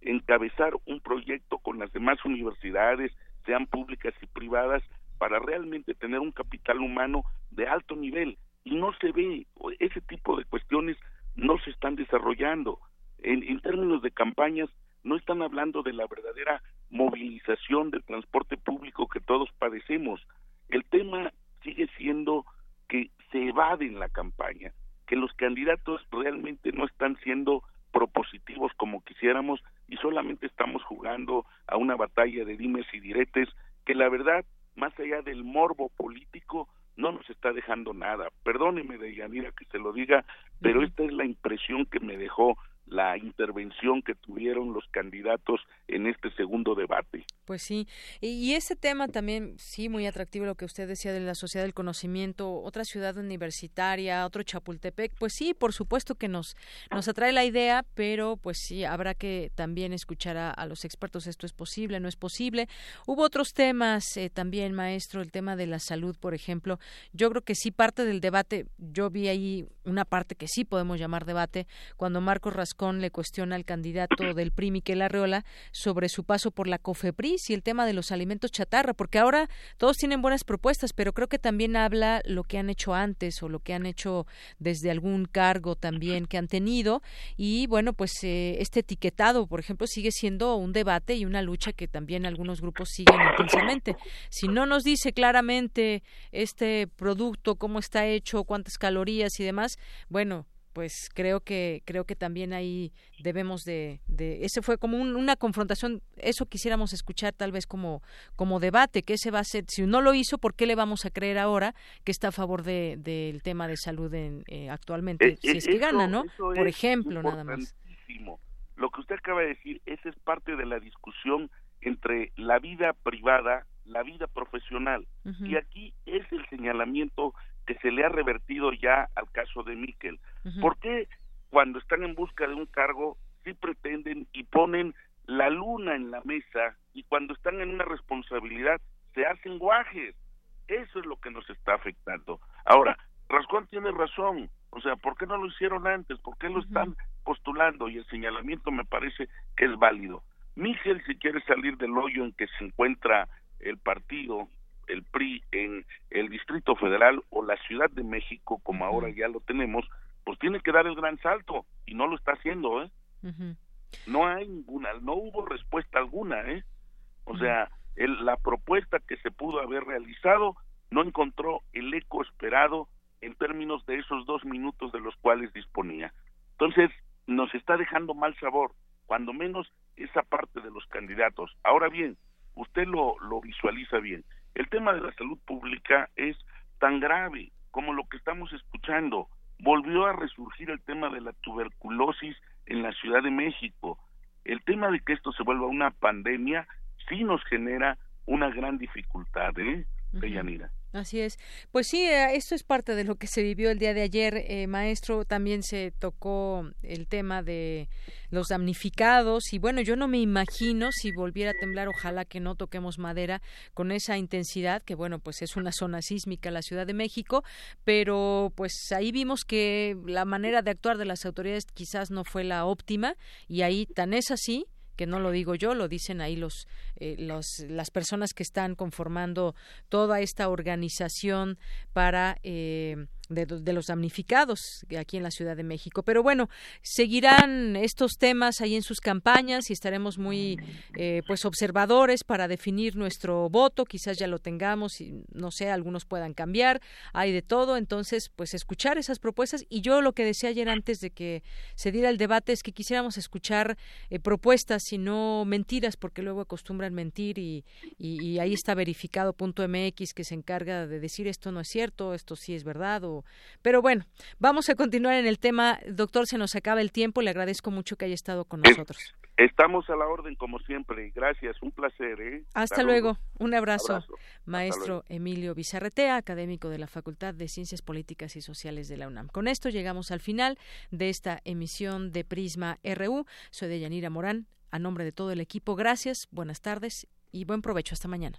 encabezar un proyecto con las demás universidades, sean públicas y privadas, para realmente tener un capital humano de alto nivel. Y no se ve, ese tipo de cuestiones no se están desarrollando. En, en términos de campañas, no están hablando de la verdadera movilización del transporte público que todos padecemos. El tema sigue siendo que se evade en la campaña, que los candidatos realmente no están siendo propositivos como quisiéramos y solamente estamos jugando a una batalla de dimes y diretes que la verdad, más allá del morbo político, no nos está dejando nada. Perdóneme de Yanira que se lo diga, pero esta es la impresión que me dejó la intervención que tuvieron los candidatos en este segundo debate. Pues sí, y, ese tema también, sí, muy atractivo lo que usted decía de la sociedad del conocimiento, otra ciudad universitaria, otro Chapultepec, pues sí, por supuesto que nos, nos atrae la idea, pero pues sí, habrá que también escuchar a, los expertos, esto es posible, no es posible. Hubo otros temas eh, también, maestro, el tema de la salud, por ejemplo, yo creo que sí parte del debate, yo vi ahí una parte que sí podemos llamar debate, cuando Marcos le cuestiona al candidato del PRI, Miquel Arreola, sobre su paso por la COFEPRIS y el tema de los alimentos chatarra, porque ahora todos tienen buenas propuestas, pero creo que también habla lo que han hecho antes o lo que han hecho desde algún cargo también que han tenido y bueno, pues eh, este etiquetado, por ejemplo, sigue siendo un debate y una lucha que también algunos grupos siguen intensamente. Si no nos dice claramente este producto, cómo está hecho, cuántas calorías y demás, bueno, pues creo que creo que también ahí debemos de, de ese fue como una confrontación eso quisiéramos escuchar tal vez como como debate que ese va a ser si no lo hizo por qué le vamos a creer ahora que está a favor de, del tema de salud en, eh, actualmente eh, si es que gana no por ejemplo nada más. lo que usted acaba de decir esa es parte de la discusión entre la vida privada la vida profesional. Y aquí es el señalamiento que se le ha revertido ya al caso de Miquel. ¿Por qué cuando están en busca de un cargo sí pretenden y ponen la luna en la mesa y cuando están en una responsabilidad se hacen guajes? Eso es lo que nos está afectando. Ahora, Rascón tiene razón. O sea, ¿por qué no lo hicieron antes? ¿Por qué lo están postulando? Y el señalamiento me parece que es válido. Miguel, si quiere salir del hoyo en que se encuentra el partido el PRI en el Distrito Federal o la Ciudad de México, como ahora ya lo tenemos, pues tiene que dar el gran salto y no lo está haciendo, ¿eh? No hay ninguna, no hubo respuesta alguna, ¿eh? O sea, el, la propuesta que se pudo haber realizado no encontró el eco esperado en términos de esos dos minutos de los cuales disponía. Entonces, nos está dejando mal sabor, cuando menos esa parte de los candidatos. Ahora bien, usted lo, lo visualiza bien. El tema de la salud pública es tan grave como lo que estamos escuchando. Volvió a resurgir el tema de la tuberculosis en la Ciudad de México. El tema de que esto se vuelva una pandemia sí nos genera una gran dificultad, ¿eh? Yanira. Así es. Pues sí, eh, esto es parte de lo que se vivió el día de ayer, eh, maestro. También se tocó el tema de los damnificados y bueno, yo no me imagino si volviera a temblar, ojalá que no toquemos madera con esa intensidad, que bueno, pues es una zona sísmica la Ciudad de México, pero pues ahí vimos que la manera de actuar de las autoridades quizás no fue la óptima y ahí tan es así que no lo digo yo, lo dicen ahí los, eh, los las personas que están conformando toda esta organización para eh, de, los damnificados aquí en la Ciudad de México. Pero bueno, seguirán estos temas ahí en sus campañas y estaremos muy eh, pues observadores para definir nuestro voto. Quizás ya lo tengamos y no sé, algunos puedan cambiar. Hay de todo, entonces pues escuchar esas propuestas. Y yo lo que decía ayer antes de que se diera el debate es que quisiéramos escuchar eh, propuestas y no mentiras, porque luego acostumbran mentir y, y, ahí está verificado punto MX que se encarga de decir esto no es cierto, esto sí es verdad o pero bueno, vamos a continuar en el tema. Doctor, se nos acaba el tiempo. Le agradezco mucho que haya estado con nosotros. Estamos a la orden como siempre. Gracias, un placer. ¿eh? Hasta, luego. Un abrazo. Maestro Emilio Bizarretea, académico de la Facultad de Ciencias Políticas y Sociales de la UNAM. Con esto llegamos al final de esta emisión de Prisma RU. Soy de Yanira Morán. A nombre de todo el equipo, gracias, buenas tardes y buen provecho. Hasta mañana.